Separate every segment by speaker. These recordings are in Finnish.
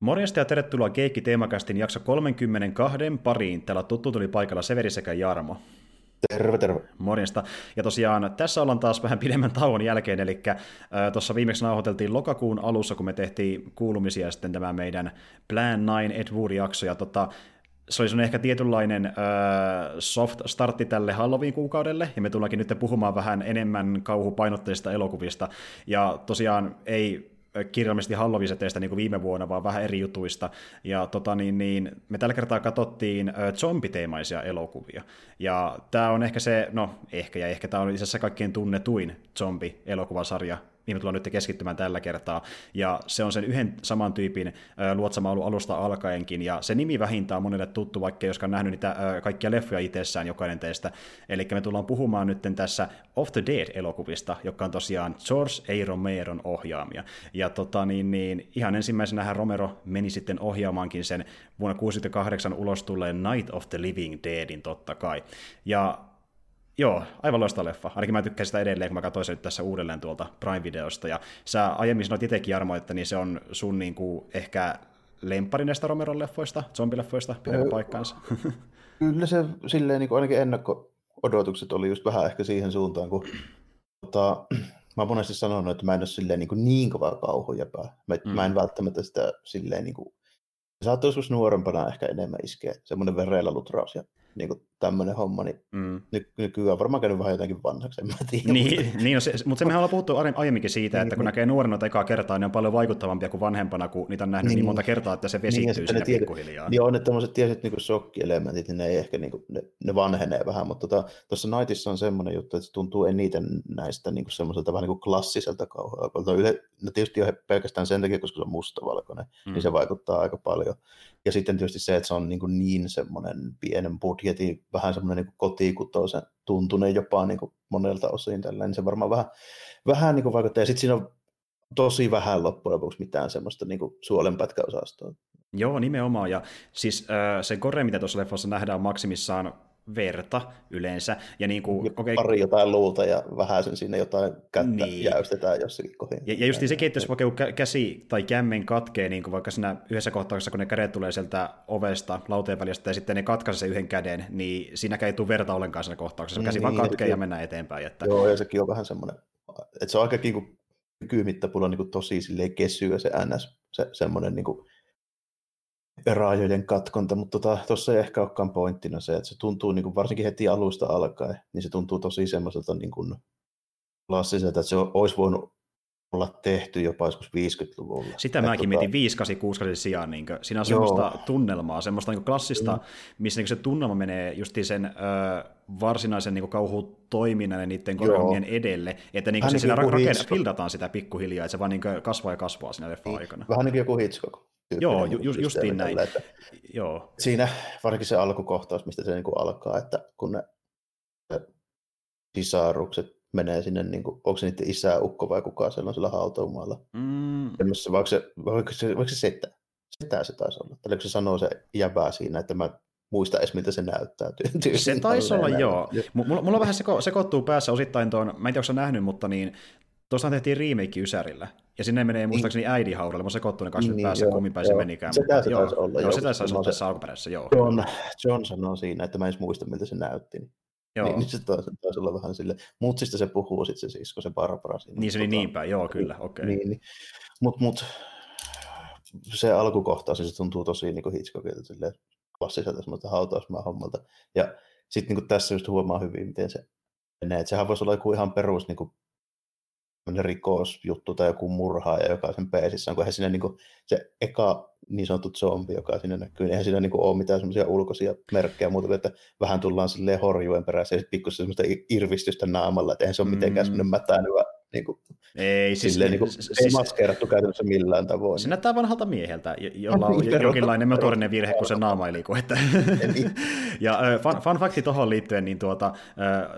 Speaker 1: Morjesta ja tervetuloa Keikki Teemakästin jakso 32 pariin. Täällä tuttu tuli paikalla Severi sekä Jarmo.
Speaker 2: Terve, terve.
Speaker 1: Morjesta. Ja tosiaan tässä ollaan taas vähän pidemmän tauon jälkeen, eli äh, tuossa viimeksi nauhoiteltiin lokakuun alussa, kun me tehtiin kuulumisia sitten tämä meidän Plan 9 Ed Wood-jakso, ja tota, se oli ehkä tietynlainen äh, soft startti tälle Halloween-kuukaudelle, ja me tullaankin nyt puhumaan vähän enemmän kauhupainotteista elokuvista, ja tosiaan ei kirjallisesti Halloviseteistä niin kuin viime vuonna, vaan vähän eri jutuista. Ja tota, niin, niin, me tällä kertaa katsottiin zombiteemaisia elokuvia. Ja tämä on ehkä se, no ehkä ja ehkä tämä on itse asiassa kaikkein tunnetuin zombi-elokuvasarja mihin me tullaan nyt keskittymään tällä kertaa, ja se on sen yhden saman tyypin luotsama ollut alusta alkaenkin, ja se nimi vähintään on monelle tuttu, vaikka ei olisikaan nähnyt niitä kaikkia leffoja itsessään jokainen teistä, eli me tullaan puhumaan nyt tässä Of the Dead-elokuvista, joka on tosiaan George A. Romeron ohjaamia, ja tota, niin, niin, ihan ensimmäisenä Romero meni sitten ohjaamaankin sen vuonna 1968 ulos tulleen Night of the Living Deadin totta kai, ja Joo, aivan loistava leffa. Ainakin mä tykkäsin sitä edelleen, kun mä katsoin sen nyt tässä uudelleen tuolta Prime-videosta. Ja sä aiemmin sanoit itsekin, Jarmo, että niin se on sun niin kuin, ehkä lempari näistä Romeron leffoista, zombileffoista, pitääkö paikkaansa?
Speaker 2: Kyllä se silleen niin kuin ainakin ennakko-odotukset oli just vähän ehkä siihen suuntaan, kun tota, mä oon monesti sanonut, että mä en ole silleen niin, kuin niin kova kauhujäpä. Mä, mm. mä en välttämättä sitä silleen niin kuin, saattaa joskus nuorempana ehkä enemmän iskeä, semmoinen vereillä lutraus ja niin kuin tämmöinen homma, niin mm. ny- nykyään varmaan käynyt vähän jotenkin vanhaksi, en mä tiedä.
Speaker 1: Niin, niin no se, mutta se mehän ollaan puhuttu aiemminkin siitä, niin, että kun niin. näkee nuorena ekaa kertaa, niin on paljon vaikuttavampia kuin vanhempana, kun niitä on nähnyt niin, niin monta kertaa, että se vesittyy niin, sinne pikkuhiljaa.
Speaker 2: Niin on, että tämmöiset tietyt niin shokkielementit, niin ne ei ehkä niin kuin, ne, ne vanhenee vähän, mutta tota, tuossa Nightissa on semmoinen juttu, että se tuntuu eniten näistä niin semmoiselta vähän niin kuin klassiselta kauhualkolta. No tietysti jo pelkästään sen takia, koska se on mustavalkoinen, mm. niin se vaikuttaa aika paljon. Ja sitten tietysti se, että se on niin, kuin niin semmoinen pienen budjetin, vähän semmoinen niin kotikutoisen tuntunen jopa niin kuin monelta osin tällä, niin se varmaan vähän, vähän niin kuin vaikuttaa. Ja sitten siinä on tosi vähän loppujen lopuksi mitään semmoista niin kuin suolenpätkäosastoa.
Speaker 1: Joo, nimenomaan. Ja siis äh, se kore, mitä tuossa leffassa nähdään, maksimissaan verta yleensä. Ja niin kuin,
Speaker 2: okay. Pari jotain luulta ja vähän sen sinne jotain kättä niin. jäystetään jossakin kohdin.
Speaker 1: Ja, ja just sekin, että jos vaikka käsi tai kämmen katkee, niin kuin vaikka siinä yhdessä kohtauksessa, kun ne kädet tulee sieltä ovesta lauteen välistä ja sitten ne katkaisee sen yhden käden, niin siinäkään ei tule verta ollenkaan siinä kohtauksessa. Se käsi niin, vaan katkee ja mennään eteenpäin. Että...
Speaker 2: Joo, ja sekin on vähän semmoinen, että se on aika niin kuin, niin kuin tosi silleen kesyä se NS, se, semmoinen niin kuin, raajojen katkonta, mutta tuossa tota, ei ehkä olekaan pointtina se, että se tuntuu niin kuin, varsinkin heti alusta alkaen, niin se tuntuu tosi semmoiselta niin kuin, klassiselta, että se olisi voinut olla tehty jopa joskus 50-luvulla.
Speaker 1: Sitä mäkin tota... mietin 5 sijaan. Niin kuin, siinä on Joo. semmoista tunnelmaa, semmoista niin klassista, mm. missä niin se tunnelma menee justi sen ö, varsinaisen niin kauhutoiminnan ja niiden koreografien edelle, että niin se niin siinä rakennetaan, fildataan sitä pikkuhiljaa, että se vaan niin kasvaa ja kasvaa siinä leffa niin, aikana.
Speaker 2: Vähän niin kuin joku Hitchcock.
Speaker 1: Joo, ju, ju, justiin näin. Että Joo.
Speaker 2: Siinä varsinkin se alkukohtaus, mistä se niin kuin alkaa, että kun ne sisarukset menee sinne, niin kuin, onko se niiden isä, ukko vai kuka siellä on sillä hautaumaalla. Mm. Vai se, voiko se, voiko se setä? Setä se taisi olla. Tai se sanoo se jäbää siinä, että mä muista edes, miltä se näyttää.
Speaker 1: Se taisi olla, joo. Mulla, mulla vähän seko, sekoittuu päässä osittain tuon, mä en tiedä, onko nähnyt, mutta niin, tuossa tehtiin remake Ysärillä, ja sinne menee muistaakseni niin. äidin haudalle, mä sekoittuu ne kasvit niin, päässä, joo, kummin päin se menikään.
Speaker 2: Se taisi olla.
Speaker 1: Joo, se taisi olla tässä alkuperäisessä, joo.
Speaker 2: John, John sanoo siinä, että mä en muista, miltä se näytti. Joo. Niin, niin se taisi, taisi olla vähän sille. Mutsista se puhuu sitten se sisko, se Barbara siinä.
Speaker 1: Niin se oli tota, niin päin, joo kyllä, okei. Okay.
Speaker 2: Niin, niin. Mutta mut, se alkukohtaus se tuntuu tosi niin kuin Hitchcockilta silleen klassiselta semmoista hautausmaa hommalta. Ja sitten niin tässä just huomaa hyvin, miten se menee. Et sehän voisi olla joku ihan perus niin kuin rikosjuttu tai joku murhaaja, joka sen peesissä on, kun eihän siinä niin kuin, se eka niin sanottu zombi, joka siinä näkyy, niin eihän siinä niin kuin, ole mitään semmoisia ulkoisia merkkejä muuta, että vähän tullaan silleen horjuen perässä ja sitten pikkusen semmoista irvistystä naamalla, että eihän se ole mitenkään mm. semmoinen mätänyvä niin kuin,
Speaker 1: ei, siis,
Speaker 2: silleen, niin kuin, siis, ei maskeerattu käytännössä millään tavoin.
Speaker 1: Se näyttää vanhalta mieheltä, jolla on niin, jonkinlainen motorinen virhe, kun se naama ei liiku. Että niin. ja fun, fun facti tuohon liittyen, niin tuota,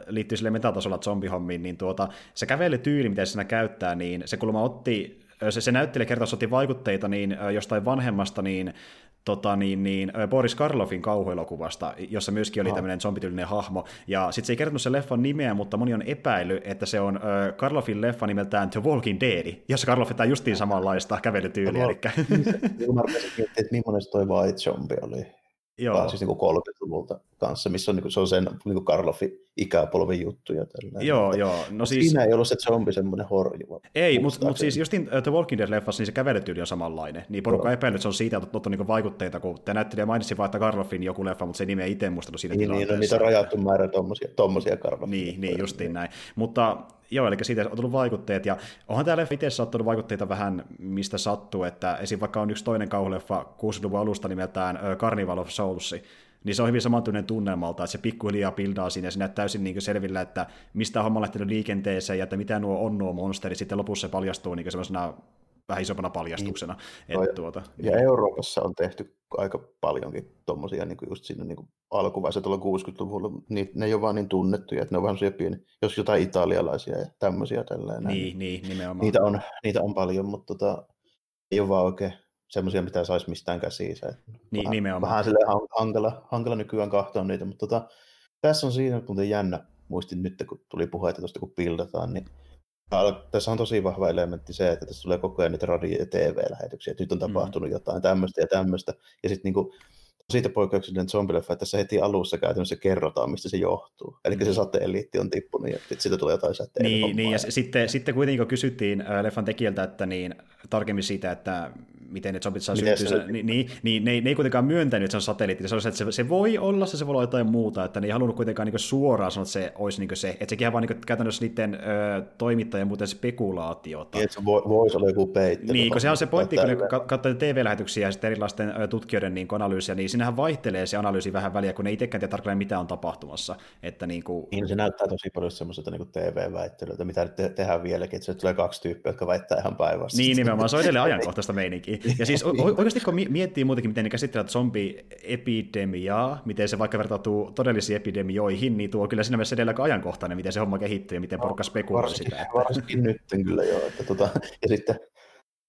Speaker 1: liittyy sille metatasolla zombihommiin, niin tuota, se kävelytyyli, mitä se siinä käyttää, niin se kulma otti se, se näyttelijä kertaa otti vaikutteita niin jostain vanhemmasta niin tota, niin, niin, Boris Karloffin kauhuelokuvasta, jossa myöskin oli oh. tämmöinen zombityylinen hahmo, ja sitten se ei kertonut sen leffan nimeä, mutta moni on epäily, että se on äh, Karloffin leffa nimeltään The Walking Dead, jossa Karloff vetää justiin samanlaista kävelytyyliä. No, eli...
Speaker 2: Niin, mä että millainen toi White Zombie oli. Joo. Vaan siis niin 30-luvulta kanssa, missä on, niin kuin, se on sen niin Karloffin ikäpolven juttuja. Tällä.
Speaker 1: Joo, joo. No siis...
Speaker 2: Siinä ei ollut se zombi semmoinen horjuva.
Speaker 1: Ei, mutta mut siis justin uh, The Walking Dead-leffassa niin se kävelytyyli on samanlainen. Niin porukka no. epäilyt, se on siitä otettu niin vaikutteita, kun te näyttelijä mainitsi vain, että Karloffin joku leffa, mutta se nimi ei itse muistanut siinä
Speaker 2: niin, Niin, no, niitä on rajattu määrä tommosia, tommosia Karloffin.
Speaker 1: Niin, niin, justiin näin. Mutta Joo, eli siitä on tullut vaikutteet, ja onhan täällä itse saattanut vaikutteita vähän mistä sattuu, että esim. vaikka on yksi toinen kauhuleffa 60-luvun alusta nimeltään Carnival of Souls, niin se on hyvin samantyinen tunnelmalta, että se pikkuhiljaa pildaa siinä, ja näyttää täysin niin selvillä, että mistä homma on lähtenyt liikenteeseen, ja että mitä nuo on nuo monsterit, sitten lopussa se paljastuu niin semmoisena vähän isompana paljastuksena. Niin. Että, tuota,
Speaker 2: ja Euroopassa on tehty aika paljonkin tuommoisia niin just siinä niin alkuvaiheessa tuolla 60-luvulla, niin ne ei ole vaan niin tunnettuja, että ne on vähän pieni, jos jotain italialaisia ja tämmöisiä tällainen.
Speaker 1: Niin, niin, nimenomaan.
Speaker 2: Niitä on, niitä on paljon, mutta tota, ei ole vaan oikein semmoisia, mitä saisi mistään käsiin.
Speaker 1: Niin,
Speaker 2: vähän,
Speaker 1: nimenomaan.
Speaker 2: Vähän hankala, hankala nykyään kahtoa niitä, mutta tota, tässä on siinä muuten jännä, muistin nyt, kun tuli puheita tuosta, kun pildataan, niin tässä on tosi vahva elementti se, että tässä tulee koko ajan niitä radio- ja TV-lähetyksiä, että nyt on mm. tapahtunut mm. jotain tämmöistä ja tämmöistä, ja sitten niin siitä poikkeuksellinen zombileffa, että tässä heti alussa käytännössä kerrotaan, mistä se johtuu. Eli mm. se sateeliitti on tippunut ja sitten siitä tulee jotain säteellä.
Speaker 1: Niin, niin ja sitten, sitten kuitenkin kun kysyttiin leffan tekijältä, että niin, tarkemmin siitä, että miten ne zombit saa syntyä, se... niin, niin, niin ne, ei, ne ei kuitenkaan myöntänyt, että se on satelliitti. Se, on se, että se, se voi olla se, se voi olla jotain muuta, että ne ei halunnut kuitenkaan niin suoraan sanoa, että se olisi niin se. Että sekin on vaan niin käytännössä niiden ö, toimittajan muuten spekulaatiota.
Speaker 2: Niin, että se voi, voisi olla joku peittely.
Speaker 1: Niin, kun se on se pointti, kun ne katsoo TV-lähetyksiä ja sitten erilaisten tutkijoiden niin analyysiä, niin sinähän vaihtelee se analyysi vähän väliä, kun ne itsekään tiedä tarkalleen, mitä on tapahtumassa. Että niin, kuin...
Speaker 2: niin se näyttää tosi paljon semmoiselta niin TV-väittelyiltä, mitä nyt te- tehdään vieläkin, että se tulee kaksi tyyppiä, jotka väittää ihan päinvastoin.
Speaker 1: Niin, nimenomaan, se on edelleen ajankohtaista meininkiä. Ja siis oikeasti kun miettii muutenkin, miten ne käsittelevät zombi-epidemiaa, miten se vaikka vertautuu todellisiin epidemioihin, niin tuo kyllä siinä mielessä edelleen ajankohtainen, miten se homma kehittyy ja miten no, porukka spekuloi sitä.
Speaker 2: Että... Varsinkin nyt kyllä joo. Että tota, ja sitten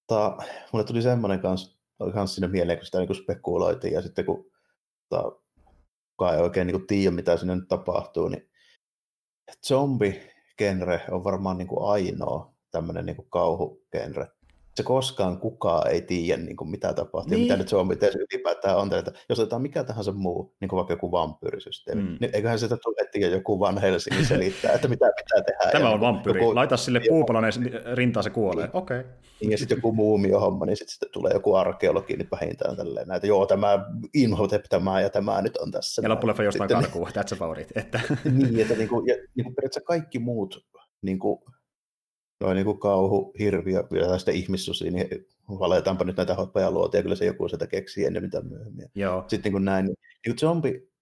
Speaker 2: ta, mulle tuli semmoinen kanssa, kans siinä mieleen, kun sitä niin spekuloitiin, ja sitten kun ta, kukaan ei oikein niin tiedä, mitä sinne nyt tapahtuu, niin zombi-genre on varmaan niin kuin ainoa tämmöinen niin kauhugenre, se koskaan kukaan ei tiedä, niin kuin mitä tapahtuu, niin. mitä nyt zombit edes ylipäätään on. Että jos otetaan mikä tahansa muu, niin kuin vaikka joku vampyyrisysteemi, mm. niin eiköhän sitä tule heti joku van Helsingin selittää, että mitä pitää tehdä.
Speaker 1: Tämä on vampyyri, joku... laita sille puupalainen rintaan, se kuolee. Niin. Okei. Okay.
Speaker 2: Niin, ja sitten joku muumio homma, niin sitten tulee joku arkeologi, niin vähintään tälleen näitä, joo, tämä Inhotep tämä ja tämä nyt on tässä.
Speaker 1: Ja loppuleffa jostain karkuun, that's about it. Että...
Speaker 2: niin, että niin kuin, ja, niin kuin periaatteessa kaikki muut niin kuin, noin niin kauhu, hirviö ja sitten ihmissusi, niin valetaanpa nyt näitä hoppajaluotia, kyllä se joku sitä keksii ennen mitä myöhemmin.
Speaker 1: Joo.
Speaker 2: Sitten niin kuin näin, niin, zombi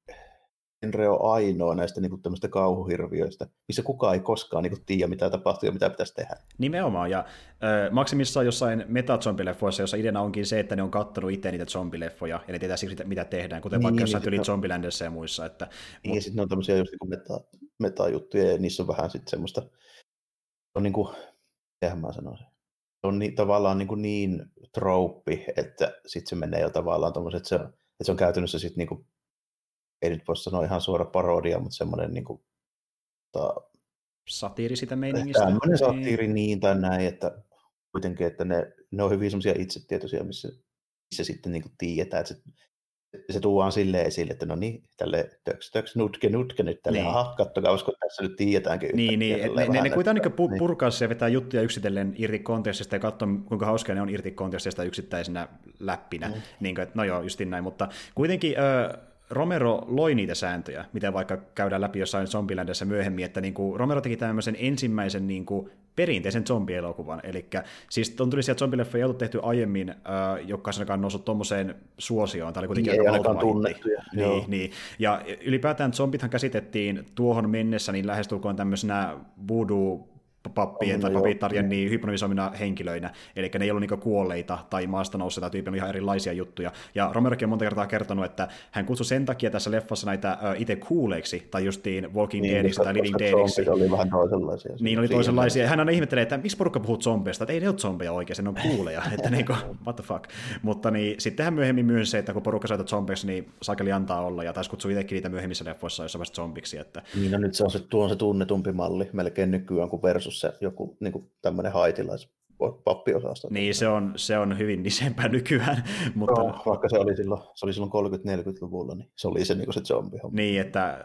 Speaker 2: genre on ainoa näistä niin kuin kauhuhirviöistä, missä kukaan ei koskaan niin kuin, tiedä, mitä tapahtuu ja mitä pitäisi tehdä.
Speaker 1: Nimenomaan, ja äh, maksimissaan jossain metazombileffoissa, jossa ideana onkin se, että ne on kattonut itse niitä zombileffoja, ja ne tietää siksi, mitä tehdään, kuten niin, vaikka niin, jossain niin, Zombielandissa ja muissa. Että,
Speaker 2: niin, mut... ja sitten ne on tämmöisiä just niin meta, meta-juttuja, ja niissä on vähän sitten semmoista, on niin kuin, mitähän mä sanoisin, se on niin, tavallaan niin, kuin niin trouppi, että sitten se menee jo tavallaan tommoset, että se, että se on käytännössä sitten niin kuin, ei nyt voi sanoa ihan suora parodia, mutta semmoinen niin kuin, ta,
Speaker 1: satiiri sitä meiningistä.
Speaker 2: Tämmöinen niin. satiiri niin tai näin, että kuitenkin, että ne, ne on hyvin semmoisia itsetietoisia, missä, missä sitten niin kuin tiedetään, että se, se tuodaan silleen esille, että no niin, tälle töks, töks, nutke, nutke nyt tälle, niin. aha, kattokaa, koska tässä nyt tiedetäänkin.
Speaker 1: Niin, niin, ne, ne, ne kuitenkin niin purkaa niin. se ja vetää juttuja yksitellen irti kontekstista ja katsoa, kuinka hauskaa ne on irti kontekstista yksittäisenä läppinä. Mm. Niin kuin, että, no joo, justin näin, mutta kuitenkin... Öö, Romero loi niitä sääntöjä, mitä vaikka käydään läpi jossain Zombielandissa myöhemmin, että niin kuin Romero teki tämmöisen ensimmäisen niin kuin perinteisen zombielokuvan, eli siis on tuli sieltä zombileffa ei ollut tehty aiemmin, äh, joka on noussut tuommoiseen suosioon, tämä oli kuitenkin
Speaker 2: niin, aika tunnettuja.
Speaker 1: Niin, niin, ja ylipäätään zombithan käsitettiin tuohon mennessä niin lähestulkoon tämmöisenä voodoo pappien tai papittarien niin hypnotisoimina henkilöinä, eli ne ei ollut niin kuolleita tai maasta nousseita tyyppiä, ihan erilaisia juttuja. Ja Romerokin on monta kertaa kertonut, että hän kutsui sen takia tässä leffassa näitä uh, itse kuuleiksi, tai justiin Walking niin, Deadiksi tai Living Deadiksi.
Speaker 2: oli vähän toisenlaisia.
Speaker 1: Niin oli toisenlaisia. Hän aina ihmettelee, että miksi porukka puhuu zombeista, että ei ne ole zombeja oikein, ne on kuuleja, että niin kuin, what the fuck. Mutta niin, sitten hän myöhemmin myönsi se, että kun porukka sai zombeiksi, niin saakeli antaa olla, ja taisi kutsua itsekin niitä myöhemmissä leffoissa jossain zombiksi. Että...
Speaker 2: Niin, no nyt se on se, tuo on se tunnetumpi malli melkein nykyään kuin versus se joku niin kuin tämmöinen haitilais pappiosasto.
Speaker 1: Niin, se on, se on hyvin nisempää nykyään. Mutta... No,
Speaker 2: vaikka se oli silloin, se oli silloin 30-40-luvulla, niin se oli se, niin se zombi
Speaker 1: Niin, että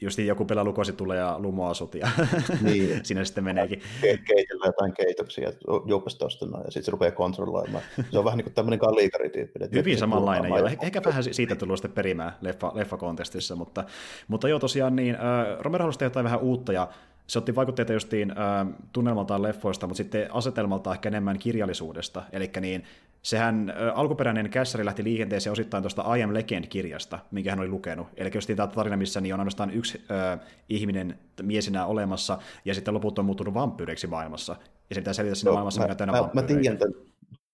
Speaker 1: just joku pelaa lukosi tulee ja lumoa sut ja niin. siinä sitten meneekin.
Speaker 2: Ke- keitellä jotain keitoksia juopesta ja sitten se rupeaa kontrolloimaan. Se on vähän niin kuin tämmöinen kalliikarityyppi.
Speaker 1: Hyvin samanlainen, joo. Ehkä vähän siitä tullut sitten perimään leffa, leffakontestissa, mutta, mutta joo tosiaan niin, äh, Romero halusi tehdä jotain vähän uutta ja se otti vaikutteita justiin äh, tunnelmaltaan leffoista, mutta sitten asetelmaltaan ehkä enemmän kirjallisuudesta. Eli niin, sehän äh, alkuperäinen kässäri lähti liikenteeseen osittain tuosta I Am Legend-kirjasta, minkä hän oli lukenut. Eli justiin tämä tarina, missä niin on ainoastaan yksi äh, ihminen miesinä olemassa, ja sitten loput on muuttunut vampyyreiksi maailmassa. Ja se pitää selitä siinä no, maailmassa, mikä
Speaker 2: täynnä mä, mä tiedän tämän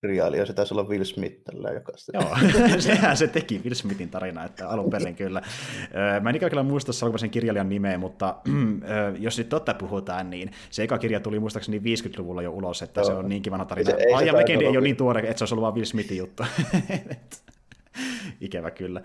Speaker 2: materiaalia, se taisi olla Will Smith tällä joka
Speaker 1: Joo, sehän se teki, Will Smithin tarina, että alun perin kyllä. Mä en ikävä kyllä muista alkuperäisen kirjailijan nimeä, mutta jos nyt totta puhutaan, niin se eka kirja tuli muistaakseni 50-luvulla jo ulos, että Joo. se on niinkin vanha tarina. Ajan Legendi ei ole niin tuore, että se olisi ollut vain Will Smithin juttu. Ikävä kyllä.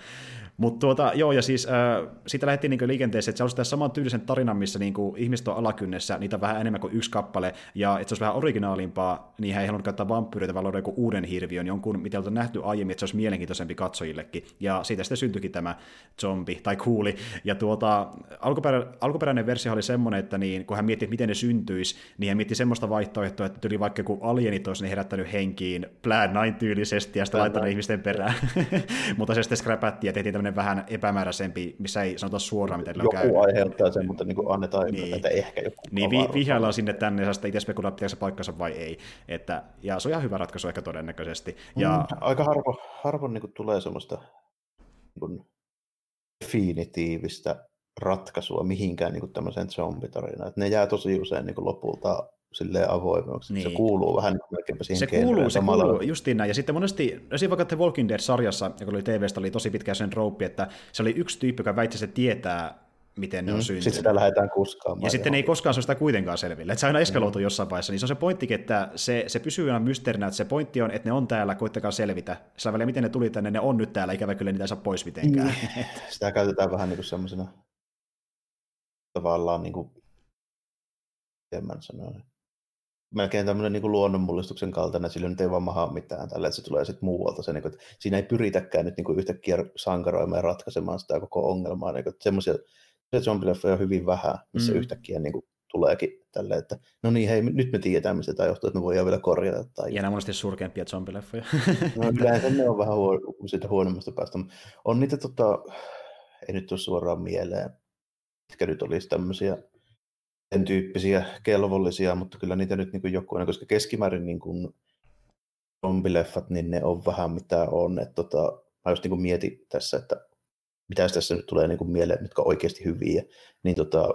Speaker 1: Mutta tuota, joo, ja siis äh, siitä lähdettiin niin liikenteeseen, että se olisi tehdä saman tyylisen tarinan, missä niin kuin, ihmiset on alakynnessä, niitä on vähän enemmän kuin yksi kappale, ja että se olisi vähän originaalimpaa, niin hän ei halunnut käyttää vampyyreitä, vaan luoda joku uuden hirviön, jonkun, mitä on nähty aiemmin, että se olisi mielenkiintoisempi katsojillekin. Ja siitä sitten syntyikin tämä zombi, tai kuuli. Ja tuota, alkuperä, alkuperäinen versio oli semmoinen, että niin, kun hän mietti, että miten ne syntyisi, niin hän mietti semmoista vaihtoehtoa, että tuli vaikka joku alienit olisi ne herättänyt henkiin Plan 9 tyylisesti, ja sitten laittanut ihmisten perään. Mutta se sitten skräpättiin ja tehtiin tämmöinen vähän epämääräisempi, missä ei sanota suoraan, miten
Speaker 2: Joku käy. aiheuttaa sen, mutta niin kuin annetaan niin. ymmärtää, että ehkä joku
Speaker 1: Niin, vi- vihjaillaan sinne tänne, ja itse spekuloida, pitääkö se paikkansa vai ei. Että, ja se on ihan hyvä ratkaisu ehkä todennäköisesti. Ja...
Speaker 2: Mm, aika harvo, harvo niin kuin tulee semmoista niin kuin definitiivistä ratkaisua mihinkään niin kuin tämmöiseen zombitarinaan. Että ne jää tosi usein niin kuin lopulta silleen avoimeksi. Niin. Se kuuluu vähän niin melkeinpä siihen
Speaker 1: Se kuuluu, se kuuluu, justiin näin. Ja sitten monesti, esim. vaikka The Walking Dead-sarjassa, joka oli TVstä, oli tosi pitkä sen rouppi, että se oli yksi tyyppi, joka väitti, että se tietää, miten ne on mm. syntynyt.
Speaker 2: Sitten sitä lähdetään kuskaamaan.
Speaker 1: Ja sitten ei koskaan se sitä kuitenkaan selville. Että se aina eskaloitu mm. jossain vaiheessa. Niin se on se pointti, että se, se pysyy aina mysteerinä, että se pointti on, että ne on täällä, koittakaa selvitä. Sillä välillä, miten ne tuli tänne, ne on nyt täällä, ikävä kyllä niitä ei saa pois mitenkään. Mm.
Speaker 2: sitä käytetään vähän niin kuin semmoisena tavallaan niin kuin, en mä sanoa, melkein tämmöinen niin luonnonmullistuksen kaltainen, sillä nyt ei vaan maha mitään tällä, että se tulee sitten muualta. Se, niin kuin, että siinä ei pyritäkään nyt niin kuin yhtäkkiä sankaroimaan ja ratkaisemaan sitä koko ongelmaa. Niin kuin, semmoisia se zombileffoja on hyvin vähän, missä mm. yhtäkkiä niin kuin, tuleekin tälle, että no niin, hei, nyt me tiedetään, mistä tämä johtuu, että me voidaan vielä korjata. Tai...
Speaker 1: Ja nämä monesti surkeampia zombileffoja.
Speaker 2: no yleensä ne on vähän huo- siitä huonommasta päästä. On niitä, tota, ei nyt ole suoraan mieleen, mitkä nyt olisi tämmöisiä sen tyyppisiä kelvollisia, mutta kyllä niitä nyt niin kuin joku on, koska keskimäärin niin kuin zombileffat, niin ne on vähän mitä on. Että tota, mä just niin kuin mietin tässä, että mitä tässä nyt tulee niin kuin mieleen, mitkä on oikeasti hyviä. Niin tota,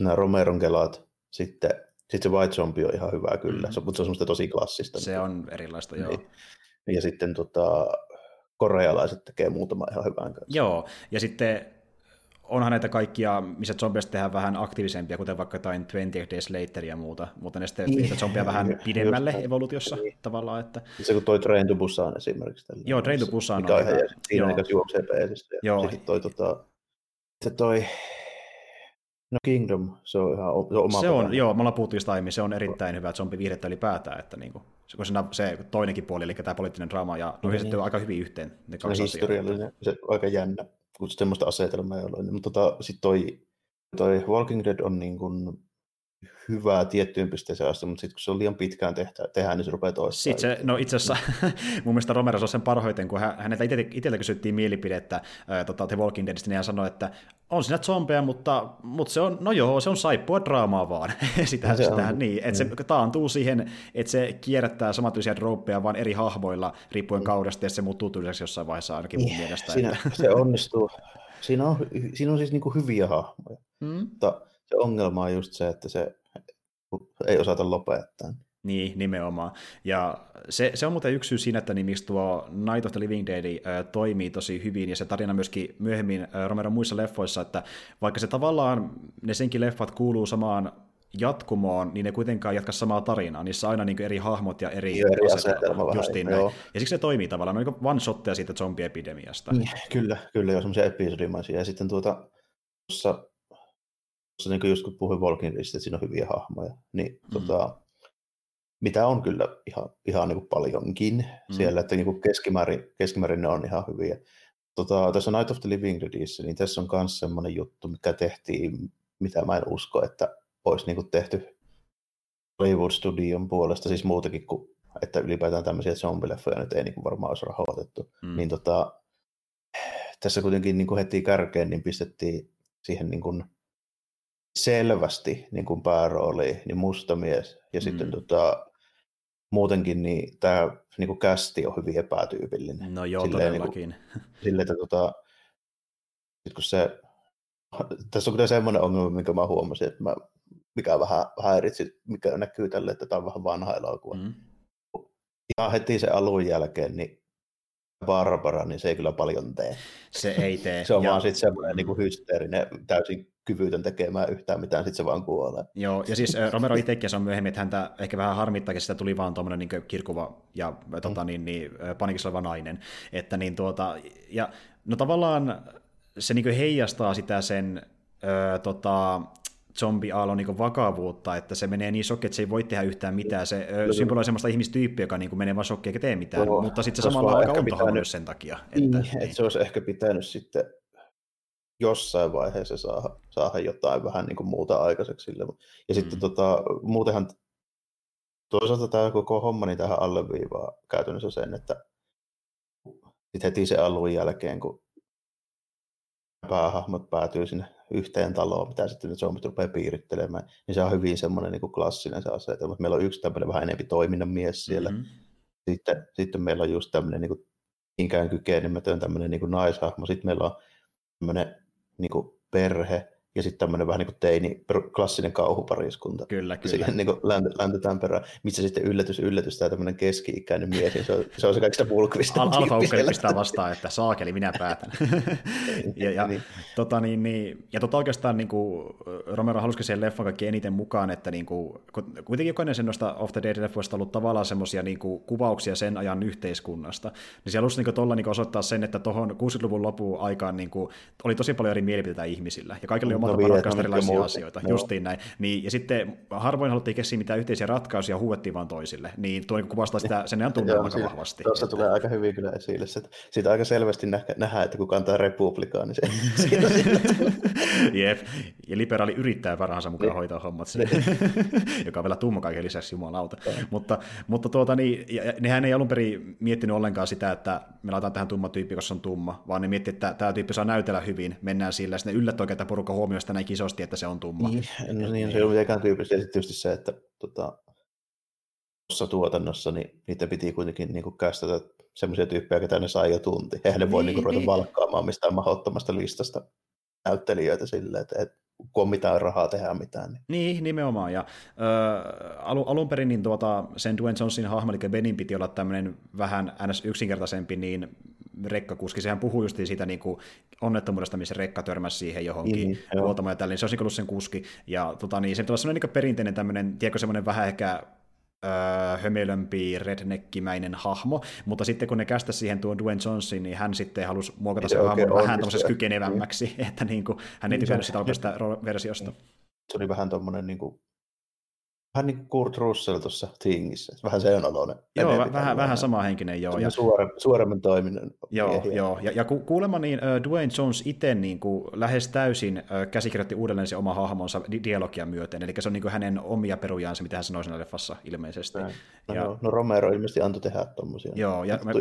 Speaker 2: nämä Romeron kelaat, sitten, sitten se White Zombie on ihan hyvä kyllä, mm. se, mutta se on semmoista tosi klassista.
Speaker 1: Se on erilaista, joo. Niin.
Speaker 2: Ja sitten tota, korealaiset tekee muutama ihan hyvän kanssa.
Speaker 1: Joo, ja sitten onhan näitä kaikkia, missä zombeista tehdään vähän aktiivisempia, kuten vaikka jotain 20 Days Later ja muuta, mutta ne sitten niin. zombia vähän pidemmälle Just, evoluutiossa niin. tavallaan. Että...
Speaker 2: Se kun toi Train to Busan esimerkiksi. Tällä,
Speaker 1: Joo, Train to Busan
Speaker 2: on. Ihan, siinä on juoksee peesissä. Joo. Sitten toi, tota, se toi No Kingdom, se on ihan se on oma
Speaker 1: Se on, joo, me ollaan puhuttu just aiemmin, se on erittäin hyvä zombie-viihdettä ylipäätään, että niin kuin, kun se, se toinenkin puoli, eli tämä poliittinen draama, ja no, niin. aika hyvin yhteen
Speaker 2: ne kaksi se historiallinen, se on aika jännä semmoista asetelmaa ei ole. Mutta tota, sitten toi, toi Walking Dead on niin kuin hyvää tiettyyn pisteeseen asti, mutta sitten kun se on liian pitkään tehtä, tehdään, niin se rupeaa toistaa.
Speaker 1: Sitten se, no itse asiassa mun mielestä Romero on sen parhoiten, kun häneltä itseltä kysyttiin mielipidettä ää, tota, The Walking Deadistä, niin hän sanoi, että on siinä zombeja, mutta, mutta se on, no joo, se on saippua draamaa vaan. sitä, se sitä, on. niin, että mm. se taantuu siihen, että se kierrättää samantyisiä dropeja vaan eri hahmoilla, riippuen mm. kaudesta, ja se muuttuu tyyliseksi jossain vaiheessa ainakin mun niin, mielestä.
Speaker 2: Siinä, että... se onnistuu. Siinä on, siinä on siis niin kuin hyviä hahmoja, mm. mutta se ongelma on just se, että se ei osata lopettaa.
Speaker 1: Niin, nimenomaan. Ja se, se on muuten yksi syy siinä, että niin miksi tuo Night of the Living Dead äh, toimii tosi hyvin, ja se tarina myöskin myöhemmin äh, Romero muissa leffoissa, että vaikka se tavallaan, ne senkin leffat kuuluu samaan jatkumoon, niin ne kuitenkaan jatka samaa tarinaa. Niissä on aina niin eri hahmot ja eri,
Speaker 2: Joo, eri asetelma
Speaker 1: justiin näin. Ja siksi se toimii tavallaan, no niin one shotteja siitä zombiepidemiasta.
Speaker 2: Niin, kyllä, kyllä, jo semmoisia episodimaisia. Ja sitten tuota, tuossa, tuossa niin just kun puhuin että siinä on hyviä hahmoja, niin mm. tota, mitä on kyllä ihan, ihan niin kuin paljonkin mm. siellä, että niin kuin keskimäärin, keskimäärin ne on ihan hyviä. Tota, tässä Night of the Living Deadissä, niin tässä on myös semmoinen juttu, mikä tehtiin, mitä mä en usko, että olisi niin kuin tehty Hollywood Studion puolesta, siis muutakin kuin, että ylipäätään tämmöisiä zombileffoja nyt ei niin kuin varmaan olisi rahoitettu. Mm. Niin tota, tässä kuitenkin niin kuin heti kärkeen niin pistettiin siihen niin kuin selvästi niin kuin päärooli, niin musta mies. Ja mm. sitten tota, muutenkin niin tämä niin kuin kästi on hyvin epätyypillinen.
Speaker 1: No joo, silleen, todellakin. Niin
Speaker 2: kuin, silleen, että tota, sit kun se, tässä on kyllä semmoinen ongelma, minkä mä huomasin, että mä, mikä vähän häiritsi, mikä näkyy tälle, että tämä on vähän vanha elokuva. Mm. Ihan heti se alun jälkeen, niin Barbara, niin se ei kyllä paljon tee.
Speaker 1: Se ei tee.
Speaker 2: se on ja... vaan sitten semmoinen niin kuin hysteerinen, täysin kyvytön tekemään yhtään mitään, sitten se vaan kuolee.
Speaker 1: Joo, ja siis Romero itsekin on myöhemmin, että häntä ehkä vähän harmittaakin, sitä tuli vaan tuommoinen niin kirkuva ja mm. tota, niin, niin, panikissa oleva nainen. Että niin tuota, ja no tavallaan se niin heijastaa sitä sen ö, tota, zombiaallon niin vakavuutta, että se menee niin shokki, että se ei voi tehdä yhtään mitään. Se Kyllä. symboloi sellaista ihmistyyppiä, joka niin menee vaan shokki eikä tee mitään, no, mutta sitten se samalla aika pitänyt... myös sen takia.
Speaker 2: Että, niin, niin. että se olisi ehkä pitänyt sitten jossain vaiheessa saada, saada jotain vähän niin kuin muuta aikaiseksi sille. Ja mm. sitten tota, muutenhan toisaalta tämä koko homma niin tähän alleviivaa käytännössä sen, että sitten heti se alun jälkeen, kun päähahmot päätyy sinne yhteen taloon, mitä sitten ne zombit rupeaa piirittelemään, niin se on hyvin semmoinen niin kuin klassinen se asetelma. Meillä on yksi tämmöinen vähän enempi toiminnan mies siellä. Mm-hmm. Sitten, sitten meillä on just tämmöinen niin kuin, ikään kykenemätön tämmöinen niin kuin naishahmo. Sitten meillä on tämmöinen niin kuin perhe, ja sitten tämmöinen vähän niin kuin teini, klassinen kauhupariskunta.
Speaker 1: Kyllä, kyllä.
Speaker 2: Siihen niin läntetään perään, missä sitten yllätys, yllätys, tämä tämmöinen keski-ikäinen mies, se on se, on se kaikista pulkvista.
Speaker 1: Al- alfa pistää vastaan, että saakeli, minä päätän. ja, ja, niin. Tota, niin, niin, ja tota oikeastaan niin kuin, Romero halusikin siihen leffan kaikki eniten mukaan, että niin kuin, kuitenkin jokainen sen noista Off the Dead-leffoista on ollut tavallaan semmoisia niin kuin, kuvauksia sen ajan yhteiskunnasta, niin se halusi niin tuolla niin osoittaa sen, että tuohon 60-luvun lopun aikaan niin kuin, oli tosi paljon eri mielipiteitä ihmisillä, ja kaikilla oli oma no, ratkaista erilaisia muuta. asioita, no. justiin näin. Niin, ja sitten harvoin haluttiin keksiä mitään yhteisiä ratkaisuja, huuettiin vaan toisille. Niin tuo niin kuvastaa sitä sen ajan tunnelmaa aika vahvasti.
Speaker 2: Tuossa että... tulee aika hyvin kyllä esille. Että siitä aika selvästi nähdään, että kuka antaa niin se siitä,
Speaker 1: Jep, ja liberaali yrittää parhaansa mukaan niin. hoitaa hommat, niin. joka on vielä tumma kaiken lisäksi, jumalauta. mutta, mutta tuota, niin, ja, nehän ei alun perin miettinyt ollenkaan sitä, että me laitetaan tähän tumma tyyppi, koska se on tumma, vaan ne miettii, että tämä tyyppi saa näytellä hyvin, mennään sillä, ja sitten yllättää oikein porukka huomioista näin kisosti, että se on tumma.
Speaker 2: Niin, no niin, se ei ole mitenkään tyypillistä. Ja tietysti se, että tota, tuossa tuotannossa niin niitä piti kuitenkin niin kästetä semmoisia tyyppejä, ketä ne sai jo tunti. Eihän ne niin, voi niin, ruveta niin. valkkaamaan mistään mahdottomasta listasta näyttelijöitä silleen, että, että kun on mitään rahaa tehdä mitään. Niin,
Speaker 1: niin nimenomaan. Ja, äh, alun, alun perin niin tuota, sen Dwayne Johnsonin hahmo, eli Benin piti olla tämmöinen vähän ns. yksinkertaisempi, niin rekkakuski, sehän puhuu just siitä niin kuin onnettomuudesta, missä rekka törmäsi siihen johonkin mm, huoltamaan ja tällä, niin se olisi niin ollut sen kuski. Ja tota, niin, se on sellainen niin perinteinen tämmöinen, tiedätkö, semmoinen vähän ehkä öö, hömelömpi, redneckimäinen hahmo, mutta sitten kun ne kästä siihen tuon Dwayne Johnson, niin hän sitten halusi muokata sen hahmon vähän tämmöiseksi kykenevämmäksi, niin. että niin kuin, hän ei tykännyt sitä alkuista versiosta.
Speaker 2: Se oli vähän tuommoinen niin kuin Vähän niin kuin Kurt Russell tuossa Tingissä. Vähän sen oloinen.
Speaker 1: Joo, vähän, vähän, vähän sama henkinen, joo.
Speaker 2: Ja, suore, suoremmin toiminnan.
Speaker 1: Joo, miehiä. joo. Ja, ja ku, kuulemma niin uh, Dwayne Jones itse niin kuin, lähes täysin uh, käsikirjoitti uudelleen se oma hahmonsa di- dialogia myöten, eli se on niin kuin hänen omia perujaansa, mitä hän sanoi siinä leffassa ilmeisesti.
Speaker 2: No, ja, no, no Romero ilmeisesti antoi tehdä tuommoisia.
Speaker 1: Joo, ja, mä,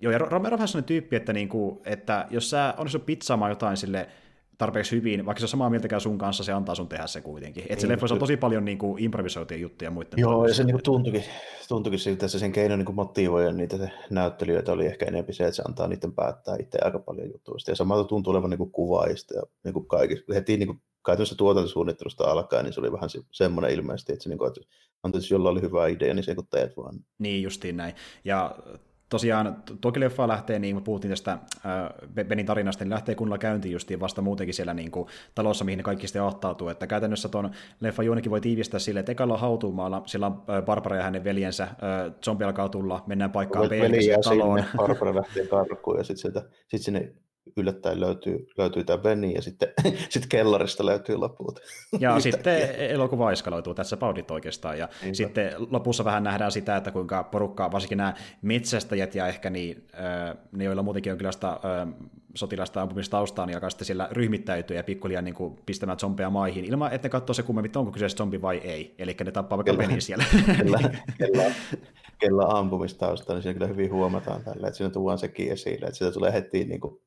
Speaker 1: joo, ja Romero on vähän sellainen tyyppi, että, niin kuin, että jos sä onnistut pizzaamaan jotain sille tarpeeksi hyvin, vaikka se on samaa mieltäkään sun kanssa, se antaa sun tehdä se kuitenkin. Että se niin, leffoissa on tosi paljon niin kuin, improvisoituja juttuja muiden
Speaker 2: Joo, ja se niin tuntuikin, tuntuikin siltä, että se sen keino niin motivoida niitä näyttelijöitä oli ehkä enemmän se, että se antaa niiden päättää itse aika paljon jutuista. Ja samalla tuntuu olevan niin kuvaajista ja niin kaikista. Heti niin kuin käytännössä tuotantosuunnittelusta alkaen, niin se oli vähän se, semmoinen ilmeisesti, että, se, niin kuin, että anteeksi, jolla oli hyvä idea, niin se kun teet vaan.
Speaker 1: Niin, justiin näin. Ja tosiaan toki leffa lähtee, niin puhuttiin tästä äh, Benin tarinasta, niin lähtee kunnolla käyntiin justiin vasta muutenkin siellä niin kuin, talossa, mihin ne kaikki sitten ahtautuu. Että käytännössä tuon leffa juonikin voi tiivistää sille, että ekalla on hautuumaalla, sillä on Barbara ja hänen veljensä, äh, zombi alkaa tulla, mennään paikkaan B,
Speaker 2: taloon. Sinne, Barbara lähtee karkuun ja sitten sit sinne yllättäen löytyy, löytyy tämä Benny ja sitten sit kellarista löytyy loput.
Speaker 1: Ja sitten elokuva eskaloituu tässä paudit oikeastaan. Ja Niinpä. sitten lopussa vähän nähdään sitä, että kuinka porukka, varsinkin nämä metsästäjät ja ehkä niin, ne, joilla muutenkin on kyllä sitä sotilasta ampumistaustaa, niin alkaa sitten siellä ryhmittäytyä ja pikkuliaan niin kuin pistämään zombeja maihin, ilman että ne katsoo se kummemmin, onko kyseessä zombi vai ei. Eli ne tappaa vaikka Benin siellä.
Speaker 2: Kella, kella, kella ampumistausta, niin siinä kyllä hyvin huomataan tällä, että siinä tuodaan sekin esille, että siitä tulee heti niin kuin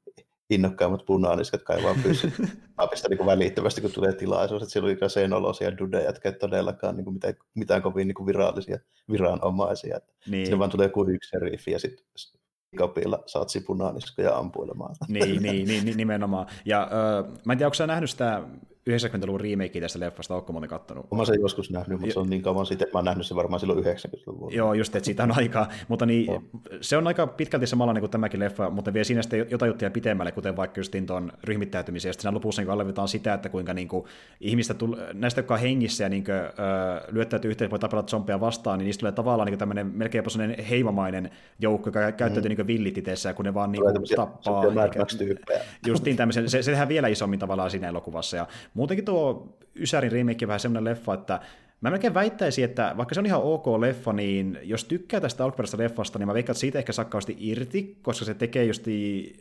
Speaker 2: innokkaimmat punaaniskat kaivaa pyssyt kaapista niin välittömästi, kun tulee tilaisuus. Että siellä oli sen olosia dudeja, jotka ei todellakaan niin kuin mitään, mitään kovin niin kuin virallisia viranomaisia. Että niin. Siinä vaan tulee joku yksi seriffi ja sitten kapilla saat sipunaaniskoja ampuilemaan.
Speaker 1: Niin, niin, niin, nimenomaan. Ja äh, mä en tiedä, onko sä nähnyt sitä 90-luvun remake tästä leffasta, onko muuten kattonut?
Speaker 2: Mä sen joskus nähnyt, mutta se on niin kauan sitten, että mä oon nähnyt se varmaan silloin 90-luvulla.
Speaker 1: Joo, just, että siitä on aikaa, mutta niin, no. se on aika pitkälti samalla niin kuin tämäkin leffa, mutta vie siinä sitten jotain juttuja pitemmälle, kuten vaikka just tuon ryhmittäytymisen, ja sitten lopussa niin allevitaan sitä, että kuinka niin kuin, ihmistä tull, näistä, jotka on hengissä ja niin kuin, öö, lyöttäytyy yhteen, voi tapella zombeja vastaan, niin niistä tulee tavallaan niin tämmöinen melkein jopa sellainen heimamainen joukko, joka käyttäytyy mm. niin villit itseessä, kun ne vaan niin kuin, tappaa. Justiin tämmöisen, se, se tehdään vielä isommin tavallaan siinä elokuvassa, ja muutenkin tuo Ysärin remake vähän semmoinen leffa, että Mä melkein väittäisin, että vaikka se on ihan ok leffa, niin jos tykkää tästä alkuperäisestä leffasta, niin mä veikkaan, että siitä ehkä sakkausti irti, koska se tekee justi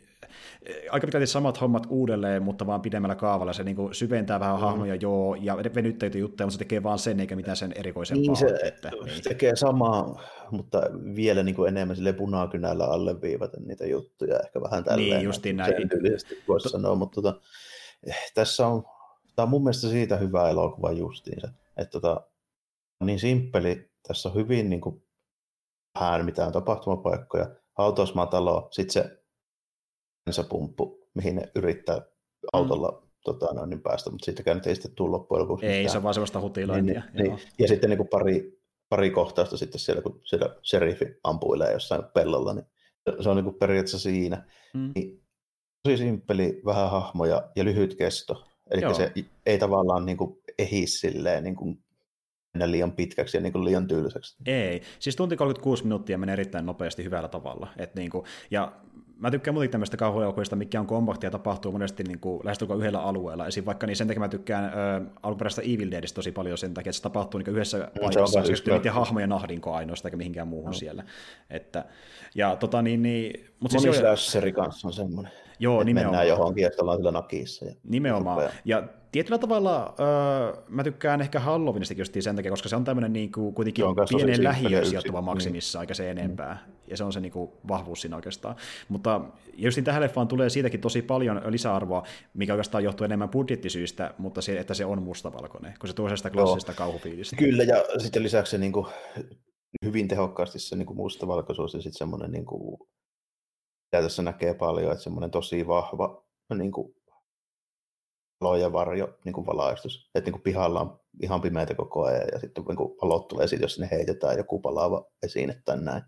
Speaker 1: eh, aika pitkälti samat hommat uudelleen, mutta vaan pidemmällä kaavalla. Se niin kuin syventää vähän mm. hahmoja, joo, ja venyttäytä juttuja, mutta se tekee vaan sen, eikä mitään sen erikoisempaa.
Speaker 2: Niin, se, että, niin. tekee samaa, mutta vielä niin kuin enemmän sille punakynällä alleviivata niitä juttuja, ehkä vähän tälleen.
Speaker 1: Niin, justiin näin. Sen
Speaker 2: tyylisesti voisi sanoa, mutta tota, eh, tässä on tämä on mun mielestä siitä hyvä elokuva justiinsa, että tota, niin simppeli, tässä on hyvin niin kuin, vähän mitään tapahtumapaikkoja, hautausmaatalo, sitten se bensapumppu, mihin ne yrittää autolla mm. tota, noin, niin päästä, mutta siitäkään nyt ei sitten tule loppujen lopuksi
Speaker 1: Ei, mitään. se on vaan sellaista hutilointia.
Speaker 2: Niin, niin. Ja sitten niin kuin pari, pari kohtausta sitten siellä, kun siellä sherifi ampuilee jossain pellolla, niin se on niin kuin periaatteessa siinä. Mm. Niin, tosi simppeli, vähän hahmoja ja lyhyt kesto. Eli Joo. se ei tavallaan niin kuin ehi silleen niin kuin mennä liian pitkäksi ja niin kuin liian tylsäksi.
Speaker 1: Ei, siis tunti 36 minuuttia menee erittäin nopeasti hyvällä tavalla. Et niin kuin, ja mä tykkään muutenkin tämmöistä kauhuelokuvista, mikä on kompaktia ja tapahtuu monesti niin kuin, lähestulkoon yhdellä alueella. Esim. vaikka niin sen takia mä tykkään ö, alkuperäistä Evil Deadistä tosi paljon sen takia, että se tapahtuu niin yhdessä no, paikassa, se on niiden hahmojen ahdinko ainoastaan, eikä mihinkään muuhun no. siellä. Että, ja tota niin, niin
Speaker 2: mutta Moni siis slasheri kanssa on semmoinen. Joo, nimenomaan. Mennään johonkin, että ollaan sillä nakissa. Ja
Speaker 1: nimenomaan. Ja tietyllä tavalla öö, mä tykkään ehkä Halloweenistakin just sen takia, koska se on tämmöinen niin kuin, kuitenkin Joo, pienen lähiöön sijoittuva maksimissa, niin. eikä se enempää. Mm. Ja se on se niin kuin, vahvuus siinä oikeastaan. Mutta just tähän leffaan tulee siitäkin tosi paljon lisäarvoa, mikä oikeastaan johtuu enemmän budjettisyistä, mutta se, että se on mustavalkoinen, kun se tuo sitä klassista Joo. kauhufiilistä.
Speaker 2: Kyllä, ja sitten lisäksi se niin kuin, hyvin tehokkaasti se niin kuin mustavalkoisuus ja sitten semmoinen niin kuin, tässä näkee paljon, että semmoinen tosi vahva niin kuin, valo ja varjo niin kuin valaistus. Että niin kuin pihalla on ihan pimeitä koko ajan ja sitten niin kuin valot tulee siitä, jos sinne heitetään joku palaava esine tai näin.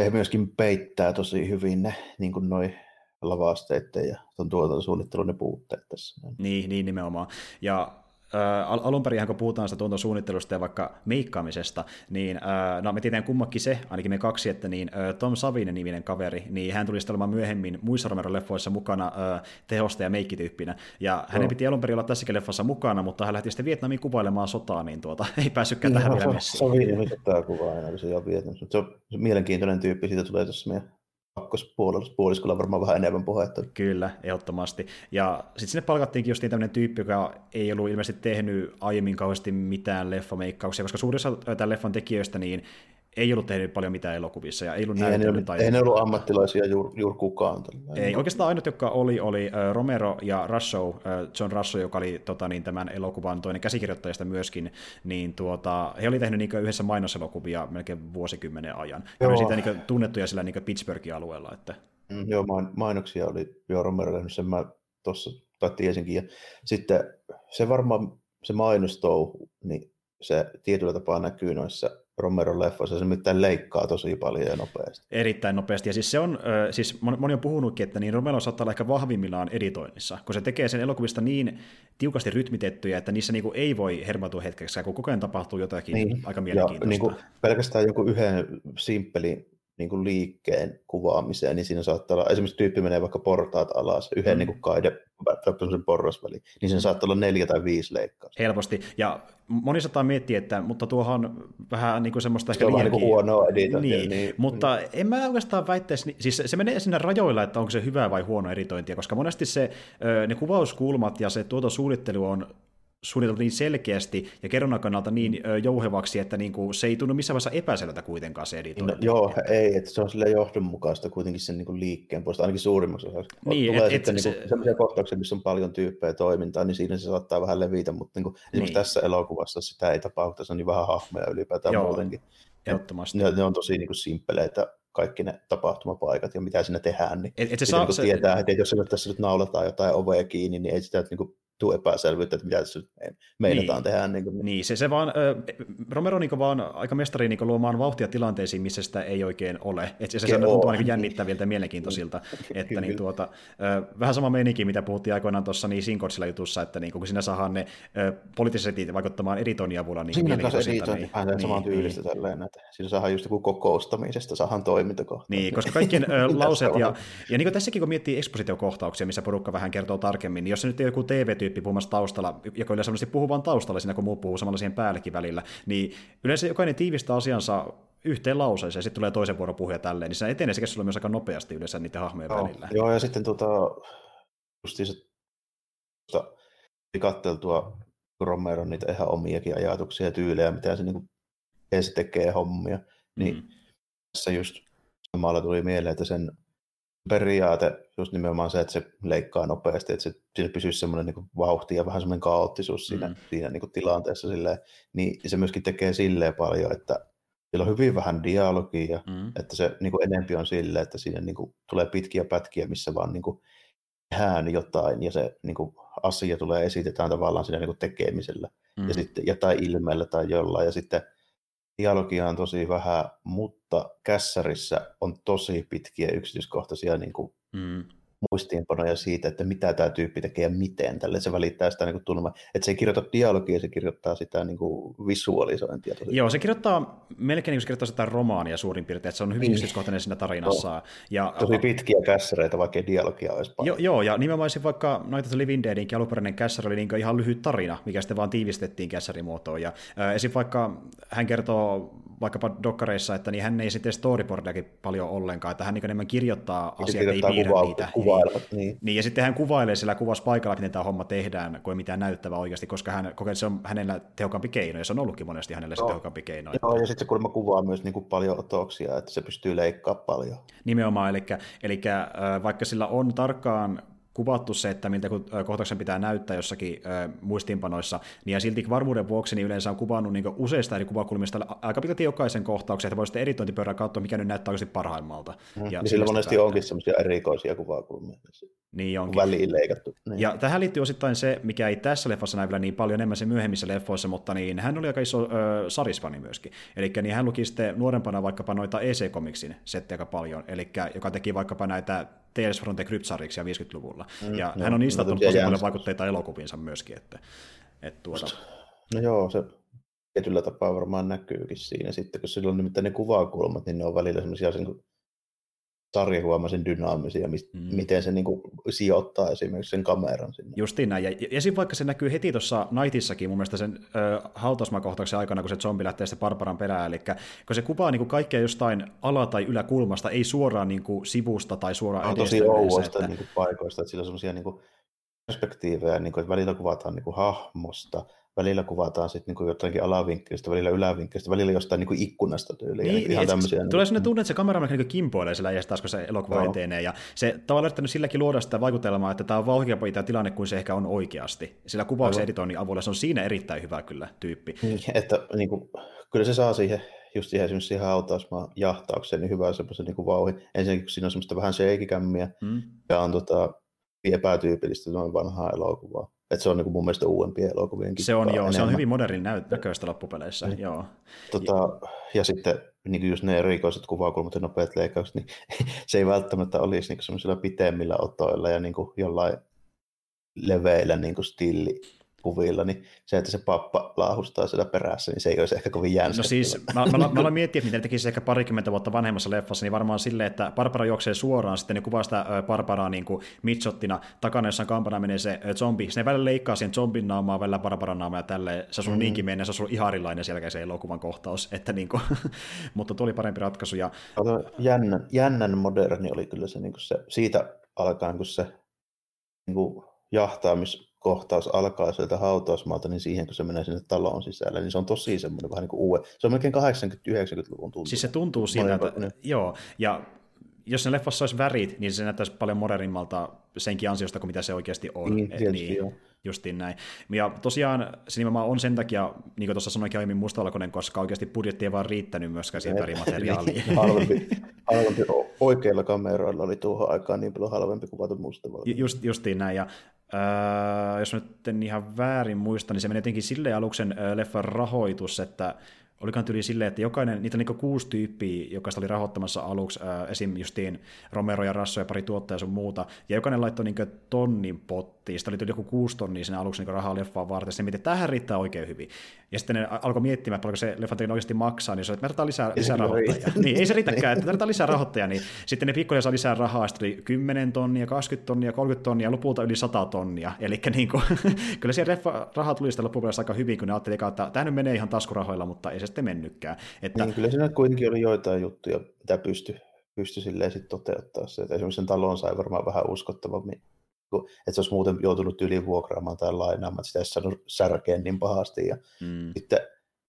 Speaker 2: Se myöskin peittää tosi hyvin ne niin kuin noi lavasteiden ja tuotantosuunnittelun ne puutteet tässä.
Speaker 1: Niin, niin nimenomaan. Ja äh, alun perin, kun puhutaan sitä tuotantosuunnittelusta ja vaikka meikkaamisesta, niin no me tiedetään kummakin se, ainakin me kaksi, että niin, Tom Savinen niminen kaveri, niin hän tuli olemaan myöhemmin muissa Romero-leffoissa mukana tehosta ja meikkityyppinä, ja hänen no. piti alun perin olla tässäkin leffassa mukana, mutta hän lähti sitten Vietnamiin kuvailemaan sotaa, niin tuota, ei päässytkään tähän no, vielä messiin.
Speaker 2: Savinen, mitä tämä kuvaa enää, kun se on Vietnamissa. Se on mielenkiintoinen tyyppi, siitä tulee tuossa meidän kakkospuoliskolla varmaan vähän enemmän puhetta.
Speaker 1: Kyllä, ehdottomasti. Ja sitten sinne palkattiinkin just tämmöinen tyyppi, joka ei ollut ilmeisesti tehnyt aiemmin kauheasti mitään leffameikkauksia, koska suurissa tämän leffan tekijöistä niin ei ollut tehnyt paljon mitään elokuvissa ja ei ollut
Speaker 2: näytellyt. Tai... Ei ne ollut ammattilaisia juuri juur kukaan.
Speaker 1: Ei, oikeastaan ainut, joka oli, oli Romero ja Russo, John Russo, joka oli tota, niin, tämän elokuvan toinen käsikirjoittajista myöskin, niin tuota, he oli tehnyt niin yhdessä mainoselokuvia melkein vuosikymmenen ajan. Ja oli siitä niin tunnettuja sillä niin Pittsburghin alueella. Että...
Speaker 2: Mm, joo, mainoksia oli jo Romero tehnyt sen. Mä tuossa tai tiesinkin. Ja sitten se varmaan, se mainostouhu, niin se tietyllä tapaa näkyy noissa Romeron leffoissa, se nimittäin leikkaa tosi paljon ja nopeasti.
Speaker 1: Erittäin nopeasti, ja siis se on, siis moni on puhunutkin, että niin Romero saattaa olla ehkä vahvimmillaan editoinnissa, kun se tekee sen elokuvista niin tiukasti rytmitettyjä, että niissä niinku ei voi hermotua hetkeksi, kun koko ajan tapahtuu jotakin niin. aika mielenkiintoista. Ja
Speaker 2: niinku pelkästään joku yhden simppeli niin kuin liikkeen kuvaamiseen, niin siinä saattaa olla, esimerkiksi tyyppi menee vaikka portaat alas, yhden mm. niin kuin kaide, sen porrasväli, niin sen saattaa olla neljä tai viisi leikkausta.
Speaker 1: Helposti, ja moni saattaa miettiä, että mutta tuohan vähän niin kuin semmoista
Speaker 2: ehkä liiankin... Niin huonoa editointia.
Speaker 1: Niin, niin, mutta niin. en mä oikeastaan väittäisi, siis se menee sinne rajoilla, että onko se hyvä vai huono editointia, koska monesti se, ne kuvauskulmat ja se tuotosuunnittelu on suunniteltu niin selkeästi ja kerronnan kannalta niin jouhevaksi, että niin kuin, se ei tunnu missään vaiheessa epäselvältä kuitenkaan se editointi.
Speaker 2: No, joo, ei, että se on sille johdonmukaista kuitenkin sen niin kuin liikkeen puolesta, ainakin suurimmaksi osaksi. Niin, Tulee et, sitten et, niin kuin, se... sellaisia kohtauksia, missä on paljon tyyppejä toimintaa, niin siinä se saattaa vähän levitä, mutta niin kuin, niin. tässä elokuvassa sitä ei tapahdu, se on niin vähän hahmoja ylipäätään joo, muutenkin.
Speaker 1: Ehdottomasti.
Speaker 2: Ne, ne on tosi niin kuin simppeleitä kaikki ne tapahtumapaikat ja mitä siinä tehdään, niin,
Speaker 1: et, et se saa,
Speaker 2: niin
Speaker 1: se...
Speaker 2: tietää, että jos tässä nyt naulataan jotain ovea kiinni, niin ei sitä niin kuin tuu epäselvyyttä, että mitä tässä meinataan niin. tehdä. Niin, kuin.
Speaker 1: niin se, se vaan, äh, Romero niin vaan aika mestari niin luomaan vauhtia tilanteisiin, missä sitä ei oikein ole. Et se, se tuntuu niin jännittäviltä ja mielenkiintoisilta. että niin, tuota, äh, vähän sama meininki, mitä puhuttiin aikoinaan tuossa niin Sinkotsilla jutussa, että niin, kun sinä saadaan ne äh, poliittiset vaikuttamaan editoinnin avulla niin
Speaker 2: Siinä kanssa editointi vähän niin, saman tyylistä niin, tälleen, että siinä saadaan just joku kokoustamisesta, saadaan toimintakohta.
Speaker 1: Niin, koska kaikkien lauseet ja, ja niin kuin tässäkin kun miettii ekspositiokohtauksia, missä porukka vähän kertoo tarkemmin, niin jos se nyt ei joku TV-tyyppi tyyppi puhumassa taustalla, joka yleensä puhuu vain taustalla siinä, kun muu puhuu samalla siihen päällekin välillä, niin yleensä jokainen tiivistää asiansa yhteen lauseeseen, ja sitten tulee toisen vuoron puhuja tälleen, niin se etenee se keskustelu myös aika nopeasti yleensä niiden hahmojen
Speaker 2: joo,
Speaker 1: välillä.
Speaker 2: Joo, ja sitten tota, se katteltua Romeron niitä ihan omiakin ajatuksia ja tyylejä, mitä se, niin se tekee hommia, niin mm. tässä just samalla tuli mieleen, että sen periaate, just nimenomaan se, että se leikkaa nopeasti, että se, siinä pysyisi semmoinen niin vauhti ja vähän semmoinen kaoottisuus siinä, mm. siinä niin tilanteessa, silleen, niin se myöskin tekee silleen paljon, että siellä on hyvin vähän dialogia, mm. että se niin kuin enempi on silleen, että siinä niin kuin, tulee pitkiä pätkiä, missä vaan niin kuin, tehdään jotain ja se niin kuin, asia tulee esitetään tavallaan siinä niin kuin, tekemisellä mm. ja sitten jotain ilmeellä tai jollain ja sitten dialogia on tosi vähän, mutta kässärissä on tosi pitkiä yksityiskohtaisia niin kuin, mm muistiinpanoja siitä, että mitä tämä tyyppi tekee ja miten. Tälle se välittää sitä niin tunnelmaa. Että se ei kirjoita dialogia, se kirjoittaa sitä niin kuin visualisointia.
Speaker 1: Tosi. Joo, se kirjoittaa melkein niin kuin se kirjoittaa sitä romaania suurin piirtein, että se on hyvin niin. yksityiskohtainen siinä tarinassa. No, ja,
Speaker 2: tosi pitkiä kässäreitä, vaikka dialogia olisi paljon.
Speaker 1: Jo, joo, ja nimenomaan vaikka Night of the Living Deadinkin alunperäinen kässäri oli niin ihan lyhyt tarina, mikä sitten vaan tiivistettiin kässärimuotoon. Ja äh, esim. vaikka hän kertoo vaikkapa dokkareissa, että niin hän ei sitten storyboardiakin paljon ollenkaan, että hän niin enemmän kirjoittaa asiat, ei piirrä kuva, niitä.
Speaker 2: Kuvailevat, niin.
Speaker 1: niin. ja sitten hän kuvailee sillä kuvassa paikalla, miten tämä homma tehdään, kuin ei mitään näyttävää oikeasti, koska hän kokee, että se on hänellä tehokkaampi keino, ja se on ollutkin monesti hänellä se tehokkaampi keino.
Speaker 2: Joo, että... ja sitten se kuulemma kuvaa myös niin kuin paljon otoksia, että se pystyy leikkaamaan paljon.
Speaker 1: Nimenomaan, eli, eli vaikka sillä on tarkkaan kuvattu se, että miltä kohtauksen pitää näyttää jossakin ö, muistiinpanoissa, niin ja silti varmuuden vuoksi niin yleensä on kuvannut niin useista eri kuvakulmista aika pitkälti jokaisen kohtauksen, että voi sitten editointipöydän katsoa, mikä nyt näyttää oikeasti parhaimmalta.
Speaker 2: Mm. Ja niin sillä monesti onkin semmoisia erikoisia kuvakulmia.
Speaker 1: Niin onkin.
Speaker 2: Väliin leikattu. Niin.
Speaker 1: Ja tähän liittyy osittain se, mikä ei tässä leffassa näy vielä niin paljon enemmän se myöhemmissä leffoissa, mutta niin hän oli aika iso ö, sarisfani myöskin. Eli niin hän luki sitten nuorempana vaikkapa noita EC-komiksin settejä aika paljon, eli joka teki vaikkapa näitä Tales from the Crypt-sarjiksi 50-luvulla. Mm, ja no, hän on niistä ottanut tosi paljon vaikutteita elokuviinsa myöskin. Että, että tuota...
Speaker 2: No joo, se tietyllä tapaa varmaan näkyykin siinä sitten, kun sillä on nimittäin ne kuvakulmat, niin ne on välillä semmoisia niin sarjahuomaisen dynaamisia, mm. miten se niin kuin, sijoittaa esimerkiksi sen kameran sinne.
Speaker 1: Justiin näin, ja esim. vaikka se näkyy heti tuossa Nightissakin, mun mielestä sen ö, hautausmakohtauksen aikana, kun se zombi lähtee sitten Barbaran perään, eli kun se kuvaa niin kuin kaikkea jostain ala- tai yläkulmasta, ei suoraan niin kuin, sivusta tai suoraan
Speaker 2: no, edestä. tosi ouoista että... niin kuin, paikoista, että sillä on semmoisia niin perspektiivejä, niin kuin, että välillä kuvataan niin kuin, hahmosta, välillä kuvataan sitten niin jotenkin alavinkkelistä, välillä ylävinkkelistä, välillä jostain niin ikkunasta tyyliin. Niin, ihan tämmöisiä,
Speaker 1: tulee sellainen tunne, että se kamera niin kimpoilee sillä ja taas, kun se elokuva no. etenee. Ja se tavallaan yrittänyt silläkin luoda sitä vaikutelmaa, että tämä on vauhkeampi tämä tilanne kuin se ehkä on oikeasti. Sillä kuvauksen editoinnin avulla se on siinä erittäin hyvä kyllä tyyppi.
Speaker 2: Niin, että niin kuin, kyllä se saa siihen just siihen esimerkiksi siihen hautausmaan jahtaukseen niin hyvää semmoisen niin vauhin. Ensinnäkin kun siinä on semmoista vähän sheikikämmiä, mm. ja on tota, epätyypillistä noin vanhaa elokuvaa. Että se on niin mun mielestä uudempia elokuvien
Speaker 1: Se on joo, se on hyvin modernin näköistä loppupeleissä, niin. joo.
Speaker 2: Tota, ja sitten niin just ne erikoiset kuvakulmat ja nopeat leikkaukset, niin se ei välttämättä olisi niin semmoisilla pitemmillä otoilla ja niin jollain leveillä niin stilli kuvilla, niin se, että se pappa laahustaa sitä perässä, niin se ei olisi ehkä kovin jänskä.
Speaker 1: No siis, mä, mä, mä aloin miettiä, että miten tekisi ehkä parikymmentä vuotta vanhemmassa leffassa, niin varmaan silleen, että Barbara juoksee suoraan, sitten ne kuvaa sitä Barbaraa niin kuin mitshottina, takana jossain kampana menee se zombi, se välillä leikkaa siihen zombin naamaa, välillä Barbaran naamaa ja tälleen, se on mm. niinkin menee, se on ihan erilainen selkeä se elokuvan kohtaus, että niin kuin, mutta tuli parempi ratkaisu. Ja...
Speaker 2: Jännän, jännän moderni oli kyllä se, niin kuin se siitä alkaen, kun se niin kuin jahtaamis kohtaus alkaa sieltä hautausmaalta, niin siihen kun se menee sinne taloon sisälle, niin se on tosi semmoinen vähän niin kuin uue. Se on melkein 80-90-luvun tuntuu.
Speaker 1: Siis se tuntuu siltä, että, niin. joo, ja jos se leffassa olisi värit, niin se näyttäisi paljon modernimmalta senkin ansiosta kuin mitä se oikeasti on.
Speaker 2: Niin, tietysti, niin, joo.
Speaker 1: Justiin näin. Ja tosiaan se nimenomaan on sen takia, niin kuin tuossa sanoinkin aiemmin mustavalkoinen, koska oikeasti budjetti ei vaan riittänyt myöskään siihen värimateriaaliin.
Speaker 2: halvempi, halvempi, oikeilla kameroilla oli tuohon aikaan niin paljon halvempi kuvata mustavalkoinen.
Speaker 1: Just, justiin näin, ja Jos nyt en ihan väärin muista, niin se meni jotenkin silleen aluksen leffan rahoitus, että olikohan tyyli silleen, että jokainen, niitä on niin kuusi tyyppiä, jokaista oli rahoittamassa aluksi, esim. justiin Romero ja Rasso ja pari tuottaja sun muuta, ja jokainen laittoi niin tonnin pottiin, sitä oli joku kuusi tonnia sinne aluksi niin rahaa leffaan varten, sitten mietin, että tähän riittää oikein hyvin. Ja sitten ne alkoi miettimään, että paljonko se leffa oikeasti maksaa, niin se että me tarvitaan lisää, lisää rahoittajia. niin, ei se riitäkään, että tarvitaan lisää rahoittajia, niin sitten ne pikkuhiljaa saa lisää rahaa, sitten oli 10 tonnia, 20 tonnia, 30 tonnia, lopulta yli 100 tonnia. Eli niin kuin, kyllä siellä leffa rahaa tuli sitä loppupeleissä aika hyvin, kun ne ajatteli, että tämä nyt menee ihan taskurahoilla, mutta ei se sitten mennytkään. Että...
Speaker 2: Niin, kyllä siinä kuitenkin oli joitain juttuja, mitä pystyi pysty silleen sitten toteuttaa se. Että esimerkiksi sen talon sai varmaan vähän uskottavammin että se olisi muuten joutunut yli vuokraamaan tai lainaamaan, että sitä ei saanut särkeä niin pahasti. Ja mm. sitten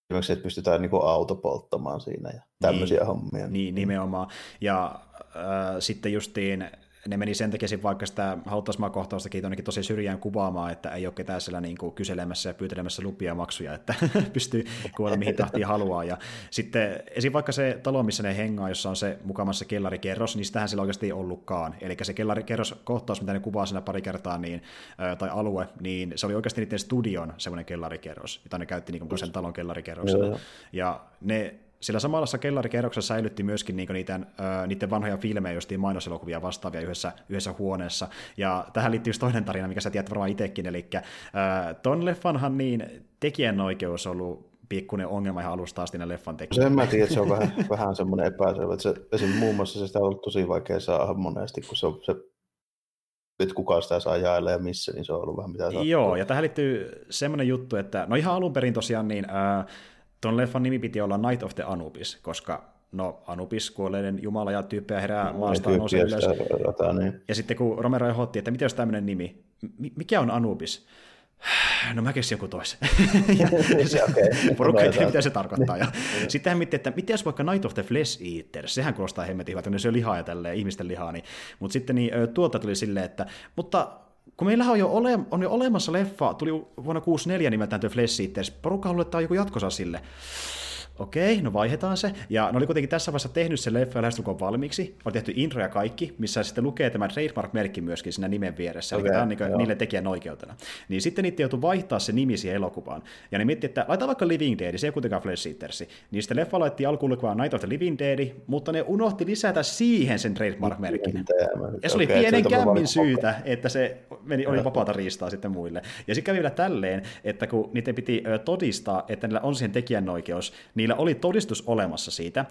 Speaker 2: esimerkiksi, että pystytään niin auto polttamaan siinä ja tämmöisiä
Speaker 1: niin,
Speaker 2: hommia.
Speaker 1: Niin, nimenomaan. Ja äh, sitten justiin ne meni sen takia vaikka sitä hautausmaakohtaustakin tonnekin tosi syrjään kuvaamaan, että ei ole ketään siellä niin kuin kyselemässä ja pyytelemässä lupia ja maksuja, että pystyy kuvata mihin tahtiin haluaa. Ja sitten esim. vaikka se talo, missä ne hengaa, jossa on se mukamassa kellarikerros, niin sitähän sillä oikeasti ei ollutkaan. Eli se kellarikerros kohtaus, mitä ne kuvaa siinä pari kertaa, niin, tai alue, niin se oli oikeasti niiden studion semmoinen kellarikerros, jota ne käytti niin kuin sen talon kellarikerroksena. Ja ne sillä samalla kellarikerroksessa säilytti myöskin niinku niiden, ö, niiden vanhoja filmejä, jostiin mainoselokuvia vastaavia yhdessä, yhdessä huoneessa. Ja tähän liittyy just toinen tarina, mikä sä tiedät varmaan itsekin, eli ö, ton leffanhan niin tekijänoikeus on ollut pikkuinen ongelma ihan alusta asti leffan
Speaker 2: tekijä. Sen mä tiedän, että se on vähän, vähän semmoinen epäselvä. Että se, esim. muun muassa se sitä on ollut tosi vaikea saada monesti, kun se on se että kuka sitä saa jaella ja missä, niin se on ollut vähän mitä sattuu.
Speaker 1: Joo, ja tähän liittyy semmoinen juttu, että no ihan alun perin tosiaan niin äh, Tuon leffan nimi piti olla Night of the Anubis, koska no Anubis, kuolleiden jumala ja tyyppejä herää no, maasta nousee ylös. Rata, niin. Ja sitten kun Romero ehdotti, että miten jos tämmöinen nimi, mikä on Anubis? No mä keksin joku toisen. se, okay. Porukka ei tiedä, mitä se tarkoittaa. Ja sitten hän miettii, että miten jos vaikka Night of the Flesh Eater, sehän kuulostaa hemmetin hyvältä, kun se lihaa ja tälleen, ihmisten lihaa. Niin. Mutta sitten niin, tuolta tuli silleen, että mutta kun meillä on jo, ole, on jo olemassa leffa, tuli vuonna 64 nimeltään The Flesh Eaters, porukka haluaa, että on joku jatkosa sille okei, no vaihdetaan se. Ja ne oli kuitenkin tässä vaiheessa tehnyt se leffa lähestulkoon valmiiksi. Oli tehty intro ja kaikki, missä sitten lukee tämä trademark-merkki myöskin siinä nimen vieressä. Okay, Eli tämä on niin niille tekijän oikeutena. Niin sitten niitä joutui vaihtaa se nimi siihen elokuvaan. Ja ne miettii, että laitetaan vaikka Living Dead, se ei kuitenkaan Flesh Eatersi. Niin sitten leffa laitti alkuun lukevaan Night of the Living Dead, mutta ne unohti lisätä siihen sen trademark-merkin. Ja se oli okay, pienen kämmin syytä, että se meni, oli vapaata riistaa sitten muille. Ja sitten kävi vielä tälleen, että kun niiden piti todistaa, että niillä on siihen tekijänoikeus, niin niillä oli todistus olemassa siitä.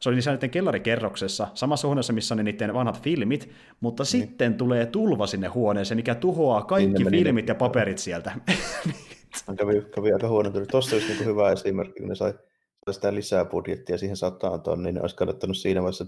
Speaker 1: Se oli niissä niiden kellarikerroksessa, samassa huoneessa, missä on niiden vanhat filmit, mutta niin. sitten tulee tulva sinne huoneeseen, mikä tuhoaa kaikki niin filmit ja paperit sieltä.
Speaker 2: kävi, kävi aika huono. Tuossa olisi niin hyvä esimerkki, kun ne sai, sitä lisää budjettia siihen sataan tonniin, niin olisi kannattanut siinä vaiheessa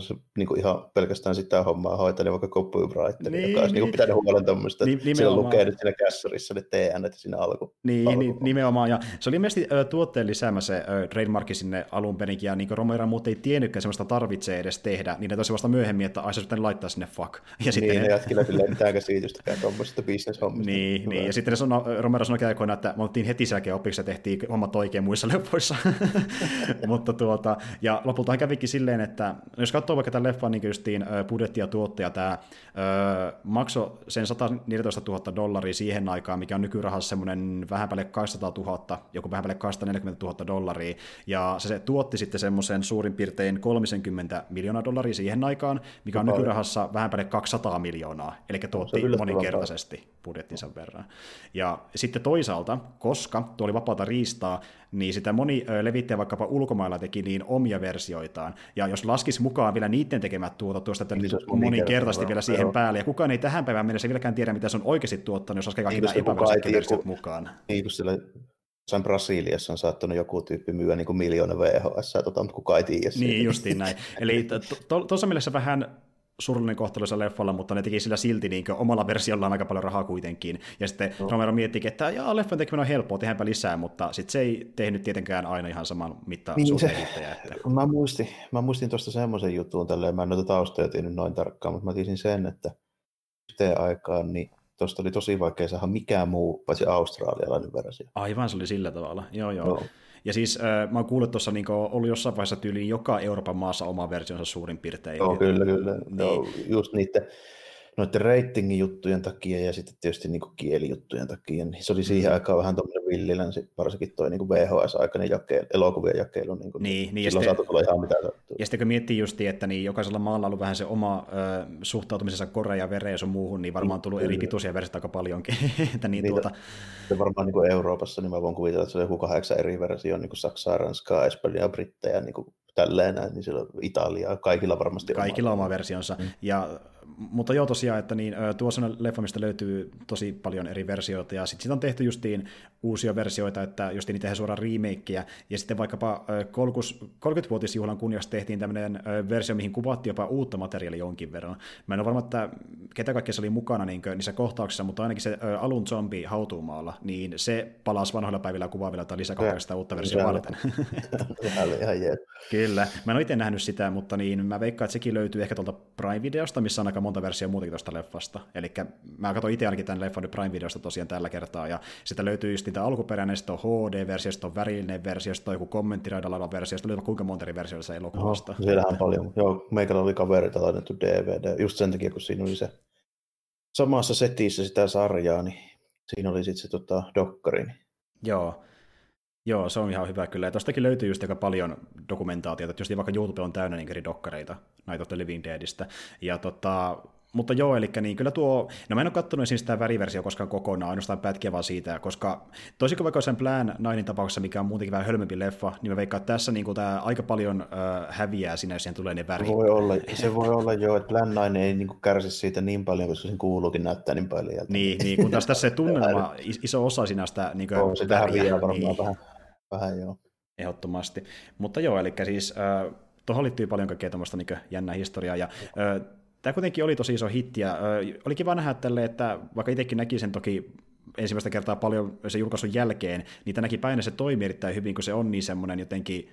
Speaker 2: se niin kuin ihan pelkästään sitä hommaa hoitaa, niin vaikka copywriter, niin, joka olisi niin, niin pitänyt huolen tuommoista, että niin, siellä lukee nyt siinä kässorissa ne TN, että siinä alku.
Speaker 1: Niin,
Speaker 2: alku.
Speaker 1: niin nimenomaan, ja se oli ilmeisesti ö, tuotteen lisäämä se ö, trademarki sinne alun perinkin, ja niin Romero muut ei tiennytkään semmoista tarvitsee edes tehdä, niin ne tosi vasta myöhemmin, että ai se sitten laittaa sinne fuck.
Speaker 2: Ja sitten niin, ne jätkillä kyllä mitään käsitystäkään tuommoisesta bisneshommista.
Speaker 1: Niin, niin, ja sitten ne sanoi, Romero sanoi aikoina, että me oltiin heti selkeä opiksi ja tehtiin hommat oikein muissa leffoissa. Mutta tuota, ja lopulta kävikin silleen, että jos katsoo vaikka tämän leffan niin justiin budjetti ja tuottaja, tämä maksoi sen 114 000 dollaria siihen aikaan, mikä on nykyrahassa semmoinen vähän päälle 200 000, joku vähän päälle 240 000 dollaria, ja se, se tuotti sitten semmoisen suurin piirtein 30 miljoonaa dollaria siihen aikaan, mikä on nykyrahassa vähän päälle 200 miljoonaa, eli tuotti moninkertaisesti budjettinsa verran. Ja sitten toisaalta, koska tuo oli vapaata riistaa, niin sitä moni levittäjä vaikkapa ulkomailla teki niin omia versioitaan. Ja jos laskisi mukaan vielä niiden tekemät tuota tuosta niin moninkertaisesti vielä siihen joo. päälle, ja kukaan ei tähän päivään mennessä vieläkään tiedä, mitä se on oikeasti tuottanut, jos laskee kaikki niin, epäviralliset versiot mukaan.
Speaker 2: Niin, kun sillä jossain Brasiliassa on saattanut joku tyyppi myyä niin kuin miljoona VHS, tota, mutta kukaan ei tiedä.
Speaker 1: Niin, justiin näin. Eli tuossa mielessä vähän surullinen kohtelu leffalla, mutta ne teki sillä silti niin omalla versiollaan aika paljon rahaa kuitenkin. Ja sitten no. Romero miettii, että jaa, leffan tekeminen on helppoa, tehdäänpä lisää, mutta sitten se ei tehnyt tietenkään aina ihan saman mittaan niin, se,
Speaker 2: että... mä, muistin, mä muistin tuosta semmoisen jutun, tälleen, mä en noita taustoja tiennyt noin tarkkaan, mutta mä tiesin sen, että yhteen aikaan niin tuosta oli tosi vaikea saada mikään muu paitsi australialainen versio.
Speaker 1: Aivan, se oli sillä tavalla, joo joo. No. Ja siis äh, mä oon kuullut tuossa, niin ollut jossain vaiheessa tyyliin joka Euroopan maassa oma versionsa suurin piirtein.
Speaker 2: Joo, kyllä, kyllä. Niin. Joo, just niiden noiden ratingin juttujen takia ja sitten tietysti niin kielijuttujen takia, niin se oli siihen mm. aikaan vähän tuommoinen villilänsi, varsinkin tuo niin VHS-aikainen jakelu, elokuvien jakelu, niin, kuin, niin, niin silloin saattaa tulla ihan mitä sattuu.
Speaker 1: Ja sitten kun miettii just, että niin jokaisella maalla on ollut vähän se oma ö, suhtautumisensa korea vereen ja sun muuhun, niin varmaan on tullut eri pituisia versioita aika paljonkin. että niin, tuota...
Speaker 2: varmaan niin kuin Euroopassa, niin mä voin kuvitella, että se on joku kahdeksan eri versio, niin kuin Saksaa, Ranskaa, Espanjaa, Brittejä, niin kuin tälleen näin, niin siellä Italiaa, kaikilla varmasti
Speaker 1: Kaikilla oma, oma versionsa. Mm. Ja mutta joo tosiaan, että niin, tuo on leffa, mistä löytyy tosi paljon eri versioita, ja sitten siitä on tehty justiin uusia versioita, että justiin niitä tehdään suoraan remakeja, ja sitten vaikkapa 30-vuotisjuhlan kunniaksi tehtiin tämmöinen versio, mihin kuvattiin jopa uutta materiaalia jonkin verran. Mä en ole varma, että ketä kaikkea se oli mukana niin niissä kohtauksissa, mutta ainakin se alun zombi hautuumaalla, niin se palasi vanhoilla päivillä kuvaavilla tai lisäkokeista uutta versiota varten. Kyllä. Mä en ole itse nähnyt sitä, mutta niin mä veikkaan, että sekin löytyy ehkä tuolta Prime-videosta, missä on aika monta versiota muutenkin tuosta leffasta. Eli mä katsoin itse ainakin tämän leffan Prime-videosta tosiaan tällä kertaa, ja sitä löytyy just niitä alkuperäinen, sitten on HD-versio, sitten on värillinen versio, sitten on joku kommenttiraidalla oleva versio, sitten oli kuinka monta eri versiota se elokuvasta.
Speaker 2: Oho, siellähän paljon. Joo, meikällä oli kaverita laitettu DVD, just sen takia, kun siinä oli se samassa setissä sitä sarjaa, niin siinä oli sitten se tota, dokkari.
Speaker 1: Joo, Joo, se on ihan hyvä kyllä. Ja tostakin löytyy just aika paljon dokumentaatiota, että just vaikka YouTube on täynnä niin eri dokkareita Night of the Living Deadistä. Ja tota, mutta joo, eli niin kyllä tuo, no mä en ole katsonut esimerkiksi sitä väriversio koskaan kokonaan, ainoastaan pätkiä vaan siitä, koska toisin kuin vaikka sen Plan Nainin tapauksessa, mikä on muutenkin vähän hölmempi leffa, niin mä veikkaan, että tässä niin kuin, tämä aika paljon äh, häviää siinä, jos siihen tulee ne värit.
Speaker 2: Se voi olla, se voi olla jo, että Plan Nine ei niin kuin kärsi siitä niin paljon, koska sen kuuluukin näyttää niin paljon.
Speaker 1: Niin, niin kun taas tässä se tunnelma, iso osa sinä sitä niin kuin,
Speaker 2: oh, sitä häviää varmaan niin. vähän, vähän joo.
Speaker 1: Ehdottomasti. Mutta joo, eli siis äh, tuohon liittyy paljon kaikkea tämmöistä niin jännää historiaa, ja äh, tämä kuitenkin oli tosi iso hitti, ja oli kiva nähdä tälle, että vaikka itsekin näki sen toki ensimmäistä kertaa paljon sen julkaisun jälkeen, niin tänäkin päivänä se toimii erittäin hyvin, kun se on niin semmoinen jotenkin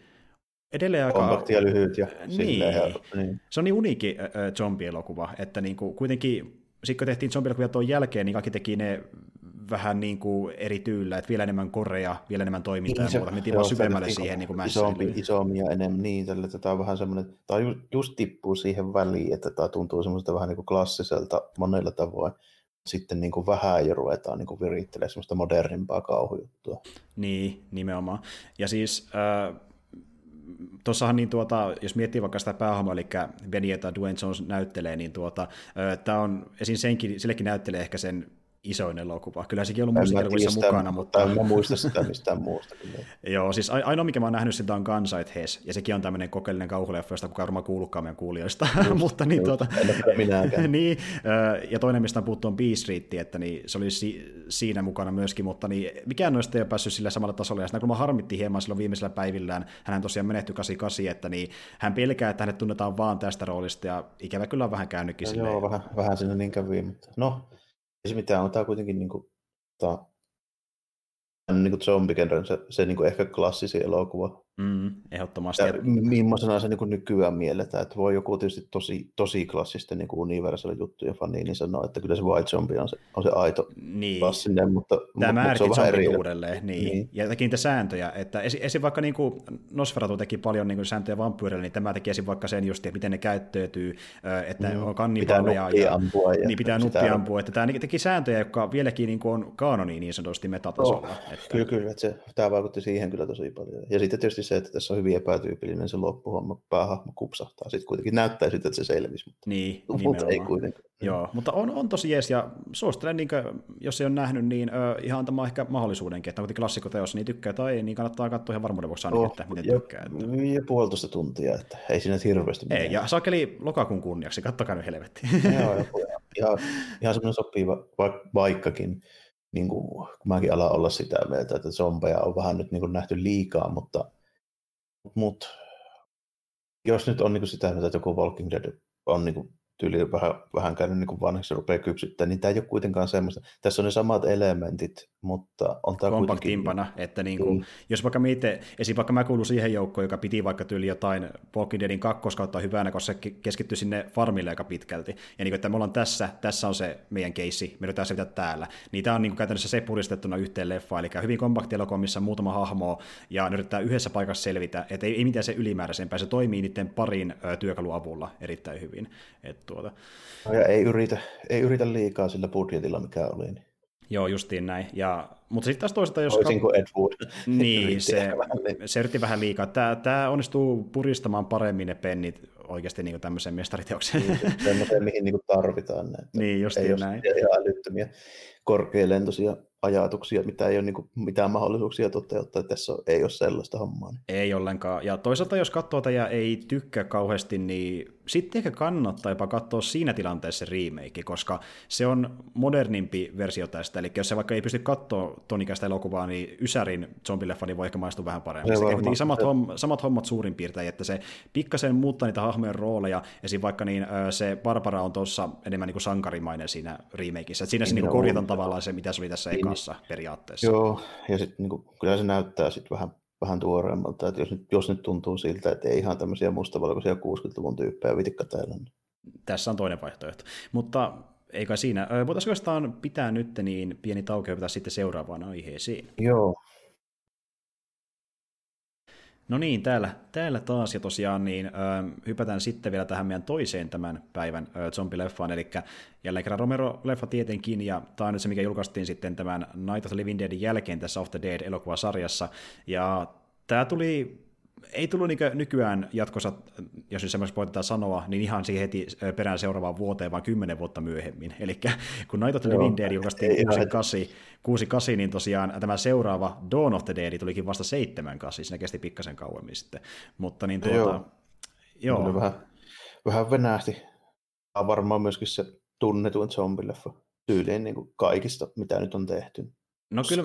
Speaker 1: edelleen aika...
Speaker 2: Kompakti ja lyhyt ja
Speaker 1: niin. Ja, niin. Se on niin uniikki äh, zombie-elokuva, että niin kuin, kuitenkin sitten kun tehtiin zombie tuon jälkeen, niin kaikki teki ne vähän niin kuin eri tyyllä, että vielä enemmän korea, vielä enemmän toimintaa niin, ja muuta. Mentiin vaan syvemmälle siihen niin kuin
Speaker 2: isompi, isommin ja enemmän niin, tälle, että tämä on vähän semmoinen, tämä just, just tippuu siihen väliin, että tämä tuntuu semmoiselta vähän niin kuin klassiselta monella tavoin. Sitten niin kuin vähän jo ruvetaan niin kuin virittelemään semmoista modernimpaa kauhujuttua.
Speaker 1: Niin, nimenomaan. Ja siis äh, tuossahan niin tuota, jos miettii vaikka sitä päähahmoa, eli Benjeta Dwayne Jones näyttelee, niin tuota, tämä on, esim. senkin, sillekin näyttelee ehkä sen isoin elokuva. Kyllä sekin on ollut mukana, mutta...
Speaker 2: En mä muista sitä mistään muusta.
Speaker 1: Joo, siis ainoa mikä mä oon nähnyt sitä on Guns at Hes, ja sekin on tämmöinen kokeellinen kauhuleffa, josta kukaan varmaan kuullutkaan meidän kuulijoista. mutta niin, tuota, niin, ja toinen, mistä on puhuttu, on Beast Street, että niin, se oli si- siinä mukana myöskin, mutta niin, mikään noista ei ole päässyt sillä samalla tasolla, ja sitä kun mä harmitti hieman silloin viimeisellä päivillään, hän tosiaan menehtyi 88, että niin, hän pelkää, että hänet tunnetaan vaan tästä roolista, ja ikävä kyllä on vähän käynytkin
Speaker 2: no, Joo, vähän, vähän sinne niin kävi, mutta no, ei se mitään, on tämä kuitenkin niin kuin, ta, niin kuin zombie se, se niin kuin ehkä klassisin elokuva
Speaker 1: Mm, ehdottomasti.
Speaker 2: Ja millaisena se niin nykyään mielletään, että voi joku tietysti tosi, tosi klassisten niin universal juttuja fani, niin sanoo, että kyllä se White Zombie on se, on se aito
Speaker 1: niin.
Speaker 2: klassinen, mutta,
Speaker 1: Tämä
Speaker 2: mutta se on vähän eri.
Speaker 1: uudelleen, niin. niin. Ja teki niitä sääntöjä, että esim. esi vaikka niin kuin Nosferatu teki paljon niin kuin sääntöjä vampyyreille, niin tämä teki esim. vaikka sen just, että miten ne käyttäytyy, että mm. on kannibaaleja.
Speaker 2: Pitää ja, ampua. Ja
Speaker 1: niin pitää nuppi ampua, että tämä teki sääntöjä, jotka vieläkin niin kuin on kaanoni niin sanotusti metatasolla. Oh,
Speaker 2: että... Kyllä, kyllä, että se, tämä vaikutti siihen kyllä tosi paljon. Ja sitten tietysti se, että tässä on hyvin epätyypillinen se loppuhomma, päähahmo kupsahtaa. Sitten kuitenkin näyttää sitten, että se selvisi, mutta,
Speaker 1: niin,
Speaker 2: mutta ei kuitenkaan.
Speaker 1: Joo, mutta on, on tosi jees, ja suosittelen, niin kuin, jos ei ole nähnyt, niin ö, ihan antamaan ehkä mahdollisuudenkin, että kuitenkin klassikkoteos, niin tykkää tai ei, niin kannattaa katsoa ihan varmuuden vuoksi ainakin, oh, että miten
Speaker 2: ja,
Speaker 1: tykkää.
Speaker 2: Että... Ja puolitoista tuntia, että ei siinä hirveästi
Speaker 1: Ei, ja sakeli lokakuun kunniaksi, kattokaa nyt helvetti.
Speaker 2: Joo, ihan, ihan semmoinen sopiva vaikkakin, niin kuin, kun mäkin alan olla sitä mieltä, että zombeja on vähän nyt niin kuin nähty liikaa, mutta, mutta jos nyt on niin kuin sitä että joku Walking Dead on niin kuin tyyli vähän, vähän käynyt niin vanhaksi ja rupeaa kypsyttämään, niin tämä ei ole kuitenkaan semmoista. Tässä on ne samat elementit, mutta on tämä
Speaker 1: Kompaktimpana, kuitenkin... että niin kuin, mm. jos vaikka miten, esim. vaikka mä kuulun siihen joukkoon, joka piti vaikka tyyli jotain Walking Deadin kakkoskautta hyvänä, koska se keskittyi sinne farmille aika pitkälti, ja niin kuin, että me ollaan tässä, tässä on se meidän keissi, me yritetään selvitä täällä, niin tämä on niin kuin käytännössä se puristettuna yhteen leffaan, eli hyvin kompakti elokuva, missä on muutama hahmo, ja ne yrittää yhdessä paikassa selvitä, että ei, ei mitään se ylimääräisempää, se toimii niiden parin työkaluavulla erittäin hyvin. Et tuota.
Speaker 2: No ja ei yritä, ei yritä liikaa sillä budjetilla, mikä oli. Niin.
Speaker 1: Joo, justiin näin. Ja, mutta sitten taas toisaalta, jos...
Speaker 2: Toisin kuin Ed Wood.
Speaker 1: Niin, se, se yritti vähän liikaa. Tämä, tämä onnistuu puristamaan paremmin ne pennit oikeasti niin tämmöiseen mestariteokseen.
Speaker 2: Niin, semmoiseen, mihin niin tarvitaan. Ne,
Speaker 1: niin, justiin näin.
Speaker 2: Ei ole älyttömiä korkealentoisia ajatuksia, mitä ei ole niin kuin, mitään mahdollisuuksia toteuttaa. Tässä ei ole sellaista hommaa. Niin.
Speaker 1: Ei ollenkaan. Ja toisaalta, jos katsoo ja ei tykkää kauheasti, niin sitten ehkä kannattaa jopa katsoa siinä tilanteessa se remake, koska se on modernimpi versio tästä. Eli jos se vaikka ei pysty katsoa ton ikäistä elokuvaa, niin Ysärin zombileffa niin voi ehkä maistua vähän paremmin. Se, kuitenkin samat, homm, samat hommat suurin piirtein, että se pikkasen muuttaa niitä hahmojen rooleja. Esim. vaikka niin, se Barbara on tuossa enemmän niin kuin sankarimainen siinä remakeissa. Et siinä se niin korjataan tavallaan se, mitä se oli tässä niin, kanssa periaatteessa.
Speaker 2: Joo, ja sitten niin kyllä se näyttää sitten vähän, vähän tuoreemmalta, että jos nyt, jos nyt tuntuu siltä, että ei ihan tämmöisiä mustavalkoisia 60-luvun tyyppejä vitikka täällä. Niin.
Speaker 1: Tässä on toinen vaihtoehto. Mutta ei kai siinä. Voitaisiin oikeastaan pitää nyt niin pieni tauko ja sitten seuraavaan aiheeseen.
Speaker 2: Joo,
Speaker 1: No niin, täällä, täällä taas, ja tosiaan niin, ö, hypätään sitten vielä tähän meidän toiseen tämän päivän ö, zombileffaan, eli jälleen kerran Romero-leffa tietenkin, ja tämä on nyt se, mikä julkaistiin sitten tämän Night of the Living Deadin jälkeen tässä Of the Dead-elokuvasarjassa, ja tämä tuli ei tullut niin nykyään jatkossa, jos nyt semmoista voitetaan sanoa, niin ihan siihen heti perään seuraavaan vuoteen, vaan kymmenen vuotta myöhemmin. Eli kun Night of the Living Dead julkaistiin 68, 68, niin tosiaan tämä seuraava Dawn of the Dead tulikin vasta 78, siinä kesti pikkasen kauemmin sitten. Mutta niin tuota, joo.
Speaker 2: joo. Vähän, vähän venähti. Varmaan myöskin se tunnetuin zombileffa tyyliin niin kuin kaikista, mitä nyt on tehty.
Speaker 1: No kyllä,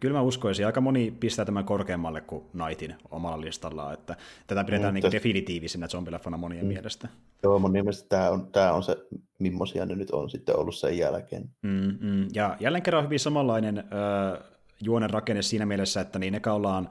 Speaker 1: kyllä mä uskoisin. Aika moni pistää tämän korkeammalle kuin Nightin omalla listalla, että tätä pidetään mm, niin definitiivisenä zombileffana monien mm. mielestä.
Speaker 2: Joo, mun mielestä tämä on, tämä on se, millaisia ne nyt on sitten ollut sen jälkeen.
Speaker 1: Mm, mm. Ja jälleen kerran hyvin samanlainen äh, juonen rakenne siinä mielessä, että niin eka ollaan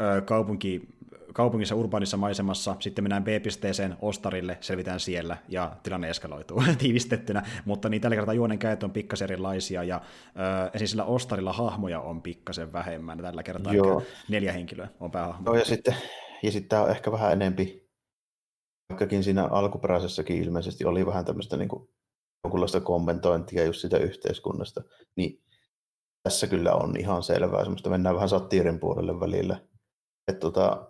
Speaker 1: äh, kaupunki kaupungissa urbaanissa maisemassa, sitten mennään B-pisteeseen Ostarille, selvitään siellä ja tilanne eskaloituu tiivistettynä, mutta niin tällä kertaa juonen käyttö on pikkasen erilaisia ja äh, esimerkiksi sillä Ostarilla hahmoja on pikkasen vähemmän, tällä kertaa Joo. neljä henkilöä on päähahmo.
Speaker 2: Joo, ja sitten, ja sitten tämä on ehkä vähän enempi, vaikkakin siinä alkuperäisessäkin ilmeisesti oli vähän tämmöistä niin kuin, jonkunlaista kommentointia just sitä yhteiskunnasta, niin tässä kyllä on ihan selvää, semmoista mennään vähän satiirin puolelle välillä. Että tota,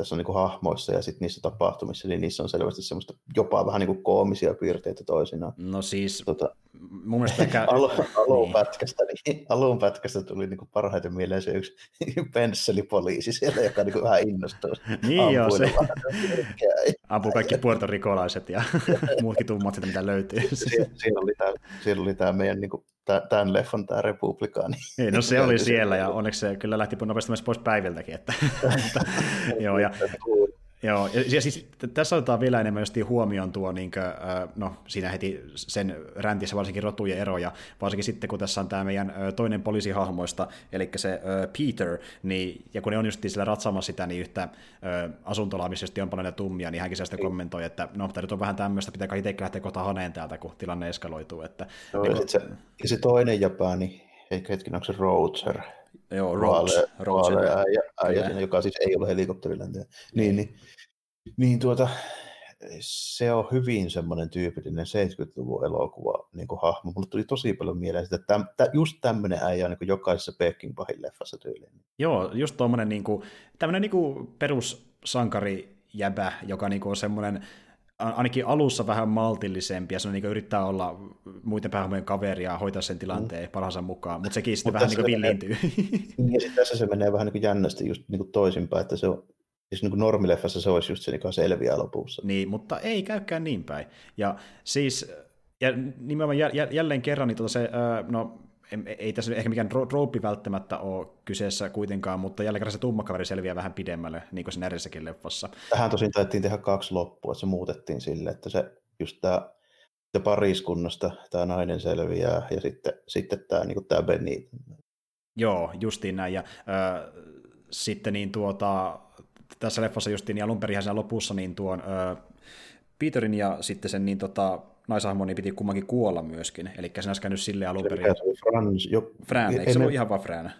Speaker 2: tässä on niin kuin hahmoissa ja sitten niissä tapahtumissa, niin niissä on selvästi semmoista jopa vähän niin kuin koomisia piirteitä toisinaan.
Speaker 1: No siis, tota, mun mielestä ehkä...
Speaker 2: Alu, alun, niin. pätkästä, niin, alun pätkästä tuli niin kuin parhaiten mieleen se yksi pensselipoliisi siellä, joka niin kuin vähän innostui.
Speaker 1: niin joo, se ampuu kaikki puertorikolaiset ja muutkin tummat sitä, mitä löytyy.
Speaker 2: siellä, siellä, oli tämä, siellä oli tämä meidän niin kuin tämän leffan tämä republikaani.
Speaker 1: Ei, no se oli siellä ja onneksi se kyllä lähti nopeasti myös pois päiviltäkin. Että, mutta, joo, ja, Joo, ja, ja siis tässä otetaan vielä enemmän just huomioon tuo, niin kuin, no siinä heti sen räntissä varsinkin rotujen eroja, varsinkin sitten kun tässä on tämä meidän toinen poliisihahmoista, eli se Peter, niin, ja kun ne on just siellä ratsaamassa sitä, niin yhtä asuntolaa, missä on paljon tummia, niin hänkin sitten niin. kommentoi, että no, tämä nyt on vähän tämmöistä, pitää itse lähteä kohta haneen täältä, kun tilanne eskaloituu. Että,
Speaker 2: no, ja, kun... se, ja se toinen Japani, eikä hetken, onko se Roger?
Speaker 1: Joo, Roach.
Speaker 2: Roach. Äijä, äijä, joka siis ei ole helikopterilentäjä. Niin, niin, niin tuota, se on hyvin semmoinen tyypillinen 70-luvun elokuva niin kuin hahmo. Mulle tuli tosi paljon mieleen, että täm, tä, just tämmöinen äijä on niin jokaisessa Pekingpahin leffassa tyyliin.
Speaker 1: Joo, just tuommoinen niin kuin, tämmöinen niin kuin perussankari jäbä, joka niin kuin on semmoinen ainakin alussa vähän maltillisempi, ja se niin yrittää olla muiden päähmojen kaveri ja hoitaa sen tilanteen mm. parhaansa mukaan, mutta sekin sitten vähän niin villiintyy.
Speaker 2: Niin, ja tässä se menee vähän niin jännästi just niin kuin toisinpäin, että se on, Siis niin kuin normileffassa se olisi just se, joka selviää lopussa.
Speaker 1: Niin, mutta ei käykään niin päin. Ja siis, ja nimenomaan jälleen kerran, niin tuota se, no ei tässä ehkä mikään rooppi välttämättä ole kyseessä kuitenkaan, mutta jälleen kerran se tummakaveri selviää vähän pidemmälle, niin kuin sen edellisessäkin leffassa.
Speaker 2: Tähän tosin taidettiin tehdä kaksi loppua, että se muutettiin sille, että se just tämä pariskunnasta tämä nainen selviää ja sitten, sitten tämä, niin tämä Benny.
Speaker 1: Joo, justiin näin. Ja äh, sitten niin tuota, tässä leffassa justiin niin alun perin lopussa niin tuon äh, Peterin ja sitten sen niin tota, naisahmo niin piti kummankin kuolla myöskin. Eli se olisi käynyt silleen alun perin.
Speaker 2: Frans, jo,
Speaker 1: Fran, eikö se me... ollut ihan vaan Fran?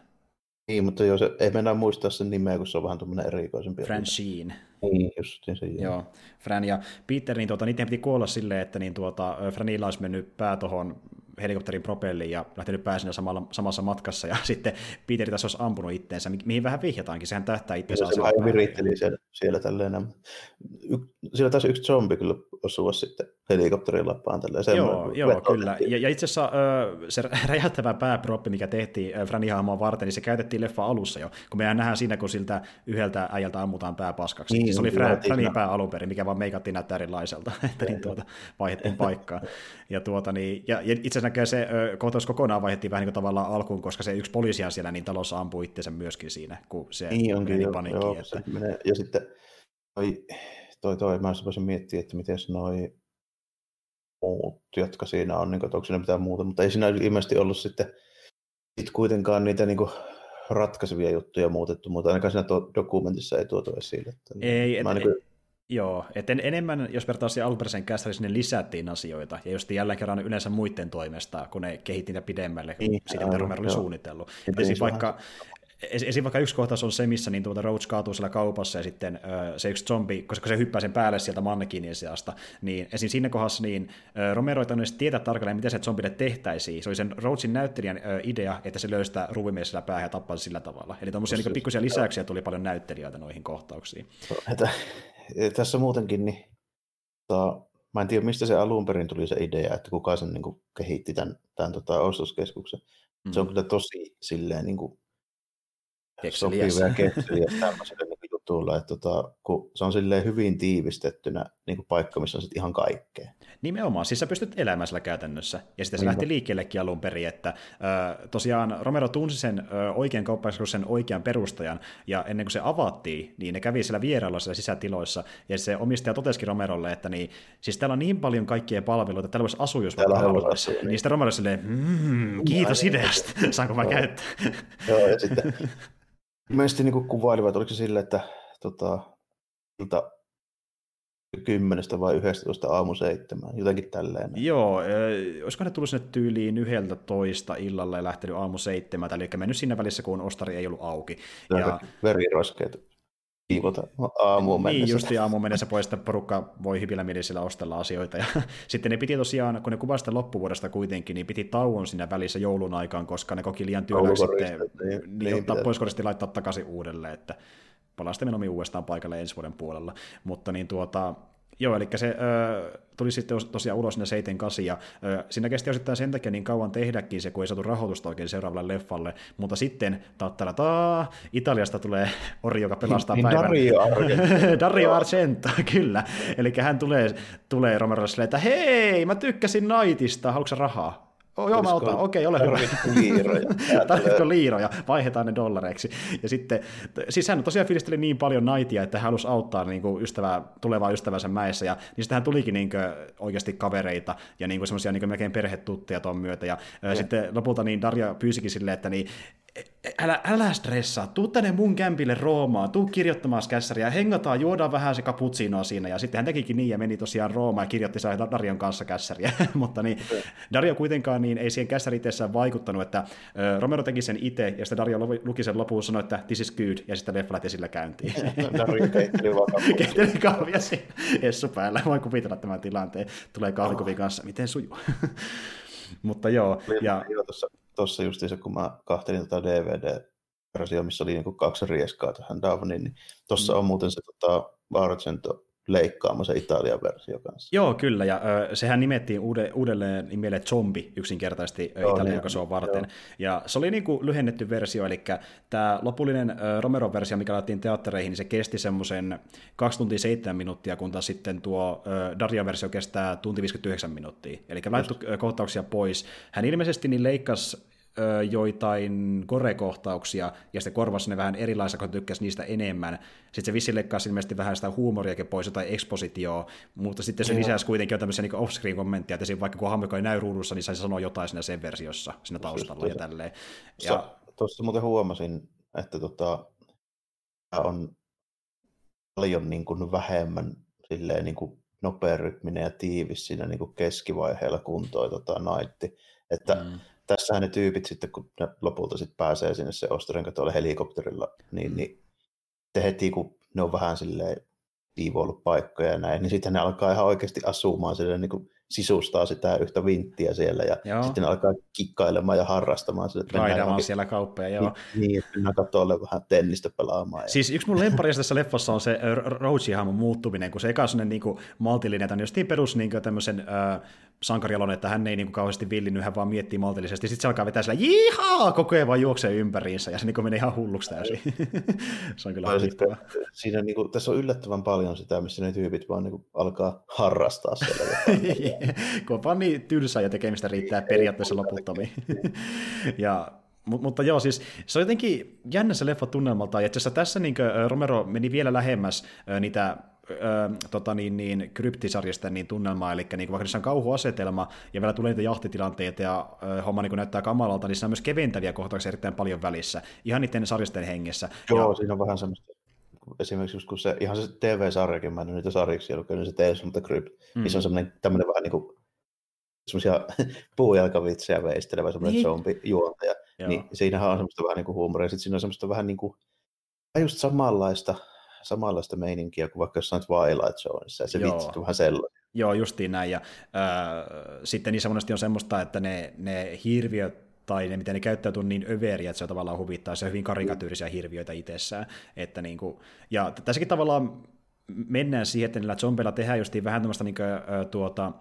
Speaker 2: Niin, mutta jos ei mennä muistaa sen nimeä, kun se on vähän tuommoinen erikoisempi.
Speaker 1: Francine.
Speaker 2: Niin, just se. Joo.
Speaker 1: joo. Fran ja Peter, niin tuota, niiden piti kuolla silleen, että niin tuota, Franilla olisi mennyt pää tuohon helikopterin propelliin ja lähtenyt pääsinä samalla, samassa matkassa, ja sitten Peter tässä olisi ampunut itteensä, mihin vähän vihjataankin, sehän tähtää itseensä.
Speaker 2: Se vähän viritteli siellä, siellä tälleen. Siellä taisi yksi zombi kyllä osua sitten helikopterin lappaan tälleen.
Speaker 1: Joo, joo kyllä. Ja, ja, itse asiassa se räjähtävä pääproppi, mikä tehtiin Franin varten, niin se käytettiin leffa alussa jo, kun me nähdään siinä, kun siltä yhdeltä äijältä ammutaan pää paskaksi. Niin, se oli Fra- Franin pää alun perin, mikä vaan meikattiin näyttää erilaiselta, että niin tuota, vaihdettiin paikkaa. Ja, tuota, niin, ja, ja itse asiassa se kohtaus kokonaan vaihdettiin vähän niin kuin tavallaan alkuun, koska se yksi poliisi siellä niin talossa ampui itsensä myöskin siinä, kun se
Speaker 2: niin onkin, meni paniikkiin. Joo, että... menee, ja sitten toi, toi, toi, mä voisin miettiä, että miten noi muut, jotka siinä on, niin kuin, onko siinä mitään muuta, mutta ei siinä ilmeisesti ollut sitten sit kuitenkaan niitä niin kuin, ratkaisevia juttuja muutettu, mutta ainakaan siinä dokumentissa ei tuotu esille. Että,
Speaker 1: ei, mä et, niin kuin, Joo, että enemmän, jos vertaa siihen alkuperäiseen käsittelyyn, sinne lisättiin asioita, ja just jälleen kerran yleensä muiden toimesta, kun ne kehitti niitä pidemmälle, niin, siitä mitä Romero oli suunnitellut. Esim. vaikka, esim. vaikka yksi kohtaus on se, missä niin tuota Roach kaatuu siellä kaupassa, ja sitten se yksi zombi, koska se hyppää sen päälle sieltä mannekinin sijasta, niin esim. siinä kohdassa niin Romero ei edes tietää tarkalleen, miten se zombille tehtäisiin. Se oli sen Roachin näyttelijän idea, että se löystää ruuvimies päähän ja tappaa sillä tavalla. Eli tuommoisia niin pikkusia lisäyksiä tuli paljon näyttelijöitä noihin kohtauksiin
Speaker 2: tässä muutenkin, niin tota, mä en tiedä, mistä se alun perin tuli se idea, että kuka sen niin kuin, kehitti tämän, tämän tota, ostoskeskuksen. Mm. Se on mm. kyllä tosi silleen niin kuin, sopivia ja kekseliä tämmöiselle niin jutulla, että tota, kun se on silleen hyvin tiivistettynä niin kuin paikka, missä on sitten ihan kaikkea.
Speaker 1: Nimenomaan, siis sä pystyt elämään sillä käytännössä. Ja sitten se lähti liikkeellekin alun perin, että tosiaan Romero tunsi sen oikean sen oikean perustajan, ja ennen kuin se avattiin, niin ne kävi siellä vierailla siellä sisätiloissa, ja se omistaja totesikin Romerolle, että niin, siis täällä on niin paljon kaikkia palveluita, että täällä voisi asua, jos vaikka haluaisi. Niin. niin sitten Romero silleen, mmm, kiitos ideasta, saanko mä käyttää?
Speaker 2: Joo, ja sitten Mielestäni niin kuvailivat, oliko se sille, että tota, ilta 10 vai 11 aamu 7, jotenkin tälleen.
Speaker 1: Joo, äh, olisiko ne tullut sinne tyyliin yhdeltä toista illalla ja lähtenyt aamu 7, eli mennyt siinä välissä, kun ostari ei ollut auki.
Speaker 2: Ja... Veriroskeet kiivota aamuun
Speaker 1: mennessä. Niin, justi aamuun mennessä pois, että porukka voi hyvillä mielisillä ostella asioita. Ja sitten ne piti tosiaan, kun ne kuvasivat loppuvuodesta kuitenkin, niin piti tauon siinä välissä joulun aikaan, koska ne koki liian työläksi sitten niin, niin, ottaa pois koristi laittaa takaisin uudelleen, että palaa sitten uudestaan paikalle ensi vuoden puolella. Mutta niin tuota, Joo, eli se ö, tuli sitten tosiaan ulos sinne 78, ja ö, siinä kesti osittain sen takia niin kauan tehdäkin se, kun ei saatu rahoitusta oikein seuraavalle leffalle, mutta sitten taa, Italiasta tulee Ori, joka pelastaa niin, päivän.
Speaker 2: Dario Argento.
Speaker 1: Dario Argento, kyllä. Eli hän tulee, tulee Romerolle silleen, että hei, mä tykkäsin Naitista, haluatko rahaa? Oh, joo, mä otan. Okei, ole hyvä.
Speaker 2: liiroja.
Speaker 1: Tarvitko liiroja? Vaihdetaan ne dollareiksi. Ja sitten, siis hän tosiaan fiilisteli niin paljon naitia, että hän halusi auttaa niin kuin ystävää, tulevaa ystävänsä mäessä, ja niin sitten hän tulikin niin kuin, oikeasti kavereita ja niin semmoisia niin melkein perhetuttuja tuon myötä. Ja, ja. sitten lopulta niin Darja pyysikin silleen, että niin, älä, älä stressaa, tuu tänne mun kämpille Roomaan, tuu kirjoittamaan kässäriä, hengataan, juodaan vähän se cappuccinoa siinä, ja sitten hän tekikin niin, ja meni tosiaan Roomaan ja kirjoitti saa Darion kanssa kässäriä, mutta niin, Dario kuitenkaan niin ei siihen kässäri itsessään vaikuttanut, että Romero teki sen itse, ja sitten Dario luki sen lopuun sanoi, että this is good, ja sitten leffa lähti sillä käyntiin.
Speaker 2: Dario keitteli vaan
Speaker 1: kahvia Essu päällä, voin kuvitella tämän tilanteen, tulee kahvikuvin kanssa, miten sujuu. mutta joo. Ja...
Speaker 2: Tuossa tuossa justiinsa, kun mä kahtelin tätä tota DVD-versiota, missä oli niin kaksi rieskaa tähän Davniin, niin tuossa mm. on muuten se tota, Argento leikkaama se Italian versio kanssa.
Speaker 1: Joo, kyllä, ja ö, sehän nimettiin uude, uudelleen nimelle Zombi yksinkertaisesti Joo, Italian niin, varten. Joo. Ja se oli niin kuin lyhennetty versio, eli tämä lopullinen ö, Romero-versio, mikä laitettiin teattereihin, niin se kesti semmoisen 2 tuntia 7 minuuttia, kun taas sitten tuo ö, Daria-versio kestää tunti 59 minuuttia. Eli laittu kohtauksia pois. Hän ilmeisesti niin leikkasi joitain korekohtauksia, ja sitten korvasi ne vähän erilaisia, kun tykkäsi niistä enemmän. Sitten se vissi leikkasi ilmeisesti vähän sitä huumoriakin pois, jotain ekspositioa, mutta sitten se lisäsi kuitenkin jo tämmöisiä niin off-screen kommentteja, että siinä vaikka kun hahmo ei näy ruudussa, niin saisi sanoa jotain siinä sen versiossa, siinä taustalla ja tälleen.
Speaker 2: Ja... Tuossa muuten huomasin, että tota, on paljon niin kuin vähemmän silleen niin kuin nopearytminen ja tiivis siinä niin kuin keskivaiheella kuntoi tota, naitti. Että mm tässähän ne tyypit sitten, kun ne lopulta sitten pääsee sinne se Osterenka tuolle helikopterilla, niin, niin te heti kun ne on vähän silleen siivoillut paikkoja ja näin, niin sitten ne alkaa ihan oikeasti asumaan silleen niin kuin sisustaa sitä yhtä vinttiä siellä ja joo. sitten alkaa kikkailemaan ja harrastamaan.
Speaker 1: Sille, että Raidaamaan siellä kauppoja, joo.
Speaker 2: Niin, niin että mennään katsoa vähän tennistä pelaamaan. Ja...
Speaker 1: Siis yksi mun lempparista tässä leffassa on se Roach-hahmon muuttuminen, kun se eka on niin maltillinen, tai just niin perus niin tämmöisen äh, sankarialon, että hän ei niin kuin kauheasti villinnyt, hän vaan miettii maltillisesti. Sitten se alkaa vetää sillä jihaa, koko ajan vaan juoksee ympäriinsä, ja se niin kuin menee ihan hulluksi täysin. se on kyllä sitten,
Speaker 2: siinä niin kuin, tässä on yllättävän paljon sitä, missä ne tyypit vaan niin kuin, alkaa harrastaa siellä.
Speaker 1: kun on vaan niin tylsää ja tekemistä riittää periaatteessa loputtomiin. ja Mut, mutta joo, siis se on jotenkin jännä se leffa tunnelmalta, ja itse tässä niin Romero meni vielä lähemmäs niitä tota niin, niin, kryptisarjasta niin tunnelmaa, eli niin, vaikka se on kauhuasetelma ja vielä tulee niitä jahtitilanteita ja ö, homma niin näyttää kamalalta, niin se on myös keventäviä kohtauksia erittäin paljon välissä, ihan niiden sarjasten hengessä.
Speaker 2: Joo, ja... siinä on vähän semmoista esimerkiksi just kun se, ihan se TV-sarjakin, mä en niitä sarjiksi ollut, niin se Tales from the Crypt, mm. niin se on semmoinen tämmöinen vähän niin kuin semmoisia puujalkavitsejä veistelevä semmoinen niin. zombi-juontaja, niin siinähän on semmoista vähän niin kuin huumoria, sitten siinä on semmoista vähän niin kuin, just samanlaista, samanlaista meininkiä kuin vaikka jossain Twilight Zoneissa, ja se vitsi on vähän sellainen.
Speaker 1: Joo, justiin näin, ja äh, sitten niissä monesti on semmoista, että ne, ne hirviöt tai ne, miten ne käyttäytyy niin överiä, että se tavallaan huvittaa, se on hyvin karikatyyrisiä hirviöitä itsessään, että niin kuin, ja tässäkin tavallaan mennään siihen, että niillä zombeilla tehdään justiin vähän tämmöistä niin kuin, tuota,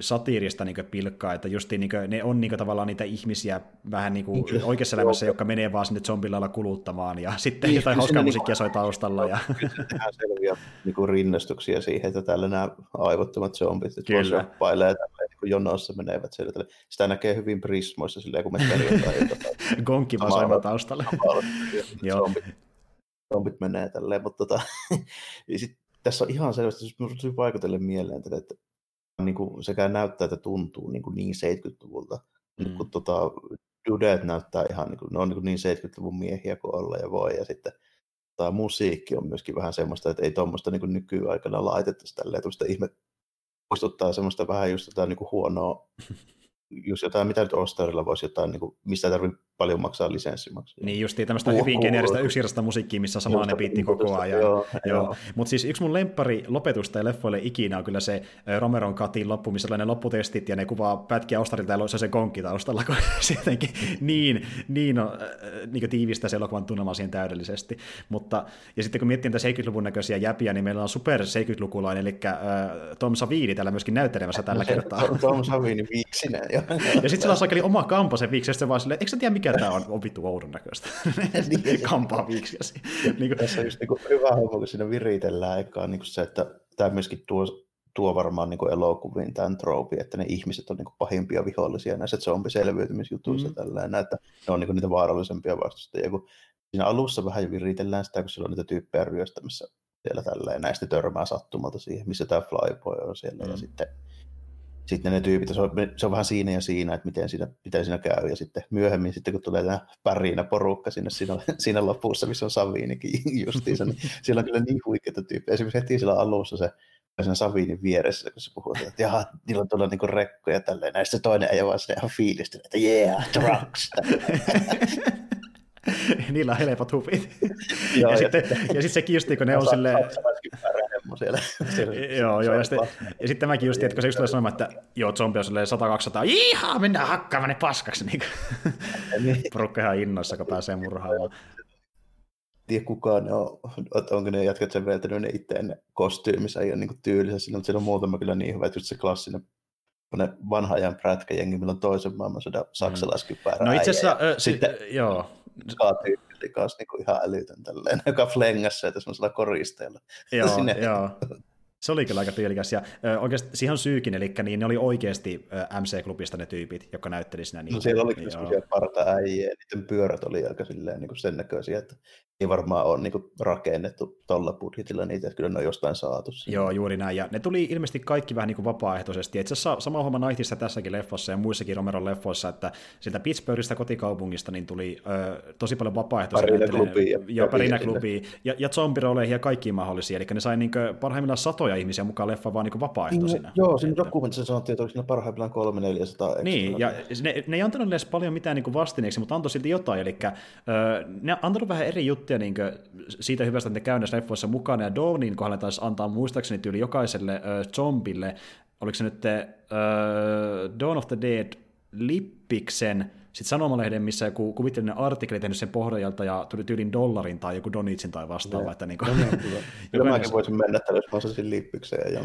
Speaker 1: satiirista niin pilkkaa, että just niin kuin, ne on niin kuin, tavallaan niitä ihmisiä vähän niin kuin niin, oikeassa elämässä, jotka menee vaan sinne zombilailla kuluttamaan, ja sitten niin, jotain hauskaa musiikkia soi taustalla. Ja...
Speaker 2: Selviä niin kuin rinnastuksia siihen, että täällä nämä aivottomat zombit, että vaan shoppailee tällä, niin kuin jonossa menevät siellä. Tälle. Sitä näkee hyvin prismoissa silleen, kun me tarjotaan.
Speaker 1: Gonkki vaan soimaan taustalla.
Speaker 2: zombit, zombit menee tälleen, mutta tota, sit, tässä on ihan selvästi, jos vaikutelle mieleen, että niin kuin sekä näyttää että tuntuu niin, kuin niin 70-luvulta. Mm. Kun tota, Dudet näyttää ihan niin, kuin, ne on niin, kuin niin 70-luvun miehiä kuin olla ja voi. Ja sitten tämä musiikki on myöskin vähän semmoista, että ei tuommoista niin nykyaikana laitettaisi tälleen, ihme muistuttaa semmoista vähän just jotain niin kuin huonoa just jotain, mitä nyt Ostarilla voisi jotain, niin kuin, mistä ei tarvitse paljon maksaa lisenssimaksuja.
Speaker 1: Niin justiin tämmöistä hyvin geneeristä yksinkertaista musiikkia, missä samaa ne biitti koko ajan. Joo, joo. joo. Mutta siis yksi mun lemppari lopetusta ja leffoille ikinä on kyllä se Romeron katin loppu, missä ne lopputestit ja ne kuvaa pätkiä Ostarilta ja se se konkki taustalla, kun se jotenkin niin, niin, on, niin tiivistä se elokuvan tunnelma siihen täydellisesti. Mutta, ja sitten kun miettii näitä 70-luvun näköisiä jäpiä, niin meillä on super 70-lukulainen, eli Tom Savini täällä myöskin näyttelemässä tällä kertaa.
Speaker 2: Tom Savini viiksinä.
Speaker 1: Ja sitten sillä on onoma kampa sen viiksi, ja sitten vaan silleen, eikö sä tiedä mikä tämä on, on vittu oudon näköistä. niin, kampaa viiksiäsi.
Speaker 2: niin. Tässä on just niin kuin hyvä homma, kun siinä viritellään ekaan niin se, että tämä myöskin tuo tuo varmaan niin kuin elokuviin tämän troopi, että ne ihmiset on niin kuin pahimpia vihollisia näissä zombiselviytymisjutuissa mm. tällä että ne on niin kuin niitä vaarallisempia vastustajia, kun siinä alussa vähän viritellään sitä, kun siellä on niitä tyyppejä ryöstämässä siellä tällä ja näistä törmää sattumalta siihen, missä tämä Flyboy on siellä mm. ja sitten sitten ne tyypit, se on, se on vähän siinä ja siinä, että miten siinä, miten siinä käy. Ja sitten myöhemmin, sitten kun tulee tämä pärinä porukka sinne siinä, siinä lopussa, missä on Savinikin justiinsa, niin siellä on kyllä niin huikeita tyyppejä. Esimerkiksi heti siellä alussa se sen Savinin vieressä, kun se puhuu, että jaha, niillä on tuolla niinku rekkoja ja tälleen. Näistä toinen ei vaan se ihan fiilistä, että yeah, drugs.
Speaker 1: Niillä on helpot hupit. Joo, ja, ja, sitten, ja sitten se kiusti, kun ne on silleen...
Speaker 2: Siellä, siellä,
Speaker 1: joo, joo, ja sitten, ja sitten tämäkin just, että kun se just tulee sanomaan, että joo, zombi on silleen 100-200, ihaa, mennään hakkaamaan ne paskaksi, niin, niin. porukka ihan innoissa, kun pääsee murhaamaan.
Speaker 2: Tiedä kukaan on, onko ne jätkät sen vetänyt ne itse ne kostyymissa, ei ole niin tyylisessä, mutta siellä on muutama kyllä niin hyvä, että just se klassinen ne vanha ajan prätkäjengi, millä on toisen maailmansodan saksalaiskypärä.
Speaker 1: No itse asiassa, äh, sitten, joo,
Speaker 2: tyyppi kanssa niin kuin ihan älytön tälleen, joka flengassa ja semmoisella koristeella.
Speaker 1: Joo, Sinne... joo. Se oli kyllä aika tyylikäs. Ja ö, oikeasti siihen on syykin, eli niin ne oli oikeasti MC-klubista ne tyypit, jotka näytteli siinä. Niin,
Speaker 2: no siellä oli kyllä semmoisia parta-äijiä, niiden pyörät oli aika silleen, niin kuin sen näköisiä, että ei varmaan ole niin kuin, rakennettu tuolla budjetilla niitä, että kyllä ne on jostain saatu.
Speaker 1: Sinne. Joo, juuri näin. Ja ne tuli ilmeisesti kaikki vähän niin kuin vapaaehtoisesti. Itse asiassa sama homma Nightissa tässäkin leffossa ja muissakin Romeron leffoissa, että sieltä Pittsburghista kotikaupungista niin tuli ö, tosi paljon vapaaehtoisia.
Speaker 2: Parina klubia.
Speaker 1: Joo, Parina klubia. Ja, ja zombiroleihin ja kaikkiin mahdollisia. Eli ne sai niin kuin, parhaimmillaan satoja ihmisiä mukaan leffa vaan niin vapaaehtoisina.
Speaker 2: Niin, joo, siinä dokumentissa sanottiin, että siinä parhaimmillaan 300-400
Speaker 1: Niin, ja ne, ne ei antanut edes paljon mitään niin kuin vastineeksi, mutta antoi silti jotain. Eli ö, ne antanut vähän eri juttuja niin siitä hyvästä, että ne käy näissä leffoissa mukana, ja Dawnin kohdalla taisi antaa muistaakseni tyyli jokaiselle äh, zombille, oliko se nyt äh, Dawn of the Dead lippiksen, sitten sanomalehden, missä joku kuvitteellinen artikkeli tehnyt sen pohjalta ja tuli tyylin dollarin tai joku donitsin tai vastaava. Että
Speaker 2: niin kuin, no, kyllä. kyllä mäkin voisin mennä tällä, jos mä osaisin lippikseen ja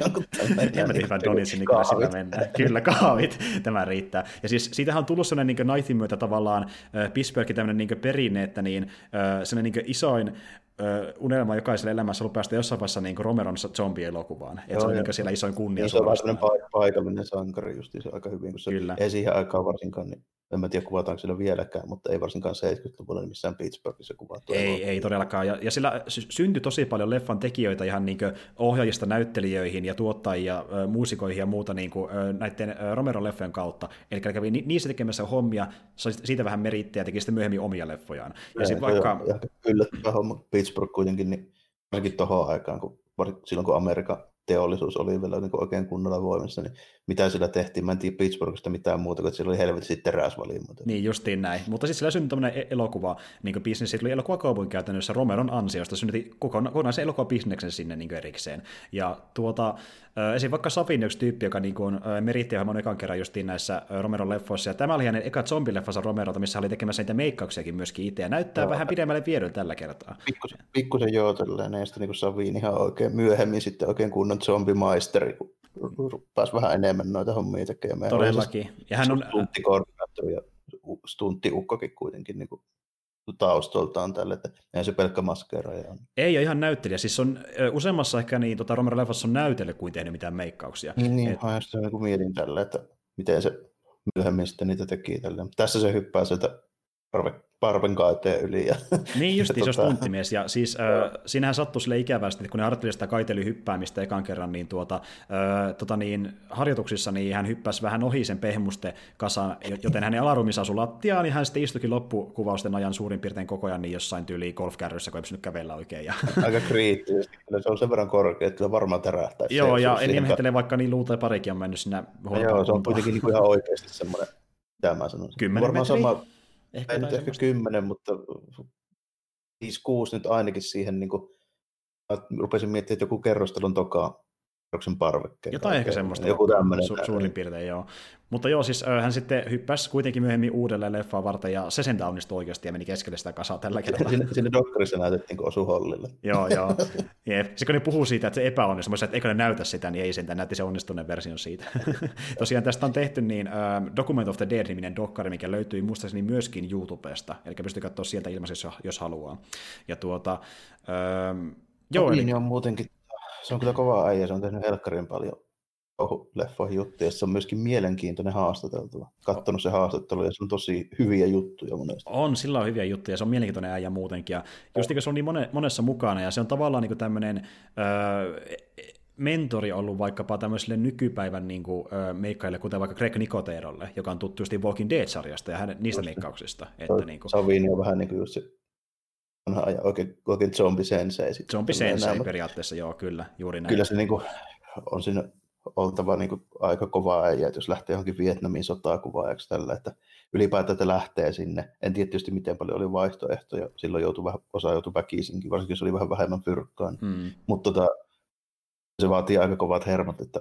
Speaker 2: jonkun,
Speaker 1: tämmöinen. Tiedä, donitsin, niin kyllä sillä mennään. Kyllä, kaavit, tämä riittää. Ja siis siitähän on tullut sellainen niin Knighthin myötä tavallaan äh, Pittsburghin tämmöinen niin perinne, että niin, äh, sellainen niin isoin unelma jokaiselle elämässä ollut päästä jossain vaiheessa niin Romeron zombie-elokuvaan. Että se on niin siellä isoin kunnia. Niin
Speaker 2: se on vähän paikallinen sankari just se aika hyvin, kun se Kyllä. ei siihen aikaan varsinkaan, niin en mä tiedä kuvataanko sillä vieläkään, mutta ei varsinkaan 70-luvulla niin missään Pittsburghissa kuvattu.
Speaker 1: Ei, ei todellakaan. Ja, ja sillä syntyi tosi paljon leffan tekijöitä ihan niin ohjaajista näyttelijöihin ja tuottajia, muusikoihin ja muuta niin kuin, näiden Romeron leffojen kautta. Eli kävi niissä tekemässä hommia, siitä vähän merittejä ja teki sitten myöhemmin omia leffojaan. Ja, ja vaikka...
Speaker 2: Yllättävä homma Pittsburgh kuitenkin, niin ainakin tuohon aikaan, kun, silloin kun Amerikka teollisuus oli vielä niin oikein kunnolla voimassa, niin mitä sillä tehtiin? Mä en tiedä Pittsburghista mitään muuta, kun siellä oli helvetisti teräsvalimoita.
Speaker 1: Niin, justiin näin. Mutta siis sillä syntyi tämmöinen e- elokuva, niin bisnes, siitä oli elokuvakaupungin käytännössä Romeron ansiosta, synnytti kokonaisen elokuvabisneksen sinne niin erikseen. Ja tuota, esim. vaikka Savin yksi tyyppi, joka niin kuin, meritti ohjelman ekan kerran justiin näissä Romeron leffoissa, ja tämä oli hänen eka zombileffansa Romerolta, missä oli tekemässä niitä meikkauksiakin myöskin itse, ja näyttää joo. vähän pidemmälle viedyn tällä kertaa.
Speaker 2: Pikkusen, pikkusen joo, tällainen, ja sitten niin Savin ihan oikein myöhemmin sitten oikein kunnon zombimaisteri, kun pääsi vähän enemmän noita hommia tekemään.
Speaker 1: Todellakin.
Speaker 2: Ja hän on... Stuntikoordinaattori ja stunttiukkokin kuitenkin niin kuin taustoltaan tälle, että ei se pelkkä maskeeraaja on.
Speaker 1: Ei, ole ihan näyttelijä. Siis on useammassa ehkä niin, tota, Romero Leffassa on näytellyt kuin tehnyt mitään meikkauksia.
Speaker 2: Niin, niin Et... just niin mietin tälle, että miten se myöhemmin sitten niitä teki tälle. Tässä se hyppää sieltä parven kaiteen yli. Ja,
Speaker 1: niin just, se on tota- stunttimies. Ja siis äh, siinähän sattui sille ikävästi, että kun ne harjoitteli sitä kaiteli hyppäämistä ekan kerran, niin, tuota, äh, tota niin, harjoituksissa niin hän hyppäsi vähän ohi sen pehmuste kasan, joten hänen alaruumiinsa asui lattiaan, niin hän sitten istuikin loppukuvausten ajan suurin piirtein koko ajan niin jossain tyyliin golfkärryssä, kun ei pystynyt kävellä oikein. Ja...
Speaker 2: Aika kriittisesti, kyllä se on sen verran korkea, että varmaan tärähtää.
Speaker 1: Joo, ja en ihmettele, vaikka niin luuta parikin on mennyt sinne
Speaker 2: Joo, se on kuitenkin niin ihan oikeasti semmoinen, mitä mä sanoisin.
Speaker 1: Kymmenen metriä? Sama,
Speaker 2: Ehkä ei nyt ehkä kymmenen, mutta 5-6 nyt ainakin siihen, niin kuin, rupesin miettimään, että joku kerrostelun toka kerroksen parvekkeen.
Speaker 1: Jotain ehkä semmoista. Joku tämmöinen. Su- suurin piirtein, joo. Mutta joo, siis hän sitten hyppäsi kuitenkin myöhemmin uudelleen leffaa varten, ja se sen onnistui oikeasti ja meni keskelle sitä kasaa tällä kertaa.
Speaker 2: Sinne, sinne dokkarissa näytettiin, kun osui hollille.
Speaker 1: joo, joo. Jep. Se kun ne puhuu siitä, että se epäonnistui, että eikö ne näytä sitä, niin ei sen, näytti se onnistuneen version siitä. Tosiaan tästä on tehty niin uh, Document of the Dead-niminen dokkari, mikä löytyy muistaakseni myöskin YouTubesta, eli pystyy katsoa sieltä ilmaisesti, jos, jos haluaa. Ja tuota, uh,
Speaker 2: joo, eli... on muutenkin se on kyllä kova äijä, se on tehnyt helkkarin paljon leffoihin juttuja, se on myöskin mielenkiintoinen haastateltava. Kattonut se haastattelu ja se on tosi hyviä juttuja monesti.
Speaker 1: On, sillä on hyviä juttuja, se on mielenkiintoinen äijä muutenkin. Ja just kun se on niin monessa mukana ja se on tavallaan niin tämmöinen öö, mentori ollut vaikkapa tämmöiselle nykypäivän niin kuin, ö, meikkaille, kuten vaikka Greg Nicoterolle, joka on tuttu just Walking Dead-sarjasta ja hänen, niistä meikkauksista. Että, niin kuin...
Speaker 2: Savini on vähän niin kuin just se oikein, oikein zombi sensei.
Speaker 1: Zombi sensei periaatteessa, joo, kyllä, juuri näin.
Speaker 2: Kyllä se niin kuin, on siinä oltava niin kuin, aika kova äijä, jos lähtee johonkin Vietnamin sotaa kuvaajaksi tällä, että ylipäätään että lähtee sinne. En tiedä tietysti miten paljon oli vaihtoehtoja, silloin joutui vähän, osa joutui väkisinkin, varsinkin jos oli vähän vähemmän fyrkkaan. Mm. Mutta tota, se vaatii aika kovat hermot, että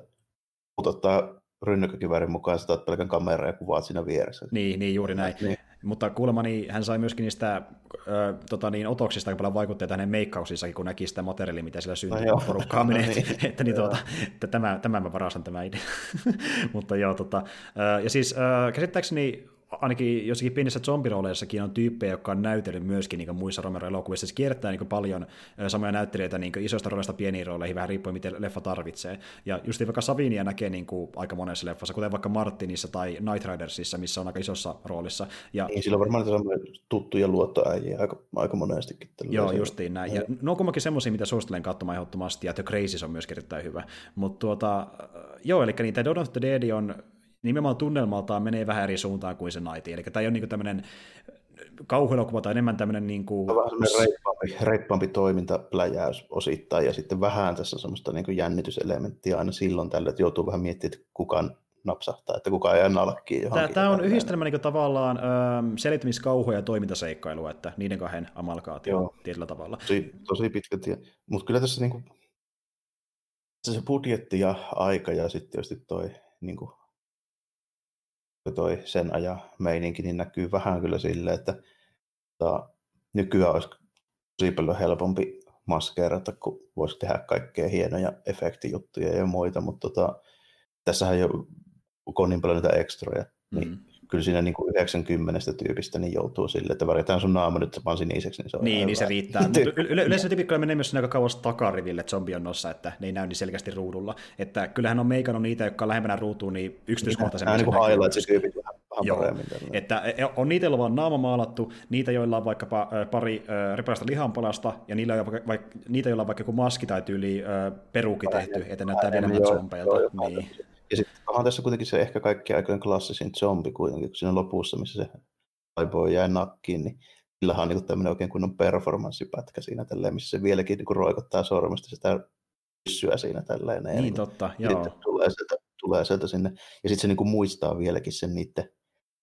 Speaker 2: ottaa rynnäkkökiväärin mukaan, sä pelkän kameran ja kuvaat siinä vieressä.
Speaker 1: Niin, niin juuri näin. Niin. Mutta kuulemma niin hän sai myöskin niistä ö, tota niin, otoksista aika paljon vaikutteita hänen meikkauksissakin, kun näki sitä materiaalia, mitä siellä syntyy, no, porukkaa menee. No, niin. että, niin, tuota, että tämä, tämä mä varastan tämä idea. Mutta joo, tota, ja siis käsittääkseni ainakin jossakin pienissä zombirooleissakin on tyyppejä, jotka on näytellyt myöskin niin muissa Romero-elokuvissa. Se kiertää niin paljon samoja näyttelijöitä niin isoista rooleista pieniin rooleihin, vähän riippuen miten leffa tarvitsee. Ja just vaikka Savinia näkee niin kuin aika monessa leffassa, kuten vaikka Martinissa tai Night Ridersissa, missä on aika isossa roolissa. Ja,
Speaker 2: niin, sillä on varmaan tuttuja luottoäjiä aika, aika monestikin.
Speaker 1: Joo, justiin näin. Ja ne on kummankin semmoisia, mitä suosittelen katsomaan ehdottomasti, ja The Crazy on myös erittäin hyvä. Mutta tuota, joo, eli niin, tämä Dawn of the Dead on nimenomaan tunnelmaltaan menee vähän eri suuntaan kuin se Night. Eli tämä ei ole niin tämmöinen kauhuelokuva tai enemmän tämmöinen... Niin kuin...
Speaker 2: Vähän reippaampi, reippaampi toimintapläjäys osittain, ja sitten vähän tässä semmoista niin kuin jännityselementtiä aina silloin tällä, että joutuu vähän miettimään, että kukaan napsahtaa, että kukaan ei nalkkii
Speaker 1: johonkin. Tämä, on yhdistelmä niin tavallaan ähm, selittämiskauhua ja toimintaseikkailua, että niiden kahden amalkaatio Joo. tietyllä tavalla.
Speaker 2: Tosi, tosi pitkä tie. Mutta kyllä tässä niin kuin, se budjetti ja aika ja sitten tietysti toi niin kuin toi sen ajan meininki, niin näkyy vähän kyllä silleen, että ta, nykyään olisi tosi paljon helpompi maskeerata, kun voisi tehdä kaikkea hienoja efektijuttuja ja muita, mutta tota, tässähän jo on niin paljon niitä ekstroja, niin mm kyllä siinä niin kuin 90 tyypistä niin joutuu sille, että väritään sun naama nyt vaan siniseksi.
Speaker 1: Niin se, on niin, niin se riittää. yle- yleensä typikkoja menee myös aika kauas takariville zombionnossa, että ne ei näy niin selkeästi ruudulla. Että kyllähän on meikannut niitä, jotka on lähempänä ruutuun, niin yksityiskohtaisemmin.
Speaker 2: Nämä niin kuin highlights-tyypit vähän, vähän Joo. paremmin.
Speaker 1: Että e, on niitä, joilla on naama maalattu, niitä, joilla on vaikkapa pari ripäistä lihanpalasta, ja niillä on vaikka, vaikka, niitä, joilla on vaikka joku maski tai tyyli peruki tehty, että näyttää vielä enemmän zombeilta. Niin.
Speaker 2: Ja sitten onhan tässä kuitenkin se ehkä kaikki aikojen klassisin zombi kuitenkin, kun siinä lopussa, missä se taipoi jää nakkiin, niin sillä on niin tämmöinen oikein kunnon performanssipätkä siinä tälleen, missä se vieläkin niin roikottaa sormesta sitä pyssyä siinä tälleen.
Speaker 1: Niin, niin totta, joo.
Speaker 2: Tulee sieltä, tulee sieltä sinne. Ja sitten se niin kuin muistaa vieläkin sen niiden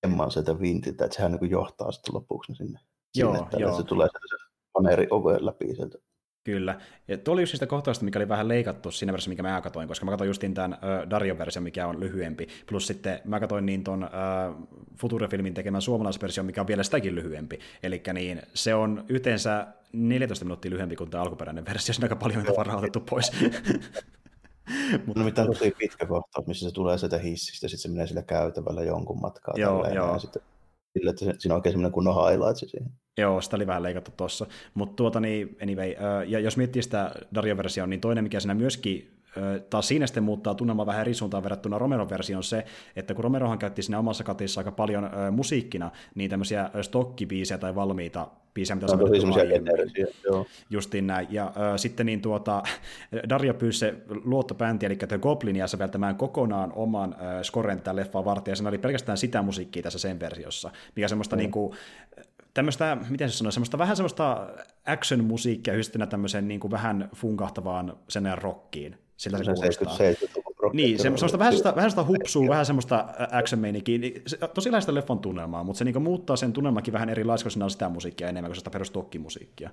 Speaker 2: emman sieltä vintiltä, että sehän niin johtaa sitten lopuksi sinne. Joo, sinne, joo. Se tulee se paneeri oven läpi sieltä
Speaker 1: Kyllä. Ja tuo oli just sitä kohtausta, mikä oli vähän leikattu siinä versiossa, mikä mä katsoin, koska mä katsoin just tämän uh, Dario-version, mikä on lyhyempi, plus sitten mä katsoin niin ton uh, Future-filmin tekemän suomalaisversion, mikä on vielä sitäkin lyhyempi. Eli niin, se on yhteensä 14 minuuttia lyhyempi kuin tämä alkuperäinen versio, siinä aika paljon mitä varaa otettu pois.
Speaker 2: Mutta no mitään tosi pitkä kohtaus, missä se tulee sieltä hissistä, sitten se menee sillä käytävällä jonkun matkaa.
Speaker 1: Joo, joo.
Speaker 2: Ja sitten sille, että siinä on oikein semmoinen kunnon highlights siihen.
Speaker 1: Joo, sitä oli vähän leikattu tuossa. Mutta tuota niin, anyway, ja jos miettii sitä Dario-versioa, niin toinen, mikä siinä myöskin taas siinä sitten muuttaa tunnelma vähän eri suuntaan verrattuna Romero-versioon se, että kun Romerohan käytti siinä omassa katissa aika paljon ö, musiikkina, niin tämmöisiä stokkibiisejä tai valmiita biisejä, mitä on
Speaker 2: joo.
Speaker 1: Justiin näin. Ja ö, sitten niin tuota, Dario pyysi se luottobändi, eli The Goblinia säveltämään kokonaan oman ö, scoren tätä leffaa varten, ja siinä oli pelkästään sitä musiikkia tässä sen versiossa, mikä semmoista mm. niin kuin, tämmöistä, miten se sanoo, semmoista vähän semmoista action-musiikkia yhdistynä tämmöiseen niin kuin vähän funkahtavaan sen rockiin. Sillä se, kuulostaa. Niin, se, semmoista, vähän, semmoista, vähän semmoista hupsua, vähän semmoista action-meininkiä. Niin, se, tosi läheistä leffon tunnelmaa, mutta se niin muuttaa sen tunnelmakin vähän erilaiseksi, kun siinä on sitä musiikkia enemmän kuin sitä perustokkimusiikkia.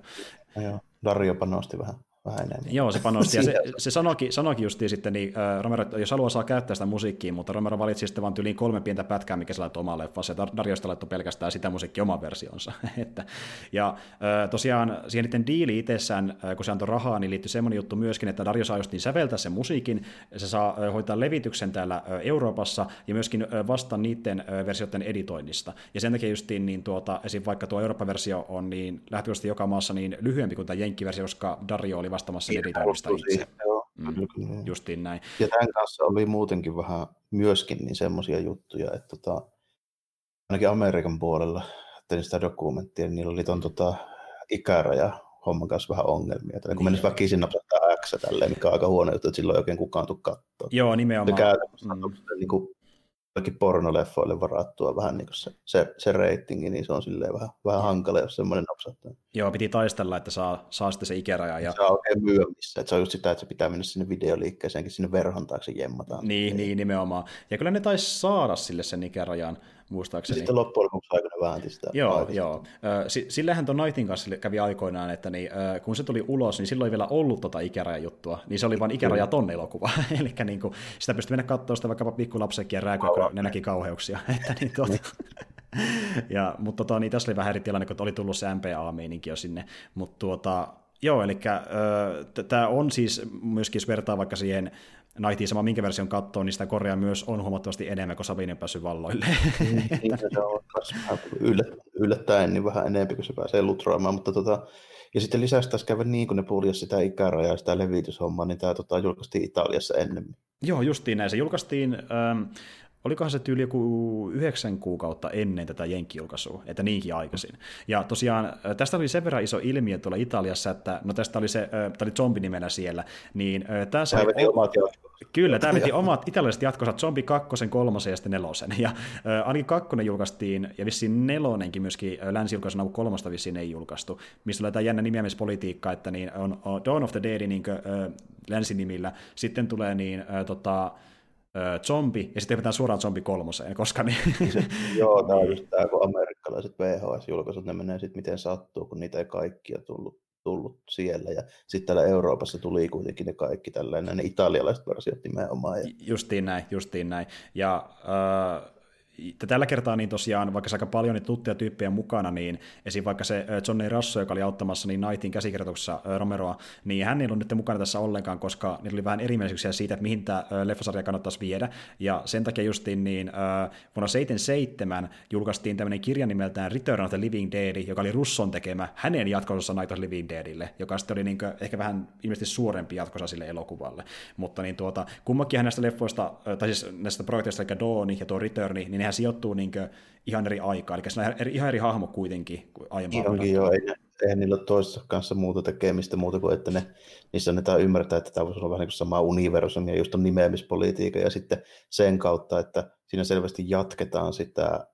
Speaker 2: Joo, Dario panosti vähän vähän enemmän.
Speaker 1: Joo, se panosti. Ja se, se sanoikin, sanoikin justiin sitten, niin Romero, jos haluaa saa käyttää sitä musiikkia, mutta Romero valitsi sitten vain yli kolme pientä pätkää, mikä se laittoi omaan leffaan. Se Dariosta laittoi pelkästään sitä musiikkia oman versionsa. että, ja tosiaan siihen niiden diili itsessään, kun se antoi rahaa, niin liittyy semmoinen juttu myöskin, että Dario saa justiin säveltää sen musiikin, se saa hoitaa levityksen täällä Euroopassa ja myöskin vasta niiden versioiden editoinnista. Ja sen takia justiin, niin tuota, esim. vaikka tuo Eurooppa-versio on niin lähtökohtaisesti joka maassa niin lyhyempi kuin tämä Jenkki-versio, koska Dario oli vastaamassa editoinnista itse. Mm. Justiin näin.
Speaker 2: Ja tämän kanssa oli muutenkin vähän myöskin niin semmoisia juttuja, että tota, ainakin Amerikan puolella tein sitä dokumenttia, niin niillä oli ton tota, ikäraja homman kanssa vähän ongelmia. Että kun mennessä väkisin napsattaa X tälleen, mikä on aika huono juttu, että silloin ei oikein kukaan tule katsoa.
Speaker 1: Joo, nimenomaan.
Speaker 2: Se käytännössä mm. niin kuin, pornoleffoille varattua vähän niin kuin se, se, se reitingi, niin se on silleen vähän, vähän hankala, jos semmoinen napsattaa.
Speaker 1: Joo, piti taistella, että saa, saa sitten se ikäraja. Ja...
Speaker 2: Se on oikein myömissä, että se on just sitä, että se pitää mennä sinne videoliikkeeseenkin sinne verhon taakse jemmataan.
Speaker 1: Niin, niin, nimenomaan. Ja kyllä ne taisi saada sille sen ikärajan, muistaakseni.
Speaker 2: Sitten loppujen lopuksi aikana väänti sitä.
Speaker 1: Joo, joo. Sillähän tuon Nightin kanssa kävi aikoinaan, että niin, kun se tuli ulos, niin silloin ei vielä ollut tota ikärajajuttua, niin se oli vain ikäraja ton elokuva. Eli niin kuin, sitä pystyi mennä katsoa sitä vaikkapa pikkulapsekin ja rääkyä, kun ne näki kauheuksia. että niin, tuota, ja, mutta tota, niin tässä oli vähän eri tilanne, kun oli tullut se MPA-meininki jo sinne, mutta tuota, Joo, eli tämä on siis myöskin, jos vertaa vaikka siihen Nightiin sama minkä version katsoo, niin sitä Korea myös on huomattavasti enemmän, kun Sabine päässyt valloille.
Speaker 2: niin, se on yllättäen niin vähän enemmän, kun se pääsee lutroamaan, mutta tota, ja sitten lisäksi tässä kävi niin, kun ne puljasi sitä ikärajaa ja sitä levityshommaa, niin tämä tota, julkaistiin Italiassa ennemmin.
Speaker 1: Joo, justiin näin. Se julkaistiin, ähm, olikohan se tyyli joku yhdeksän kuukautta ennen tätä jenkkijulkaisua, että niinkin aikaisin. Ja tosiaan tästä oli sen verran iso ilmiö tuolla Italiassa, että no tästä oli se, tämä oli zombi-nimenä siellä, niin tässä
Speaker 2: oli... omat
Speaker 1: Kyllä, tämä veti omat italialaiset jatkonsa, Zombie 2, 3 ja sitten 4. Ja äh, ainakin kakkonen julkaistiin, ja vissiin nelonenkin myöskin äh, länsi-julkaisuna, kun kolmasta vissiin ei julkaistu, missä oli tämä jännä nimeämispolitiikka, että niin on, on Dawn of the Dead niin kuin, äh, länsinimillä, sitten tulee niin, äh, tota, zombi, ja sitten hypätään suoraan zombi kolmoseen, koska niin...
Speaker 2: Se, joo, tämä on just tämä, kun amerikkalaiset VHS-julkaisut, ne menee sitten miten sattuu, kun niitä ei kaikkia tullut tullut siellä. Ja sitten täällä Euroopassa tuli kuitenkin ne kaikki tällainen, ne italialaiset versiot nimenomaan. Ja...
Speaker 1: Justiin näin, justiin näin. Ja äh, tällä kertaa niin tosiaan, vaikka aika paljon niitä tuttuja tyyppejä mukana, niin esim. vaikka se Johnny Rasso, joka oli auttamassa niin Knightin käsikirjoituksessa Romeroa, niin hän ei ollut nyt mukana tässä ollenkaan, koska niillä oli vähän erimielisyyksiä siitä, että mihin tämä leffasarja kannattaisi viedä, ja sen takia justiin niin vuonna 77 julkaistiin tämmöinen kirja nimeltään Return of the Living Dead, joka oli Russon tekemä hänen jatkossa Night of Living Deadille, joka sitten oli niin ehkä vähän ilmeisesti suurempi jatkossa sille elokuvalle, mutta niin tuota, kummakin näistä leffoista, tai siis näistä projekteista, eli Dawn ja tuo Return, niin nehän sijoittuu niin ihan eri aikaan, eli se on eri, ihan eri hahmo kuitenkin kuin aiemmin.
Speaker 2: Onkin joo, ei, eihän niillä ole toisessa kanssa muuta tekemistä muuta kuin, että ne, niissä annetaan ymmärtää, että tämä voisi olla vähän niin kuin sama universumi, ja just on nimeämispolitiikka, ja sitten sen kautta, että siinä selvästi jatketaan sitä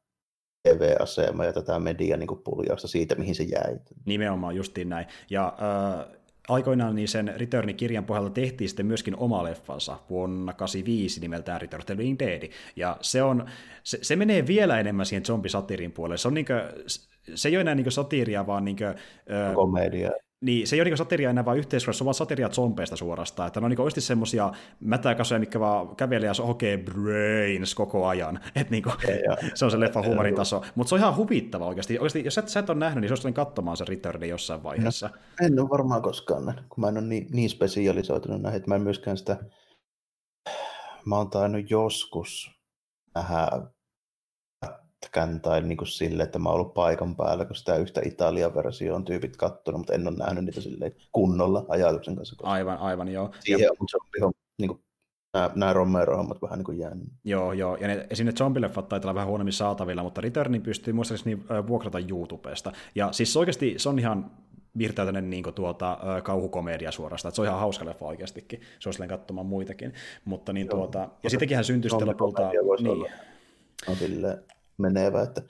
Speaker 2: TV-asemaa ja tätä median niin puljausta siitä, mihin se jäi.
Speaker 1: Nimenomaan justiin näin. Ja äh, aikoinaan niin sen Return-kirjan pohjalta tehtiin sitten myöskin oma leffansa vuonna 85 nimeltään Return of the Living Dead. Ja se, on, se, se menee vielä enemmän siihen zombisatiirin puolelle. Se, on niin kuin, se ei ole enää niin satiiria, vaan niin kuin,
Speaker 2: komedia
Speaker 1: niin se ei ole niin satiria enää vaan yhteiskunnassa, se on vaan satiria zombeista suorastaan. Että ne on niin oikeasti semmoisia mätäkasoja, mitkä vaan kävelee ja hokee brains koko ajan. Et niin kuin, se on se leffa huumorin taso. Mutta se on ihan huvittava oikeasti. oikeasti jos et, sä et ole nähnyt, niin suosittelen katsomaan se Returnin jossain vaiheessa.
Speaker 2: No, en ole varmaan koskaan nähnyt, kun mä en ole niin, niin spesialisoitunut näihin, että mä en myöskään sitä... Mä oon tainnut joskus nähdä pätkän tai niin kuin sille, että mä oon ollut paikan päällä, kun sitä yhtä Italian versiota on tyypit kattonut, mutta en ole nähnyt niitä silleen kunnolla ajatuksen kanssa.
Speaker 1: Koska aivan, aivan, joo.
Speaker 2: Siihen on zombi niin kuin nämä, nämä Romero-hommat vähän niin kuin jäänyt.
Speaker 1: Joo, joo, ja ne, esim. ne zombileffat taitaa olla vähän huonommin saatavilla, mutta Returnin pystyy muistaakseni vuokrata YouTubesta. Ja siis oikeasti se on ihan virtäytynyt niin tuota, kauhukomedia suorastaan, että se on ihan hauska leffa oikeastikin, suosittelen katsomaan muitakin, mutta niin tuota, ja sittenkin hän syntyi sitten lopulta, niin.
Speaker 2: On sille menevä, että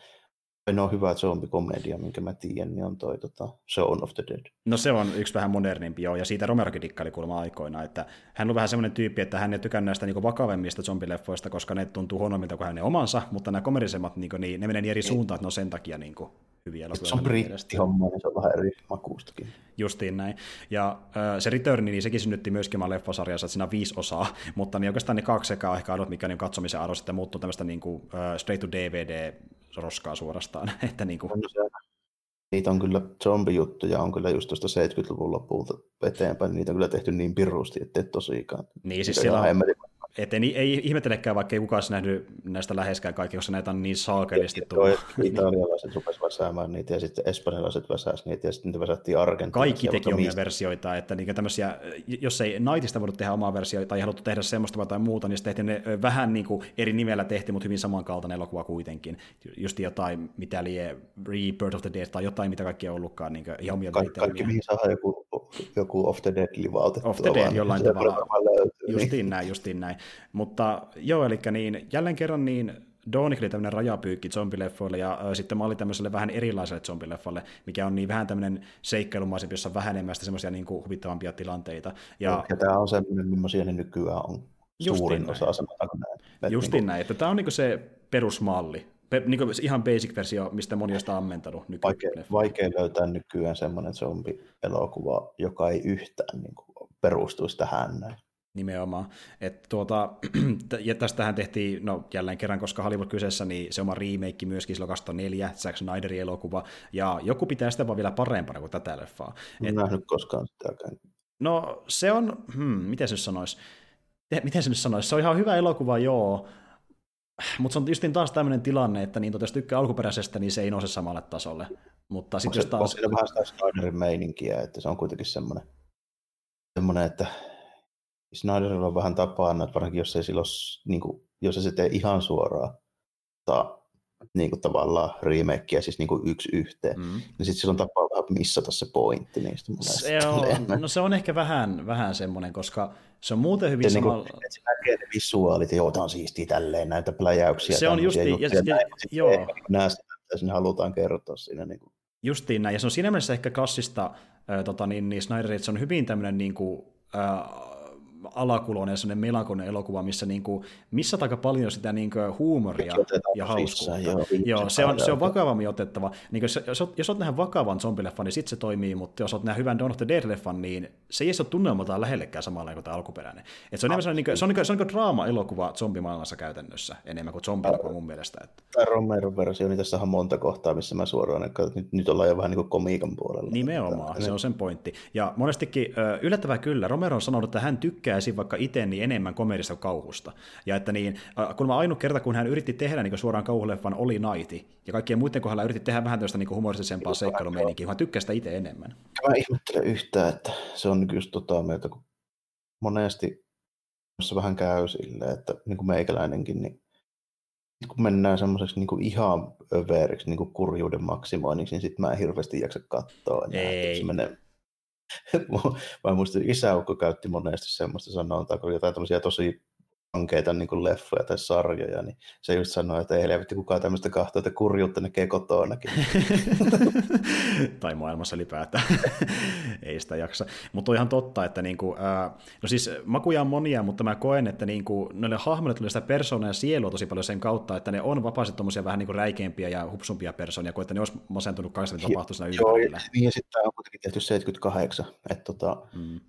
Speaker 2: ainoa hyvä zombikomedia, minkä mä tiedän, niin on toi tota, Shaun of the Dead.
Speaker 1: No se on yksi vähän modernimpi joo, ja siitä Romerokin dikkaili kuulemma aikoina, että hän on vähän semmoinen tyyppi, että hän ei tykännyt näistä niin vakavemmista zombileffoista, koska ne tuntuu huonommilta kuin hänen omansa, mutta nämä komedisemmat, niin, niin, ne menee niin eri suuntaan, että ne on sen takia niin kuin, hyviä
Speaker 2: elokuvia. Se on brittihomma, niin se on vähän eri makuustakin.
Speaker 1: Justiin näin. Ja äh, se Return, niin sekin synnytti myöskin mä leffasarjassa, että siinä on viisi osaa, mutta niin oikeastaan ne kaksi sekä on ehkä ainut, mikä niin katsomisen arvo sitten muuttuu tämmöistä niin kuin, uh, straight to DVD roskaa suorastaan. että niin kuin...
Speaker 2: Niitä on kyllä zombijuttuja, on kyllä just tuosta 70-luvun lopulta eteenpäin, niitä on kyllä tehty niin pirusti, että et tosikaan.
Speaker 1: Niin, siis siellä on, et ei, ei ihmetellekään, vaikka ei kukaan nähnyt näistä läheskään kaikki, koska näitä on niin saakelisti
Speaker 2: tullut. Italialaiset rupesivat väsäämään niitä ja sitten espanjalaiset väsäsivät niitä ja sitten niitä väsättiin Argentiinassa.
Speaker 1: Kaikki teki omia mistä. versioita, että niin tämmöisiä, jos ei Nightista voinut tehdä omaa versioita tai ei haluttu tehdä semmoista tai muuta, niin sitten tehtiin ne vähän niin kuin eri nimellä tehtiin, mutta hyvin samankaltainen elokuva kuitenkin. Just jotain, mitä lie Rebirth of the Dead tai jotain, mitä kaikki on ollutkaan niin ihan omia
Speaker 2: Ka- Kaikki, mihin saadaan joku, joku Off the Dead livautettua.
Speaker 1: Off the Dead jollain tavalla. Justiin näin, justiin näin. Mutta joo, eli niin, jälleen kerran niin Dawnik oli tämmöinen rajapyykki zombileffoille, ja äh, sitten mä olin tämmöiselle vähän erilaiselle zombileffalle, mikä on niin vähän tämmöinen seikkailumaisempi, jossa on vähän enemmän semmoisia niin kuin huvittavampia tilanteita.
Speaker 2: Ja, ja tämä on semmoinen, millaisia ne nykyään on. Suurin näin. osa, sanotaanko
Speaker 1: näin. Justin niin kuin... näin, että tämä on niin se perusmalli, Pe, niin kuin ihan basic-versio, mistä moni on ammentanut.
Speaker 2: Vaikea, vaikea löytää nykyään semmoinen zombi-elokuva, joka ei yhtään niin kuin, perustuisi tähän näin.
Speaker 1: Nimenomaan. Et tuota, ja tästähän tehtiin, no jälleen kerran, koska Hollywood kyseessä, niin se oma remake myöskin silloin 2004, Zack Snyderin elokuva, ja joku pitää sitä vaan vielä parempana kuin tätä leffaa.
Speaker 2: En Et, nähnyt koskaan sitäkään.
Speaker 1: No se on, hmm, miten se sanoisi, miten se nyt sanoisi, se on ihan hyvä elokuva, joo, mutta se on just taas tämmöinen tilanne, että niin, jos tykkää alkuperäisestä, niin se ei nouse samalle tasolle. Mutta sitten jos taas...
Speaker 2: On vähän sitä Snyderin meininkiä, että se on kuitenkin semmoinen, semmoinen että Snyderilla on vähän tapana, että varsinkin jos ei silloin, niin kuin, jos ei se tee ihan suoraan ta, niin kuin tavallaan remakea, siis niin kuin yksi yhteen, mm. niin sitten silloin tapaa vähän missata se pointti niistä
Speaker 1: se on, No se on ehkä vähän, vähän semmoinen, koska se on muuten hyvin
Speaker 2: se, samalla... Niin kuin, se näkee ne visuaalit, ja joo, tämä on siistiä tälleen, näitä pläjäyksiä.
Speaker 1: Se on justi, ja, ja, ja, joo.
Speaker 2: Näe sitä, mitä halutaan kertoa siinä. Niin kuin.
Speaker 1: Justiin näin, ja se on siinä mielessä ehkä klassista, äh, tota, niin, niin Snyder, että se on hyvin tämmöinen niin kuin, äh, alakuloinen sellainen melankolinen elokuva, missä niin kuin, missä aika paljon sitä niin kuin, huumoria ja hauskuutta. Joo, joo se, on, se on vakavammin otettava. Niin kuin, jos, olet, jos olet nähdä vakavan zombileffan, niin sitten se toimii, mutta jos olet nähdä hyvän Dawn of the Dead-leffan, niin se ei ole tunnelmaltaan lähellekään samalla kuin tämä alkuperäinen. Et se on, on, niin kuin, se on, niin kuin, se on niin draama-elokuva zombimaailmassa käytännössä, enemmän kuin zombielokuva mun mielestä. Että...
Speaker 2: Tämä Romeron versio, niin tässä on monta kohtaa, missä mä suoraan, että nyt, nyt ollaan jo vähän niin kuin komiikan puolella.
Speaker 1: Nimenomaan, se on sen pointti. Ja monestikin yllättävää kyllä, Romero on sanonut, että hän tykkää esim. vaikka itse niin enemmän komedista kuin kauhusta. Ja että niin, kun mä ainut kerta, kun hän yritti tehdä niin suoraan kauhuleffan, oli Naiti. Ja kaikkien muiden kohdalla yritti tehdä vähän tällaista niin humoristisempaa seikkailumeininkiä, kun hän tykkää sitä itse enemmän.
Speaker 2: Mä ihmettelen yhtään, että se on just tota mieltä, kun monesti se vähän käy silleen, että niin kuin meikäläinenkin, niin kun mennään semmoiseksi niin ihan överiksi niin kurjuuden maksimoinniksi, niin sitten mä en hirveästi jaksa katsoa enää. Ei. Se menee, Mä muistin, isäukko käytti monesti semmoista sanontaa, kun jotain tosi ankeita niin kuin leffoja tai sarjoja, niin se just sanoi, että ei helvetti kukaan tämmöistä kahtoa, että kurjuutta näkee kotonakin.
Speaker 1: tai maailmassa ylipäätään. ei sitä jaksa. Mutta on ihan totta, että niinku, ää, no siis makuja on monia, mutta mä koen, että niinku, noille hahmoille tulee sitä persoonaa ja sielua tosi paljon sen kautta, että ne on vapaasti tommosia vähän niinku räikeämpiä ja hupsumpia persoonia, kuin että ne olisi masentunut kanssa, mitä tapahtuu siinä ympärillä.
Speaker 2: Joo, niin ja sitten on kuitenkin tehty 78, että tota, mm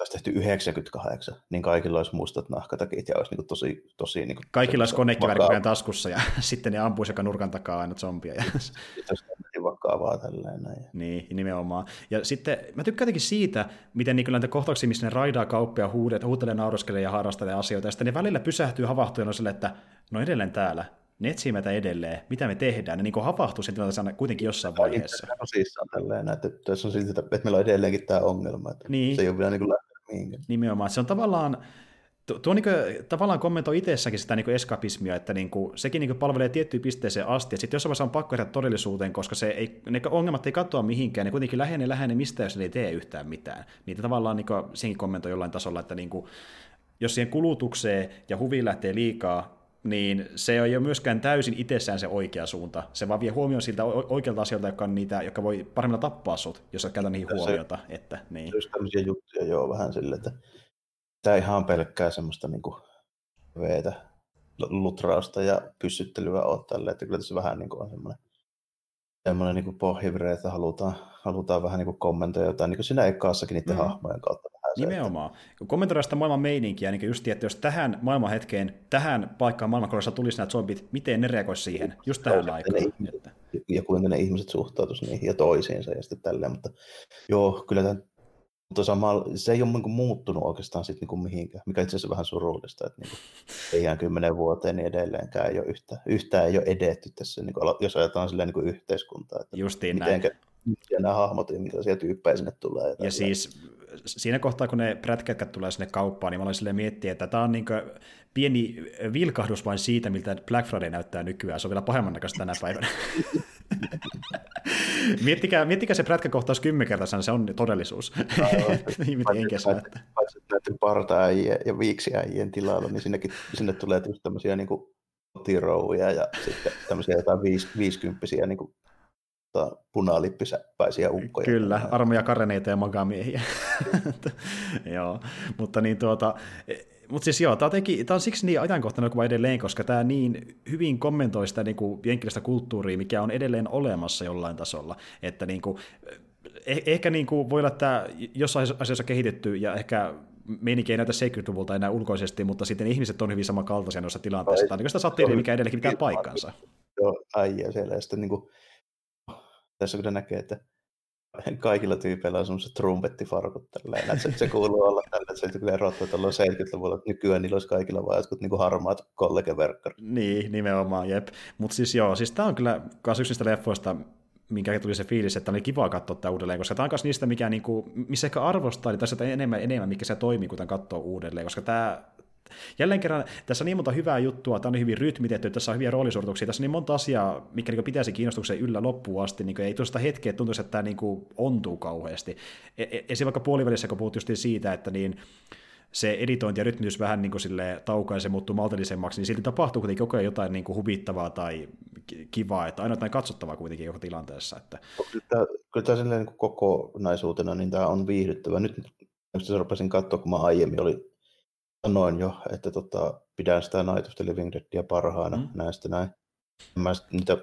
Speaker 2: olisi tehty 98, niin kaikilla olisi mustat nahkatakit ja olisi niin tosi, tosi niin
Speaker 1: Kaikilla olisi konekiväri taskussa ja sitten ne ampuisi joka nurkan takaa aina zombia. Ja...
Speaker 2: Sitten olisi vakavaa tälleen näin.
Speaker 1: Niin, nimenomaan. Ja sitten mä tykkään jotenkin siitä, miten niin näitä kohtauksia, missä ne raidaa kauppia, huudet, huutelee, nauruskelee ja harrastelee asioita, ja sitten ne välillä pysähtyy on sille, että no edelleen täällä, ne etsii meitä edelleen, mitä me tehdään, ne niin havahtuu sen tilanteeseen kuitenkin jossain vaiheessa.
Speaker 2: Tosissaan tälleen, että tässä on silti, että meillä on edelleenkin tämä ongelma, että niin. se ei ole vielä niin kuin
Speaker 1: niin. Nimenomaan. Se on tavallaan, tuo, tuo niin kuin, tavallaan kommentoi itsessäkin sitä niin kuin eskapismia, että niin kuin, sekin niin kuin palvelee tiettyyn pisteeseen asti, että sitten jossain vaiheessa on pakko tehdä todellisuuteen, koska se ei, ne ongelmat ei katoa mihinkään, ne kuitenkin lähenee lähenee mistä, jos ne ei tee yhtään mitään. Niitä tavallaan niin kuin, senkin kommentoi jollain tasolla, että niin kuin, jos siihen kulutukseen ja huviin lähtee liikaa, niin se ei ole myöskään täysin itsessään se oikea suunta. Se vaan vie huomioon siltä oikealta asioilta, jotka, on niitä, jotka voi paremmilla tappaa sut, jos sä käytät niihin huomiota. Että, niin.
Speaker 2: Just tämmöisiä juttuja joo vähän sille, että tämä ihan pelkkää semmoista niin kuin veetä, lutrausta ja pyssyttelyä ole tälle, että kyllä tässä vähän niin kuin on semmoinen semmoinen niin pohjavire, että halutaan, halutaan vähän niin kuin kommentoida jotain, niin kuin siinä ekaassakin niiden mm. hahmojen kautta
Speaker 1: Nimenomaan. Kun kommentoidaan sitä maailman meininkiä, niin just että jos tähän maailman hetkeen, tähän paikkaan maailmankolassa tulisi nämä zombit, miten ne reagoisivat siihen, just tähän no, aikaan. Ne, että...
Speaker 2: Ja kuinka ne ihmiset suhtautuisivat niihin ja toisiinsa ja sitten tälleen, mutta joo, kyllä tämän mutta samalla, se ei ole niin kuin, muuttunut oikeastaan sit, niin kuin, mihinkään, mikä itse asiassa vähän surullista, että niin kuin, ei ihan kymmenen vuoteen niin edelleenkään ei ole yhtä, yhtään ei ole edetty tässä, niin kuin, jos ajatellaan silleen, niin kuin yhteiskuntaa, että
Speaker 1: Justiin
Speaker 2: mitenkä, ja nämä hahmot ja millaisia tyyppejä sinne tulee.
Speaker 1: Ja, ja siis siinä kohtaa, kun ne prätkätkät tulee sinne kauppaan, niin mä aloin silleen miettiä, että tämä on niin pieni vilkahdus vain siitä, miltä Black Friday näyttää nykyään. Se on vielä pahemman näköistä tänä päivänä. miettikää, miettikää se prätkäkohtaus kymmenkertaisena, se on todellisuus.
Speaker 2: paitsi, näiden parta ja viiksiäijien tilalla, niin sinnekin, sinne tulee just tämmöisiä niin kotirouja ja sitten tämmöisiä jotain viis, viisikymppisiä niin kuin, tota, punalippisäppäisiä ukkoja.
Speaker 1: Kyllä, armoja kareneita ja magamiehiä. joo, mutta niin tuota, mutta siis joo, tämä on, tämä on siksi niin ajankohtainen kuva edelleen, koska tämä niin hyvin kommentoi sitä niin kuin jenkkilistä kulttuuria, mikä on edelleen olemassa jollain tasolla. Että niin kuin, eh, ehkä niin kuin voi olla, että jossain asiassa kehitetty ja ehkä meininki ei näytä 70-luvulta enää ulkoisesti, mutta sitten ihmiset on hyvin samankaltaisia noissa tilanteissa. Tämä on niin sitä satiiria, mikä edelleenkin pitää paikkansa.
Speaker 2: Joo, äijä siellä. Ja sitten niin kuin, tässä kun näkee, että kaikilla tyypeillä on semmoiset trumpettifarkut tälleen. Että se, kuuluu olla tällä, että se kyllä erottaa tuolla 70-luvulla, että nykyään niillä olisi kaikilla vaan jotkut niin harmaat kollegeverkkarit.
Speaker 1: Niin, nimenomaan, jep. Mutta siis joo, siis tämä on kyllä myös yksi niistä leffoista, minkä tuli se fiilis, että oli kiva katsoa tämä uudelleen, koska tämä on myös niistä, mikä, niinku, missä ehkä arvostaa, niin tässä enemmän, enemmän, mikä se toimii, kun tämän katsoo uudelleen, koska tämä Jälleen kerran, tässä on niin monta hyvää juttua, tämä on hyvin rytmitetty, tässä on hyviä roolisuorituksia, tässä on niin monta asiaa, mikä niin pitäisi kiinnostuksen yllä loppuun asti, niin ei tuosta hetkeä tuntuisi, että tämä niin ontuu kauheasti. E-, e- Esimerkiksi vaikka puolivälissä, kun puhut just siitä, että niin, se editointi ja rytmitys vähän niin kuin taukoa ja se muuttuu maltillisemmaksi, niin silti tapahtuu kuitenkin koko ajan jotain niin kuin huvittavaa tai kivaa, että aina jotain katsottavaa kuitenkin joka tilanteessa. Että...
Speaker 2: Kyllä tämä, kyllä tämä niin kokonaisuutena, niin tämä on viihdyttävä. Nyt kun rupesin katsoa, kun mä aiemmin oli sanoin jo, että tota, pidän sitä Night of the Living Deadia parhaana mm. näistä näin. En mä niitä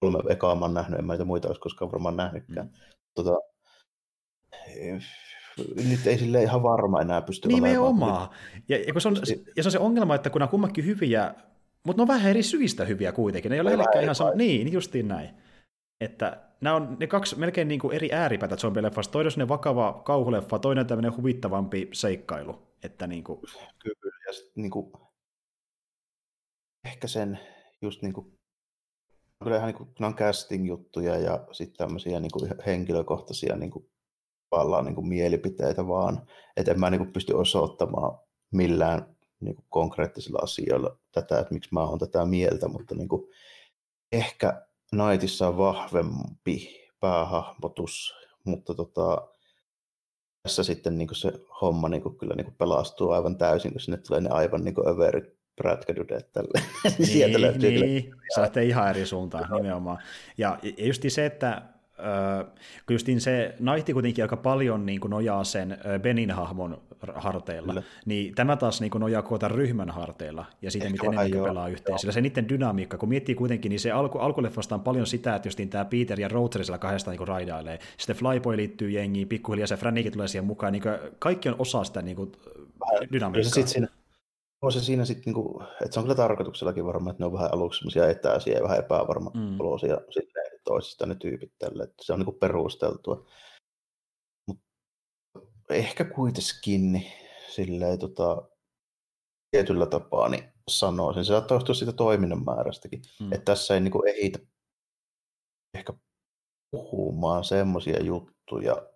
Speaker 2: kolme ekaa mä nähnyt, en mä niitä muita olisi koskaan varmaan nähnytkään. Mm. Tota, nyt ei sille ihan varma enää pysty
Speaker 1: Nimenomaan. Ja, ja, kun se on, ja se on se ongelma, että kun nämä kummakin hyviä, mutta ne on vähän eri syistä hyviä kuitenkin. Ne ei ole ihan sama. Niin, justiin näin. Että nämä on ne kaksi melkein niin kuin eri ääripäätä zombie-leffasta. Toinen on vakava kauhuleffa, toinen tämmöinen huvittavampi seikkailu. Että niin kuin...
Speaker 2: Kyllä, ja sitten niin kuin, ehkä sen just niin kuin, kyllä ihan niin kuin, on casting-juttuja ja sitten tämmöisiä niin kuin henkilökohtaisia niin kuin, niin kuin mielipiteitä vaan, että en mä niin kuin, pysty osoittamaan millään niin kuin, konkreettisilla asioilla tätä, että miksi mä oon tätä mieltä, mutta niin kuin, ehkä Naitissa on vahvempi päähahmotus, mutta tota, tässä sitten niin se homma niin kyllä niin pelastuu aivan täysin, kun sinne tulee ne aivan niin överit prätkädydet tälle.
Speaker 1: Niin, Sieltä löytyy niin. Kyllä. se lähtee ihan eri suuntaan nimenomaan. Ja, just se, että kun justiin se Nighti kuitenkin aika paljon niin kuin nojaa sen Benin hahmon harteilla, Kyllä. niin tämä taas niin kuin nojaa koko ryhmän harteilla ja siitä, Ehkä miten ne niin pelaa yhteen. Joo. Sillä se niiden dynamiikka, kun miettii kuitenkin, niin se alku, alkuleffasta on paljon sitä, että justiin tämä Peter ja Roger siellä kahdestaan niin raidailee. Sitten Flyboy liittyy jengiin, pikkuhiljaa se Frannikin tulee siihen mukaan, niin kaikki on osa sitä niin kuin, dynamiikkaa. Sitten siinä,
Speaker 2: on se siinä sitten, niinku, että se on kyllä tarkoituksellakin varmaan, että ne on vähän aluksi semmoisia etäisiä ja vähän epävarma mm. sitten toisista ne tyypit tälle, että se on niinku perusteltua. Ehkä kuitenkin niin silleen, tota, tietyllä tapaa niin sanoisin. Se saattaa johtua siitä toiminnan määrästäkin, mm. että tässä ei niinku ehitä ehkä puhumaan semmoisia juttuja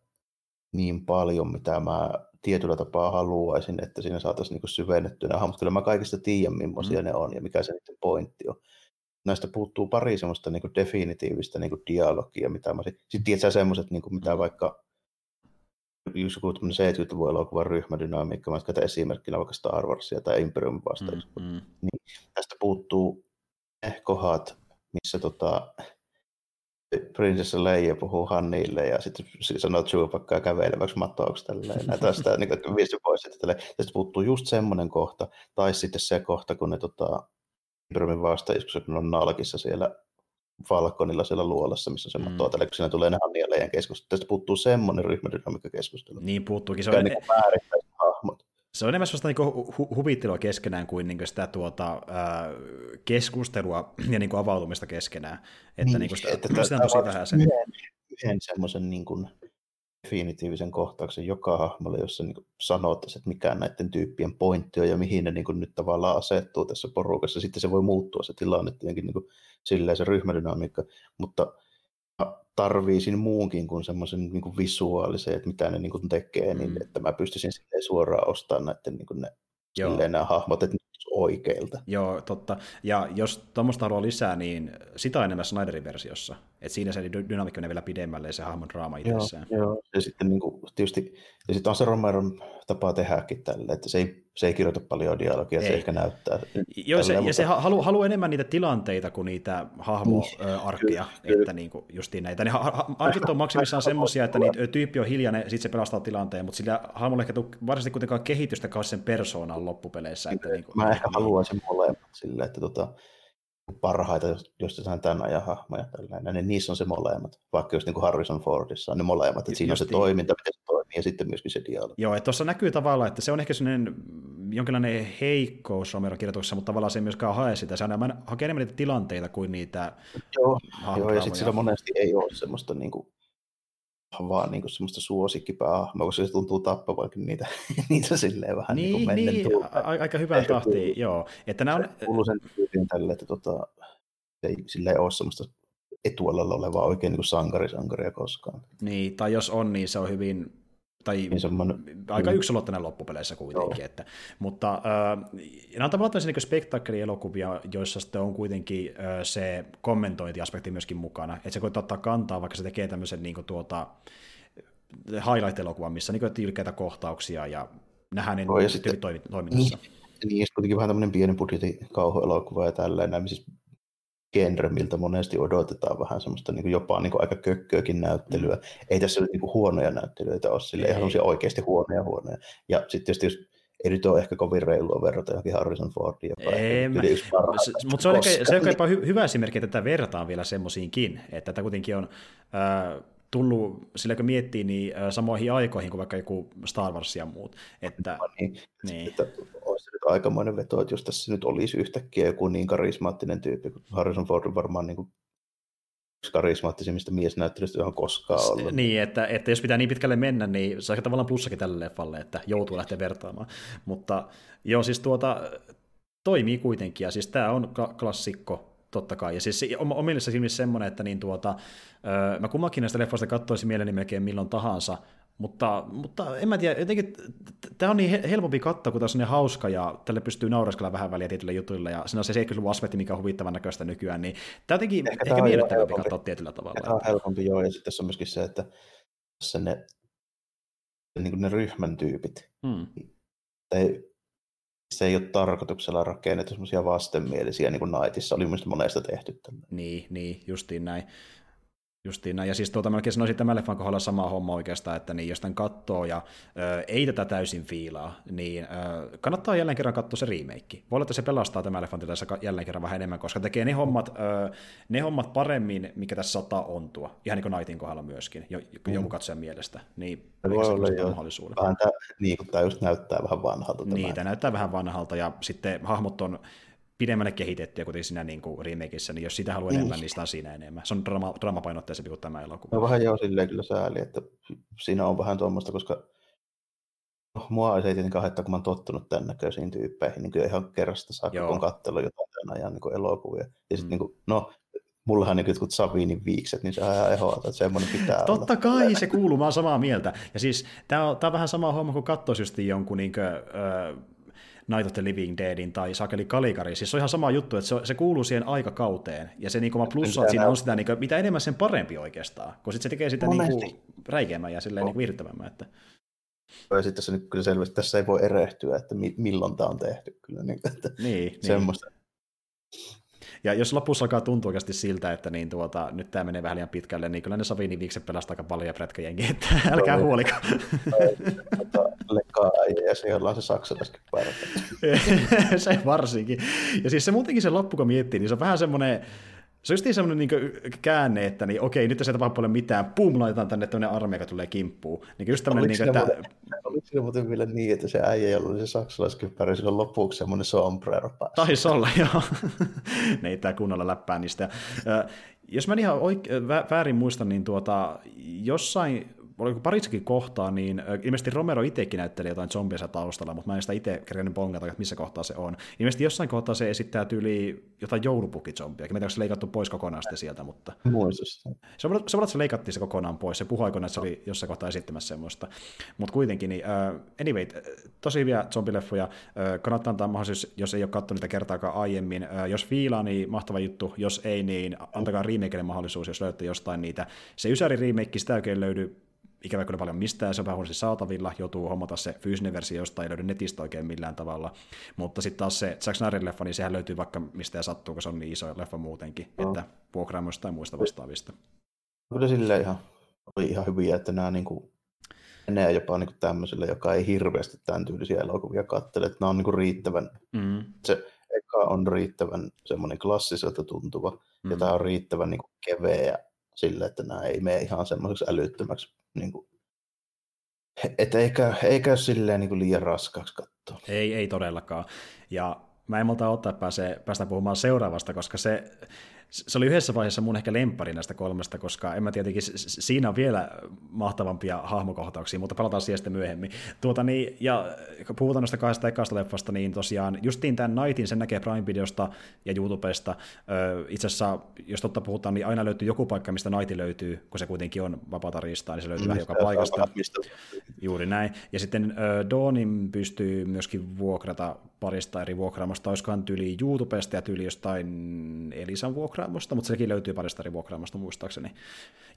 Speaker 2: niin paljon, mitä mä tietyllä tapaa haluaisin, että siinä saataisiin niin syvennettyä nämä hahmot. Kyllä mä kaikista tiedän, millaisia mm. ne on ja mikä se niiden pointti on. Näistä puuttuu pari semmoista niin kuin definitiivistä niin kuin dialogia, mitä mä sitten tiedät semmoiset, niin kuin, mitä mm. vaikka joku 70-luvun elokuvan ryhmädynamiikka, mä käytän esimerkkinä vaikka Star Warsia tai Imperiumin vasta, mm, mm. niin tästä puuttuu ne kohdat, missä tota, prinsessa Leija puhuu Hannille ja sitten sanoo Chewbacca käveleväksi matoksi tälleen. Näitä sitä niin kuin, viisi pois. Että tälleen. Tästä puuttuu just semmoinen kohta, tai sitten se kohta, kun ne tota, Imperiumin vastaiskussa, kun on nalkissa siellä Falconilla siellä luolassa, missä se mm. matoo tälle, kun siinä tulee ne Hanni ja Leijan keskustelu. Tästä puuttuu semmoinen ryhmädynamiikka keskustelu.
Speaker 1: Niin puuttuukin.
Speaker 2: Se on, niin hahmot.
Speaker 1: Se on enemmän sellaista niin hu- huvittelua keskenään kuin, niin kuin sitä tuota, äh, keskustelua ja niin kuin avautumista keskenään. Että, niin, niin kuin sitä, että sitä on tosi vähän sen.
Speaker 2: Yhden, yhden semmoisen niin kuin definitiivisen kohtauksen joka hahmolle, jossa niin sanottaisiin, että mikä näiden tyyppien pointti on ja mihin ne niin kuin nyt tavallaan asettuu tässä porukassa. Sitten se voi muuttua se tilanne tietenkin niin kuin silleen se ryhmädynamiikka, mutta tarviisin muunkin kuin semmoisen niin kuin visuaalisen, että mitä ne niin kuin tekee, niin mm. että mä pystyisin suoraan ostamaan näiden niin kuin ne, silleen, nämä hahmot, että oikeilta.
Speaker 1: Joo, totta. Ja jos tuommoista haluaa lisää, niin sitä enemmän Snyderin versiossa. Et siinä se dynamiikka menee vielä pidemmälle ja se hahmon draama itsessään.
Speaker 2: Joo, joo. ja sitten niin kuin, tietysti, ja sitten on se Romeron tapa tehdäkin tälle, että se ei, se ei kirjoita paljon dialogia, ei. se ehkä näyttää.
Speaker 1: Joo, se, mutta... ja se haluaa halu enemmän niitä tilanteita kuin niitä hahmoarkkia, niin, että niin kuin justiin näitä. Ne ha- ha- arkit on maksimissaan semmoisia, että niitä tyyppi on hiljainen, sitten se pelastaa tilanteen, mutta sillä hahmolle ehkä tuu varsinaisesti kuitenkaan kehitystä kanssa sen persoonan loppupeleissä. Että niin kuin,
Speaker 2: Mä ehkä niin. haluaisin molemmat silleen, että tota, parhaita, jos saadaan tämän ajan hahmoja tällainen, niin niissä on se molemmat, vaikka just niin kuin Harrison Fordissa on ne molemmat, että siinä on se toiminta, miten se toimii, ja sitten myöskin se dialogi.
Speaker 1: Joo, että tuossa näkyy tavallaan, että se on ehkä sellainen jonkinlainen heikkous Romeron kirjoituksessa, mutta tavallaan se ei myöskään hae sitä, se on hakee enemmän niitä tilanteita kuin niitä
Speaker 2: Joo, joo ja sitten sillä monesti ei ole semmoista niin kuin, vaan niin kuin semmoista suosikkipäähahmoa, koska se tuntuu tappavankin niitä, niitä silleen vähän niin, niin, mennen niin
Speaker 1: a- aika hyvän tahtiin, joo. Että nämä on...
Speaker 2: Kuuluu sen tyyliin tälle, että tota, ei, sillä ei ole semmoista etualalla olevaa oikein niin sankarisankaria koskaan.
Speaker 1: Niin, tai jos on, niin se on hyvin tai niin semmoinen, aika mm. loppupeleissä kuitenkin. Joo. Että, mutta äh, nämä on tavallaan niin spektakkelielokuvia, joissa sitten on kuitenkin äh, se kommentointiaspekti myöskin mukana, että se koittaa ottaa kantaa, vaikka se tekee tämmöisen niin kuin, tuota, highlight-elokuvan, missä niin tilkeitä kohtauksia ja nähdään ne niin, sitten, toiminnassa.
Speaker 2: Niin, niin, ja kuitenkin vähän tämmöinen pienen budjetin kauhuelokuva ja tällainen, siis genre, miltä monesti odotetaan vähän semmoista niin kuin jopa niin kuin aika kökköäkin näyttelyä. Mm. Ei tässä ole niin kuin huonoja näyttelyitä ole sille ihan oikeasti huonoja huonoja. Ja sitten tietysti jos ei nyt ole ehkä kovin reilua verrata johonkin Harrison Fordiin.
Speaker 1: Mutta se on, ehkä, se on jopa hy, hyvä esimerkki, että tätä verrataan vielä semmoisiinkin, että tätä kuitenkin on äh, tullut, sillä kun miettii, niin äh, samoihin aikoihin kuin vaikka joku Star Wars ja muut. Että, no niin,
Speaker 2: niin. Että olisi nyt aikamoinen veto, että jos tässä nyt olisi yhtäkkiä joku niin karismaattinen tyyppi, kun Harrison Ford on varmaan niin kuin karismaattisimmista miesnäyttelystä, johon koskaan ollut.
Speaker 1: Niin, että, että jos pitää niin pitkälle mennä, niin se on tavallaan plussakin tälle leffalle, että joutuu lähteä vertaamaan. Mutta joo, siis tuota, toimii kuitenkin, ja siis tämä on klassikko totta kai. Ja siis omillissa silmissä semmoinen, että niin tuota, mä kummankin näistä leffoista katsoisin mieleni melkein milloin tahansa, mutta, mutta en mä tiedä, jotenkin tämä on niin helpompi katsoa, kun tässä on niin hauska ja tälle pystyy naureskella vähän väliä tietyille jutuille ja siinä on se 70-luvun aspekti, mikä on huvittavan näköistä nykyään, niin tämä jotenkin ehkä, ehkä miellyttävämpi katsoa tietyllä tavalla.
Speaker 2: Tämä on helpompi, joo, ja sitten tässä on myöskin se, että tässä ne, niin ne ryhmän tyypit, hmm. ei, se ei ole tarkoituksella rakennettu semmoisia vastenmielisiä, niin kuin Nightissa oli mielestäni monesta tehty. Tällä.
Speaker 1: Niin, niin, justiin näin. Justiin näin. Ja siis tuota, melkein sanoisin tämän leffan kohdalla sama homma oikeastaan, että niin, jos tämän katsoo ja ö, ei tätä täysin fiilaa, niin ö, kannattaa jälleen kerran katsoa se remake. Voi olla, että se pelastaa tämän leffan tässä jälleen kerran vähän enemmän, koska tekee ne hommat, ö, ne hommat paremmin, mikä tässä saattaa ontua. Ihan niin kuin Nightin kohdalla myöskin, jo, mm. jonkun katsojan mielestä. Niin,
Speaker 2: voi olla jo. Mahdollisuuden. Vähän tämä, niin, tämä just näyttää vähän vanhalta.
Speaker 1: Niin, tämä näyttää vähän vanhalta, ja sitten hahmot on pidemmälle kehitettyä kuin siinä niin kuin remakeissa, niin jos sitä haluaa niin. enemmän, niin sitä on siinä enemmän. Se on drama, dramapainotteisempi kuin tämä elokuva.
Speaker 2: No vähän joo silleen kyllä sääli, että siinä on vähän tuommoista, koska no, mua ei tietenkään haittaa, kun mä oon tottunut tämän näköisiin tyyppeihin, niin kyllä ihan kerrasta saakka, joo. kun katsellut jotain tämän ajan niin elokuvia. Ja sitten mm. niin kuin, no, mullahan niin jotkut Savinin viikset, niin se on ihan ehoata, että semmoinen pitää
Speaker 1: Totta olla. kai, se kuuluu, mä oon samaa mieltä. Ja siis tämä on, tää on vähän sama homma kuin katsoisi just jonkun niin kuin, äh, Night of the Living Deadin tai Sakeli Kalikari. Siis se on ihan sama juttu, että se, se kuuluu siihen aikakauteen. Ja se niinku plussaa, että siinä on sitä, niinku, mitä enemmän sen parempi oikeastaan. Kun sit se tekee sitä niinku, räikeämmän ja silleen, no. niinku virttävämmän. Että...
Speaker 2: Ja sitten tässä nyt kyllä selvästi, tässä ei voi erehtyä, että mi- milloin tämä on tehty. Kyllä, niin, että
Speaker 1: niin,
Speaker 2: semmoista. Niin.
Speaker 1: Ja jos lopussa alkaa tuntua oikeasti siltä, että niin tuota, nyt tämä menee vähän liian pitkälle, niin kyllä ne Savini viikset pelastaa aika paljon ja prätkäjenkin, että älkää huoliko.
Speaker 2: Lekkaa ja se on se saksalaiskin
Speaker 1: se varsinkin. Ja siis se muutenkin se loppu, kun miettii, niin se on vähän semmoinen, se on just niin semmoinen niin käänne, että niin, okei, nyt ei tapahdu paljon mitään, pum, laitetaan tänne tämmöinen armeija, joka tulee kimppuun. Niin just tämmöinen, niin, että... Muuten,
Speaker 2: oliko siinä muuten vielä niin, että se äijä, jolla oli se saksalaiskyppäri, sillä lopuksi semmoinen sombrero päässä?
Speaker 1: Taisi olla, joo. ne ei tää kunnolla läppää niistä. jos mä ihan oike- väärin muistan, niin tuota, jossain oliko parissakin kohtaa, niin ilmeisesti Romero itsekin näytteli jotain zombiensa taustalla, mutta mä en sitä itse kerännyt bongata, että missä kohtaa se on. Ilmeisesti jossain kohtaa se esittää tyyli jotain joulupukizombiakin. Mä en tiedä, se leikattu pois kokonaan sitten sieltä, mutta...
Speaker 2: Muistus.
Speaker 1: Se on, että se leikattiin se kokonaan pois. Se puhui aikoinaan, että se oli jossain kohtaa esittämässä semmoista. Mutta kuitenkin, niin, uh, anyway, tosi hyviä zombileffoja. Uh, kannattaa antaa mahdollisuus, jos ei ole katsonut niitä kertaakaan aiemmin. Uh, jos fiilaa, niin mahtava juttu. Jos ei, niin antakaa remakeille mahdollisuus, jos löydätte jostain niitä. Se Ysäri remake, sitä oikein löydy ikävä kyllä paljon mistään, se on vähän saatavilla, joutuu hommata se fyysinen versio josta ei löydy netistä oikein millään tavalla, mutta sitten taas se Zack Snyderin leffa, niin sehän löytyy vaikka mistä ja sattuu, kun se on niin iso leffa muutenkin, no. että vuokraamoista tai muista vastaavista.
Speaker 2: Kyllä sille ihan, oli ihan hyviä, että nämä niin kuin menee jopa niin kuin tämmöiselle, joka ei hirveästi tämän tyylisiä elokuvia katsele, että nämä on niin kuin riittävän, mm. se eka on riittävän semmoinen klassiselta tuntuva, mm. ja tämä on riittävän niin kuin keveä sille, että nämä ei mene ihan semmoiseksi älyttömäksi niin kuin, että eikä, eikä silleen niin kuin liian raskaaksi katsoa.
Speaker 1: Ei, ei todellakaan. Ja mä en malta ottaa pääse, päästä puhumaan seuraavasta, koska se, se oli yhdessä vaiheessa mun ehkä lempari näistä kolmesta, koska en mä tietenkin, siinä on vielä mahtavampia hahmokohtauksia, mutta palataan siihen sitten myöhemmin. Tuota, niin, ja kun puhutaan noista kahdesta ekasta leffasta, niin tosiaan justiin tämän Nightin sen näkee Prime-videosta ja YouTubesta. Itse asiassa, jos totta puhutaan, niin aina löytyy joku paikka, mistä Night löytyy, kun se kuitenkin on vapaata riistaa, niin se löytyy mm, vähän joka paikasta. Juuri näin. Ja sitten Dawnin pystyy myöskin vuokrata parista eri vuokraamosta, olisikohan tyyli YouTubesta ja tyyli jostain Elisan vuokraamosta, mutta sekin löytyy parista eri vuokraamosta muistaakseni.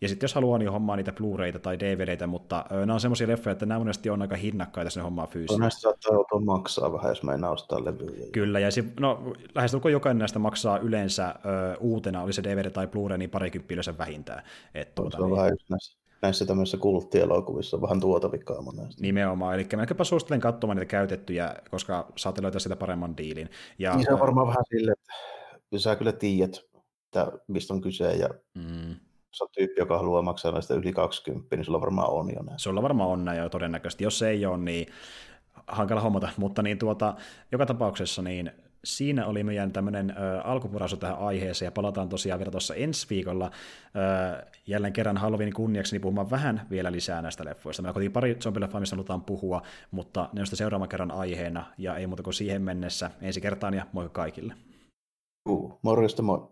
Speaker 1: Ja sitten jos haluaa, niin hommaa niitä Blu-rayta tai DVDtä, mutta nämä on semmoisia leffoja, että nämä monesti on aika hinnakkaita, ne hommaa fyysisesti.
Speaker 2: Näistä saattaa joutua maksaa vähän, jos meinaa ostaa levyjä.
Speaker 1: Kyllä, ja si- no, lähestulkoon jokainen näistä maksaa yleensä ö, uutena, oli se DVD tai Blu-ray, niin parikymppiä vähintään. Et, tuota,
Speaker 2: se on niin... vähän näissä näissä tämmöisissä kulttielokuvissa on vähän tuota vikaa monesti.
Speaker 1: Nimenomaan, eli melkeinpä suosittelen katsomaan niitä käytettyjä, koska saatte löytää sitä paremman diilin.
Speaker 2: Ja, niin se on varmaan vähän silleen, että sä kyllä tiedät, että mistä on kyse, ja mm. jos on tyyppi, joka haluaa maksaa näistä yli 20, niin sulla varmaan on jo näin.
Speaker 1: Sulla varmaan on näin jo todennäköisesti. Jos ei ole, niin hankala hommata, mutta niin tuota, joka tapauksessa niin siinä oli meidän tämmöinen alkupuraisu tähän aiheeseen, ja palataan tosiaan vielä tuossa ensi viikolla ö, jälleen kerran Halloweenin kunniaksi niin puhumaan vähän vielä lisää näistä leffoista. Meillä on pari zombileffaa, missä halutaan puhua, mutta ne on sitten seuraavan kerran aiheena, ja ei muuta kuin siihen mennessä ensi kertaan, ja moi kaikille.
Speaker 2: Uh, morjesta moi.